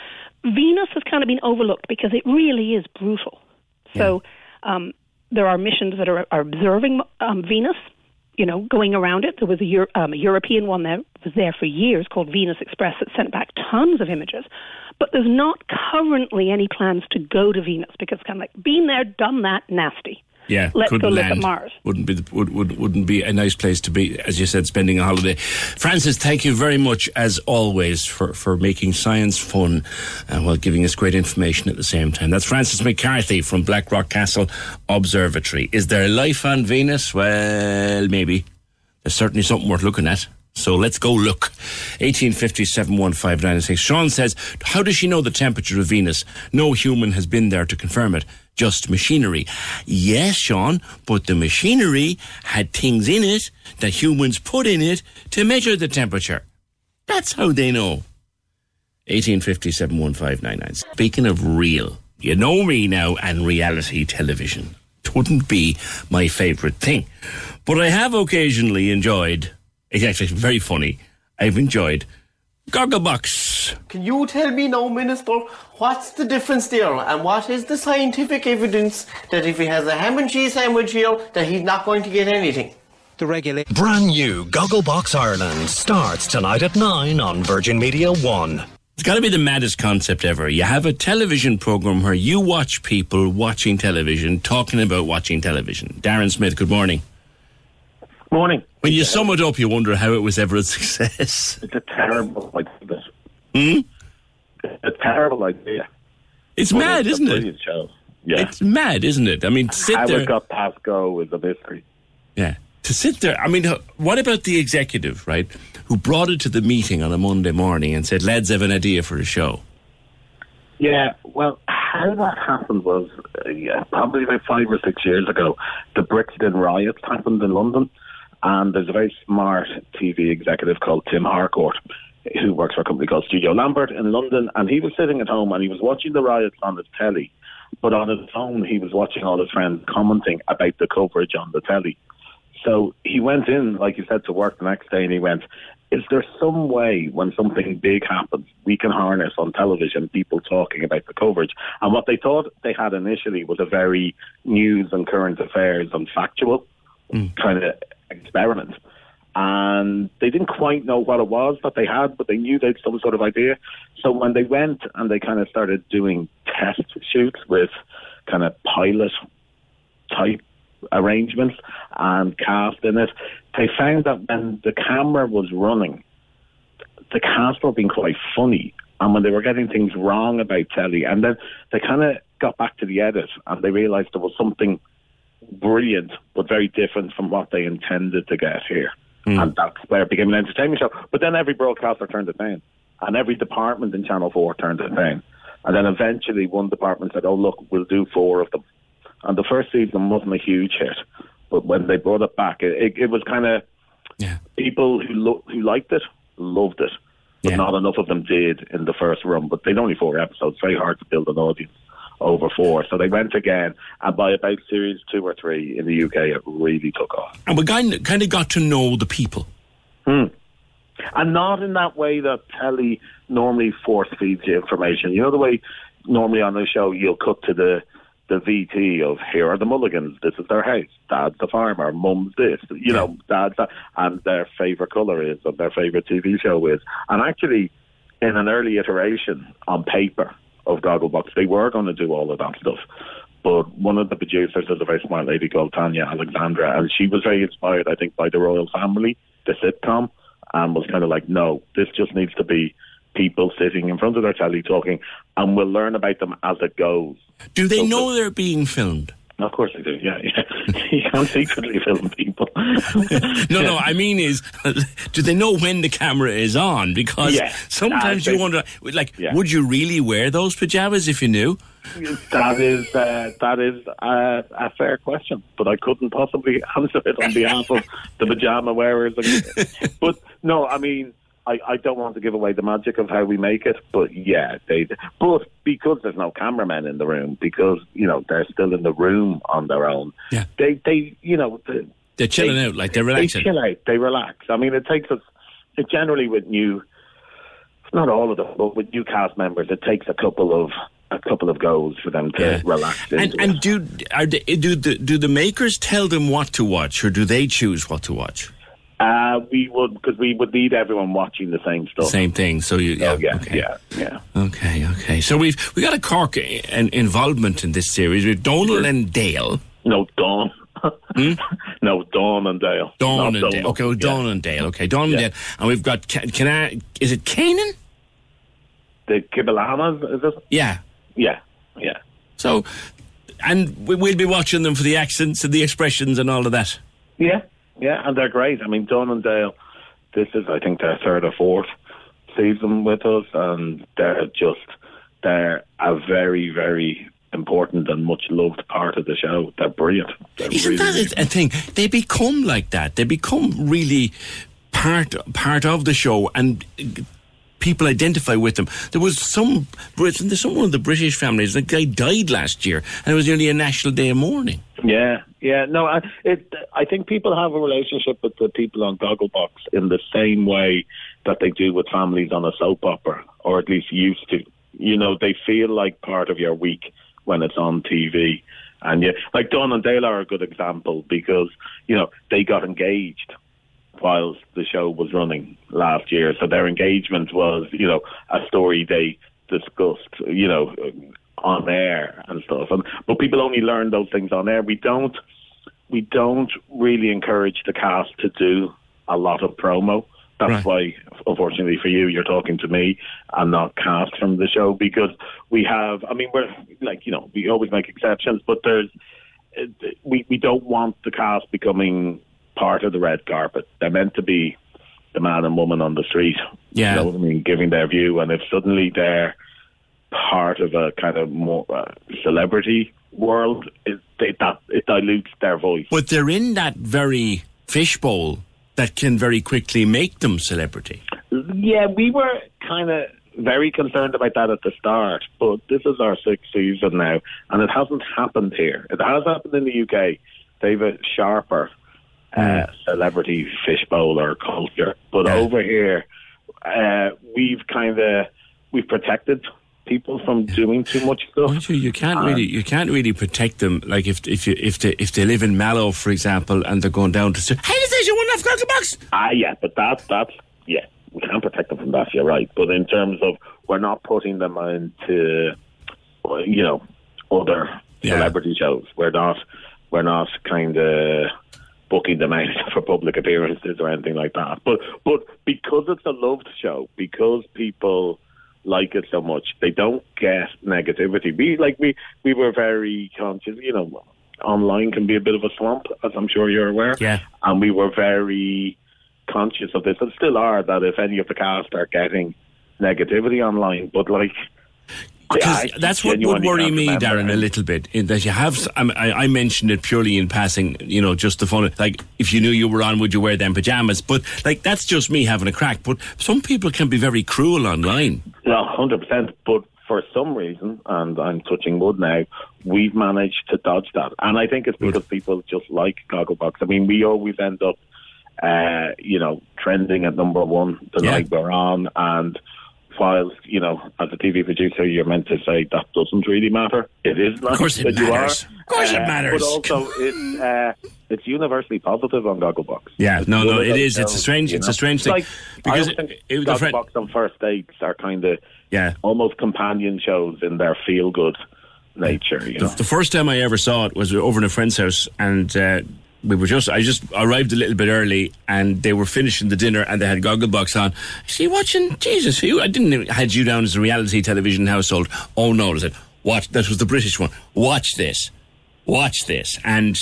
Venus has kind of been overlooked because it really is brutal. So um, there are missions that are, are observing um, Venus, you know, going around it. There was a, Euro- um, a European one that was there for years called Venus Express that sent back tons of images. But there's not currently any plans to go to Venus because it's kind of like, been there, done that, nasty. Yeah, Let's couldn't go look at. Mars. Wouldn't be the, would, would wouldn't be a nice place to be, as you said, spending a holiday. Francis, thank you very much as always for, for making science fun and while giving us great information at the same time. That's Francis McCarthy from Blackrock Castle Observatory. Is there life on Venus? Well, maybe. There's certainly something worth looking at. So let's go look. 18571596. Sean says, How does she know the temperature of Venus? No human has been there to confirm it. Just machinery. Yes, Sean, but the machinery had things in it that humans put in it to measure the temperature. That's how they know. 18571599. Speaking of real, you know me now and reality television. Wouldn't be my favourite thing. But I have occasionally enjoyed, it's actually very funny, I've enjoyed Gogglebox. Can you tell me now, Minister, what's the difference there and what is the scientific evidence that if he has a ham and cheese sandwich here, that he's not going to get anything? The regular. Brand new Gogglebox Ireland starts tonight at 9 on Virgin Media 1. It's got to be the maddest concept ever. You have a television program where you watch people watching television, talking about watching television. Darren Smith, good morning. Morning. When you sum it up, you wonder how it was ever a success. It's a terrible idea. Hmm? It's a terrible idea. It's mad, it's isn't it? Show. Yeah. It's mad, isn't it? I mean, sit How there. it got past go is a mystery. Yeah. To sit there, I mean, what about the executive, right, who brought it to the meeting on a Monday morning and said, lads, have an idea for a show? Yeah, well, how that happened was uh, yeah, probably about five or six years ago. The Brixton riots happened in London, and there's a very smart TV executive called Tim Harcourt who works for a company called Studio Lambert in London, and he was sitting at home and he was watching the riots on his telly, but on his phone he was watching all his friends commenting about the coverage on the telly. So he went in, like you said, to work the next day and he went, Is there some way when something big happens, we can harness on television people talking about the coverage? And what they thought they had initially was a very news and current affairs and factual hmm. kind of experiment. And they didn't quite know what it was that they had, but they knew they had some sort of idea. So when they went and they kind of started doing test shoots with kind of pilot type arrangements and cast in it, they found that when the camera was running, the cast were being quite funny. And when they were getting things wrong about telly, and then they kind of got back to the edit and they realised there was something brilliant but very different from what they intended to get here. Hmm. And that's where it became an entertainment show. But then every broadcaster turned it down. And every department in Channel 4 turned it down. And then eventually one department said, oh, look, we'll do four of them. And the first season wasn't a huge hit. But when they brought it back, it, it, it was kind of people who lo- who liked it loved it. But not enough of them did in the first run. But they'd only four episodes. Very hard to build an audience over four. So they went again. And by about series two or three in the UK, it really took off. And we kind of, kind of got to know the people. Hmm. And not in that way that telly normally force feeds you information. You know the way normally on the show you'll cut to the the VT of here are the Mulligans, this is their house, dad's the farmer, mum's this, you know, dad's that, and their favourite colour is, and their favourite TV show is. And actually, in an early iteration on paper of Gogglebox, they were going to do all of that stuff. But one of the producers is a very smart lady called Tania Alexander, and she was very inspired, I think, by the Royle Family, the sitcom, and was kind of like, no, this just needs to be people sitting in front of their telly talking, and we'll learn about them as it goes. Do they know they're being filmed? Of course they do, yeah. yeah. you can't secretly film people. no, no, I mean is, do they know when the camera is on? Because Yeah. sometimes you wonder, like, would you really wear those pajamas if you knew? That is uh, that is uh, a fair question, but I couldn't possibly answer it on behalf of the pajama wearers. But no, I mean, I, I don't want to give away the magic of how we make it, but yeah, they. But because there's no cameramen in the room, because you know they're still in the room on their own. Yeah. they they you know the, They're chilling They- out, like they're relaxing. they chill out, they relax. I mean, it takes us. It generally with new, not all of them, but with new cast members, it takes a couple of a couple of goals for them to Yeah. relax. And, and do are they, do the do the makers tell them what to watch, or do they choose what to watch? Uh, we would because we would need everyone watching the same stuff. Same thing. So you, yeah, Oh, yeah, okay. yeah, yeah. Okay, okay. So we've we got a Cork uh, an involvement in this series with Donald and Dale. No, Dawn. no, Dawn and Dale. Dawn and Dale. Okay, well, Dawn and Dale. Okay, Dawn and Dale. And we've got Ca- can I? Is it Canaan? The Kibalanas, is it? Yeah. Yeah, yeah. So, and we- we'll be watching them for the accents and the expressions and all of that. Yeah, yeah, and they're great. I mean, Dawn and Dale, this is, I think, their third or fourth season with us, and they're just, they're a very, very important and much loved part of the show. They're brilliant. They're Isn't really, that a, thing? They become like that. They become really part part of the show, and people identify with them. There was some Brits, there's someone of the British families. The guy died last year, and it was nearly a national day of mourning. Yeah, yeah. No, I, it, I think people have a relationship with the people on Gogglebox in the same way that they do with families on a soap opera, or at least used to. You know, they feel like part of your week when it's on TV. And yeah, like Dawn and Dale are a good example because, you know, they got engaged whilst the show was running last year. So their engagement was, you know, a story they discussed, you know, on air and stuff. And, but people only learn those things on air. We don't, we don't really encourage the cast to do a lot of promo. That's why, unfortunately for you, you're talking to me and not cast from the show because we have. I mean, we're like you know, we always make exceptions, but there's we we don't want the cast becoming part of the red carpet. They're meant to be the man and woman on the street. Yeah. you know what I mean, giving their view, and if suddenly they're part of a kind of more uh, celebrity world, it, they, that it dilutes their voice. But they're in that very fishbowl that can very quickly make them celebrity. Yeah, we were kind of very concerned about that at the start, but this is our sixth season now, and it hasn't happened here. It has happened in the UK. They've a sharper uh, celebrity fishbowl or culture, but over here, uh, we've kind of we've protected people from doing too much stuff. You, you can't really you can't really protect them. Like if if you if they if they live in Mallow, for example, and they're going down to say, "Hey, this is your one off Gogglebox." Ah, yeah, but that that's yeah, we can't protect them from that. You're right, but in terms of we're not putting them into you know other celebrity shows. We're not we're not kind of booking them out for public appearances or anything like that. But but because it's a loved show, because people like it so much, they don't get negativity. We like we we were very conscious, you know. Online can be a bit of a swamp, as I'm sure you're aware. Yeah. And we were very conscious of this, and still are, that if any of the cast are getting negativity online, but like. Because I that's what would worry me, Darren, a little bit. In that you have—I mentioned it purely in passing, you know, just the fun. Like, if you knew you were on, would you wear them pajamas? But like, that's just me having a crack. But some people can be very cruel online. No, hundred percent. But for some reason, and I'm touching wood now, we've managed to dodge that, and I think it's because people just like Gogglebox. I mean, we always end up, uh, you know, trending at number one the Yeah. night we're on, and whilst you know, as a TV producer, you're meant to say that doesn't really matter. It is nice Of course it that you are. matters. Of course it Uh, matters. But also, it's uh, it's universally positive on Gogglebox. Yeah, no, no, it. It's a strange. It's know? a strange thing Like, because I think it, the Gogglebox on first dates are kind of yeah, almost companion shows in their feel good nature. You The, know, the first time I ever saw it was over in a friend's house, and uh, we were just I just arrived a little bit early, and they were finishing the dinner, and they had Gogglebox on. See, watching Jesus, you I didn't had you down as a reality television household. Oh no, I said watch That was the British one. Watch this, watch this, and.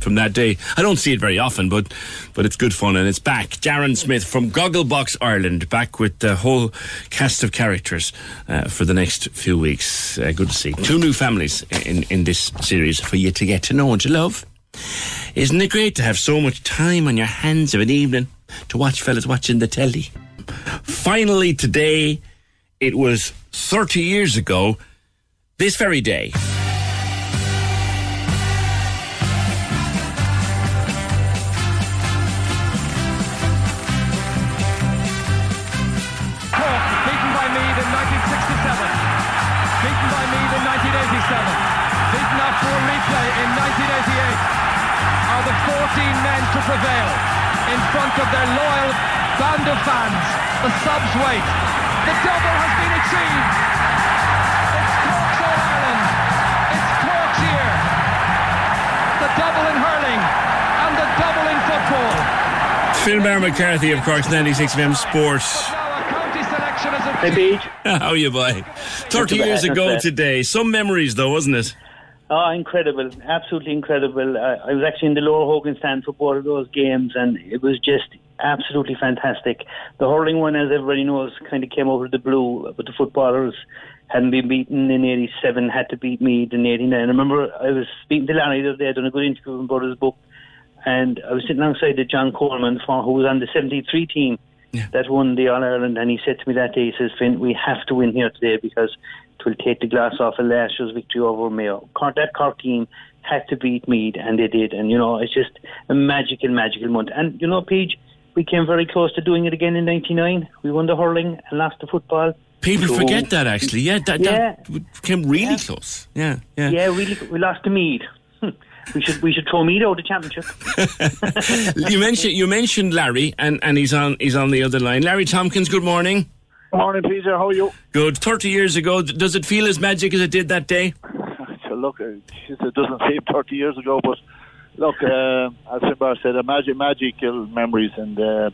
From that day, I don't see it very often, but but it's good fun and it's back. Darren Smith from Gogglebox Ireland, back with the whole cast of characters uh, for the next few weeks. Uh, good to see two new families in in this series for you to get to know and to love. Isn't it great to have so much time on your hands of an evening to watch fellas watching the telly? Finally, today, it was 30 years ago, this very day. 14 prevail in front of their loyal band of fans. The subs wait. The double has been achieved. It's Cork's All Ireland. It's Cork's year. The double in hurling and the double in football. Phil Finbar McCarthy of Cork's 96 FM Sports. Hey, Beach. How are you, boy? 30 years ago today. Some memories, though, wasn't it? Oh, incredible. Absolutely incredible. I, I was actually in the Lower Hogan stand for both of those games, and it was just absolutely fantastic. The hurling one, as everybody knows, kind of came over the blue, but the footballers hadn't been beaten in 87, had to beat Meath in 89. I remember I was speaking to Larry the other day, I'd done a good interview about his book, and I was sitting alongside the John Coleman, for- who was on the 73 team that won the All Ireland, and he said to me that day, he says, Finn, we have to win here today because will take the glass off of last year's victory over Mayo. Cork, that Cork team had to beat Meath, and they did. And, you know, it's just a magical, magical month. And, you know, Page, we came very close to doing it again in 99. We won the hurling and lost the football. People So- forget that, actually. Yeah, that, Yeah. that came really close. Yeah, yeah. Yeah, really, we lost to Meath. We should we should throw Meath out of the championship. you mentioned you mentioned Larry, and, and he's on he's on the other line. Larry Tompkins, good morning. Morning, Peter. How are you? Good. Thirty years ago, does it feel as magic as it did that day? Look, uh, it doesn't seem 30 years ago, but look, uh, as Finbar said, a magic, magical memories, and uh,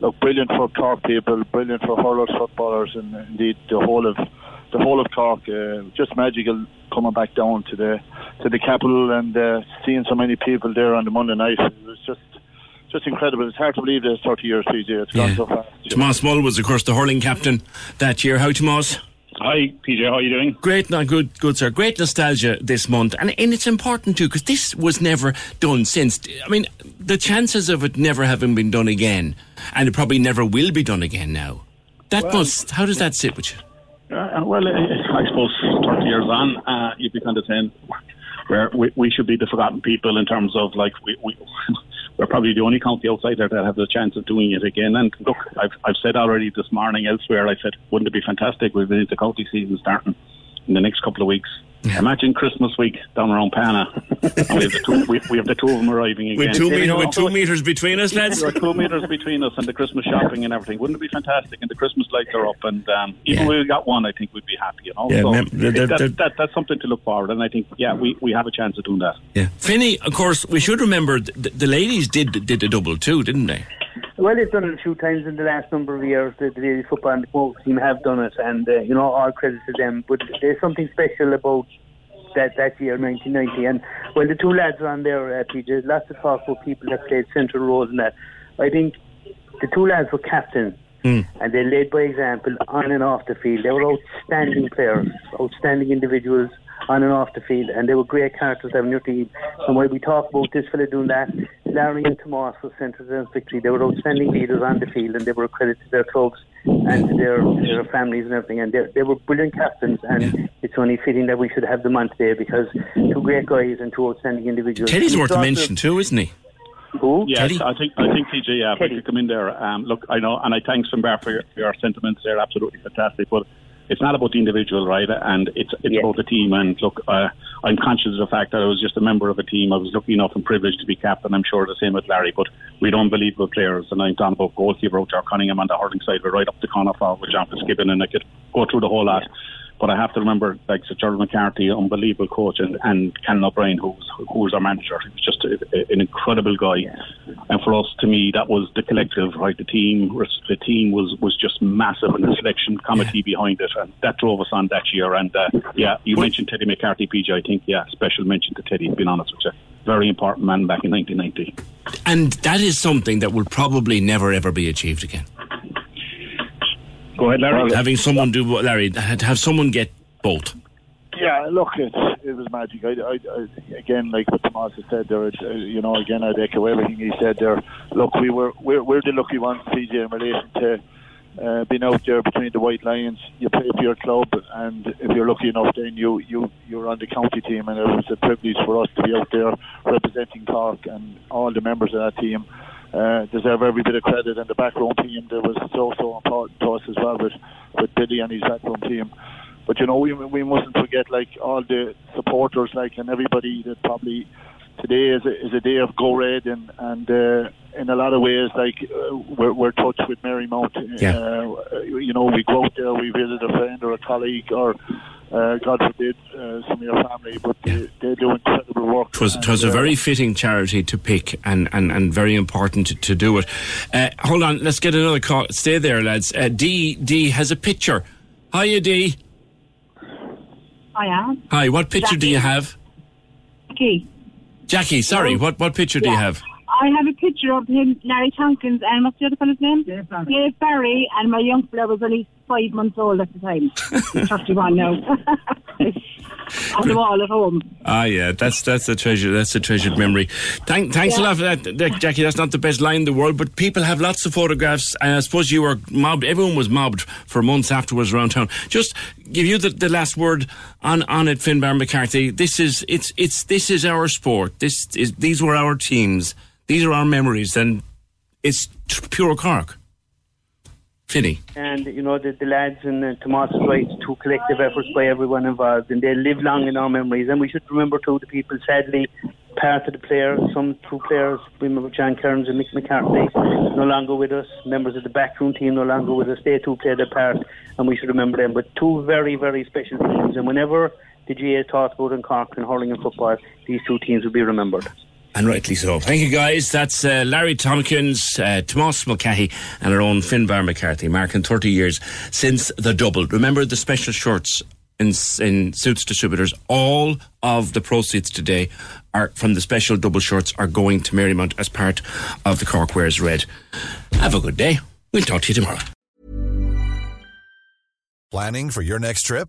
look, brilliant for Cork people, brilliant for hurlers, footballers, and indeed the whole of the whole of Cork. Uh, just magical coming back down to the to the capital and uh, seeing so many people there on the Monday night. It was just just incredible. It's hard to believe that it's 30 years, PJ. It's gone so fast. Tomas Mull was, of course, the hurling captain that year. How, Tomas? Hi, PJ. How are you doing? Great, no, good, good, sir. Great nostalgia this month, and and it's important too because this was never done since. I mean, the chances of it never having been done again, and it probably never will be done again now. That Well- must. How does that sit with you? Uh, well, uh, I suppose 30 years on, uh, you'd be kind of saying where we, we should be the forgotten people in terms of like we, we we're probably the only county outside there that have the chance of doing it again. And look, I've I've said already this morning elsewhere. I said, wouldn't it be fantastic? We've the county season starting in the next couple of weeks. Imagine Christmas week down around Pana. we, have the two, we, we have the two of them arriving again. With two, meter, with two meters between us, lads. There are two meters between us and the Christmas shopping and everything. Wouldn't it be fantastic? And the Christmas lights are up, and um, even if we got one, I think we'd be happy. You know, Yeah, so mem- that, the- that, that's something to look forward. And I think, yeah, we, we have a chance of doing that. Yeah, Finney. Of course, we should remember the, the ladies did did a double too, didn't they? Well, they've done it a few times in the last number of years. The, the ladies football and the Cork team have done it, and uh, you know, all credit to them. But there's something special about that that year, 1990. And when the two lads were on there, uh, PJ, lots of talk about people that played central roles in that. I think the two lads were captains. And they led by example on and off the field. They were outstanding players, outstanding individuals on and off the field, and they were great characters having your team. And when we talk about this fella doing that, Larry and Tomas were centres of victory. They were outstanding leaders on the field, and they were a credit to their clubs and to their, their families and everything. And they, they were brilliant captains, and it's only fitting that we should have them on today because two great guys and two outstanding individuals. Teddy's worth it's a mention too, isn't he? Who? Yes, Teddy? I think I think TJ. yeah, if I could come in there. Um, look, I know, and I thanks Finbar for your, for your sentiments. They're absolutely fantastic, but it's not about the individual, right? And it's it's about the team. And look, uh, I'm conscious of the fact that I was just a member of a team. I was lucky enough and privileged to be captain. I'm sure the same with Larry, but we don't unbelievable players. And I'm talking about goalkeeper Outjar Cunningham on the hurling side. We're right up the corner for with John Fitzgibbon, and I could go through the whole lot. But I have to remember, like Sir Gerald McCarthy, unbelievable coach, and, and Ken O'Brien, who was, who was our manager. He was just a, an incredible guy. And for us, to me, that was the collective, right? The team, the team was, was just massive, and the selection committee behind it, and that drove us on that year. And uh, yeah, you mentioned Teddy McCarthy, PJ. I think, yeah, special mention to Teddy. Being honest with you, very important man back in 1990. And that is something that will probably never ever be achieved again. Go ahead, Larry. Having someone do what Larry, to have someone get both. Yeah, look, it, it was magic. I, I, I, again, like what Tomas has said there, it, uh, you know, again, I'd echo everything he said there. Look, we were we're, we're the lucky ones, PJ, in relation to uh, being out there between the White Lions. You play for your club, and if you're lucky enough, then you you you're on the county team, and it was a privilege for us to be out there representing Cork, and all the members of that team uh, deserve every bit of credit. And the backroom team that was so so important to us as well, with with Billy and his backroom team. but you know, we we mustn't forget like all the supporters, like and everybody that probably today is a, is a day of go red and and uh, in a lot of ways like uh, we're we're touched with Marymount. Yeah. Uh, you know, we go out there, we visit a friend or a colleague or. Uh, God forbid, uh, some of your family, but they, they do incredible work. It was, it was a uh, very fitting charity to pick and, and, and very important to, to do it. Uh, hold on, let's get another call. Stay there, lads. Uh, D D has a picture. Hiya, D. I am. Hi, what picture do you have? Jackie. Jackie, sorry, what, what picture do you have? I have a picture of him, Larry Tompkins, and what's the other fellow's name? Dave Barry. Dave Barry, and my young fella was only five months old at the time. He's 31 now. On the wall at home. Ah, yeah, that's that's a treasure. That's a treasured memory. Thank, thanks a lot for that, Jackie. That's not the best line in the world, but people have lots of photographs. And I suppose you were mobbed. Everyone was mobbed for months afterwards around town. Just give you the, the last word on on it, Finbar McCarthy. This is it's it's this is our sport. This is these were our teams. These are our memories, and it's pure Cork. Finny. And, you know, the, the lads and uh, Tomas right, two collective efforts by everyone involved, and they live long in our memories. And we should remember, too, the people, sadly, part of the players, some two players, we remember John Kerins and Mick McCarthy, no longer with us. Members of the backroom team no longer with us. They too played their part, and we should remember them. But two very, very special teams, and whenever the GAA talks about in Cork and hurling and football, these two teams will be remembered. And rightly so. Thank you, guys. That's uh, Larry Tompkins, uh, Tomas Mulcahy, and our own Finbar McCarthy, marking 30 years since the double. Remember the special shorts in, in Suits Distributors? All of the proceeds today are from the special double shorts are going to Marymount as part of the Cork Wears Red. Have a good day. We'll talk to you tomorrow. Planning for your next trip?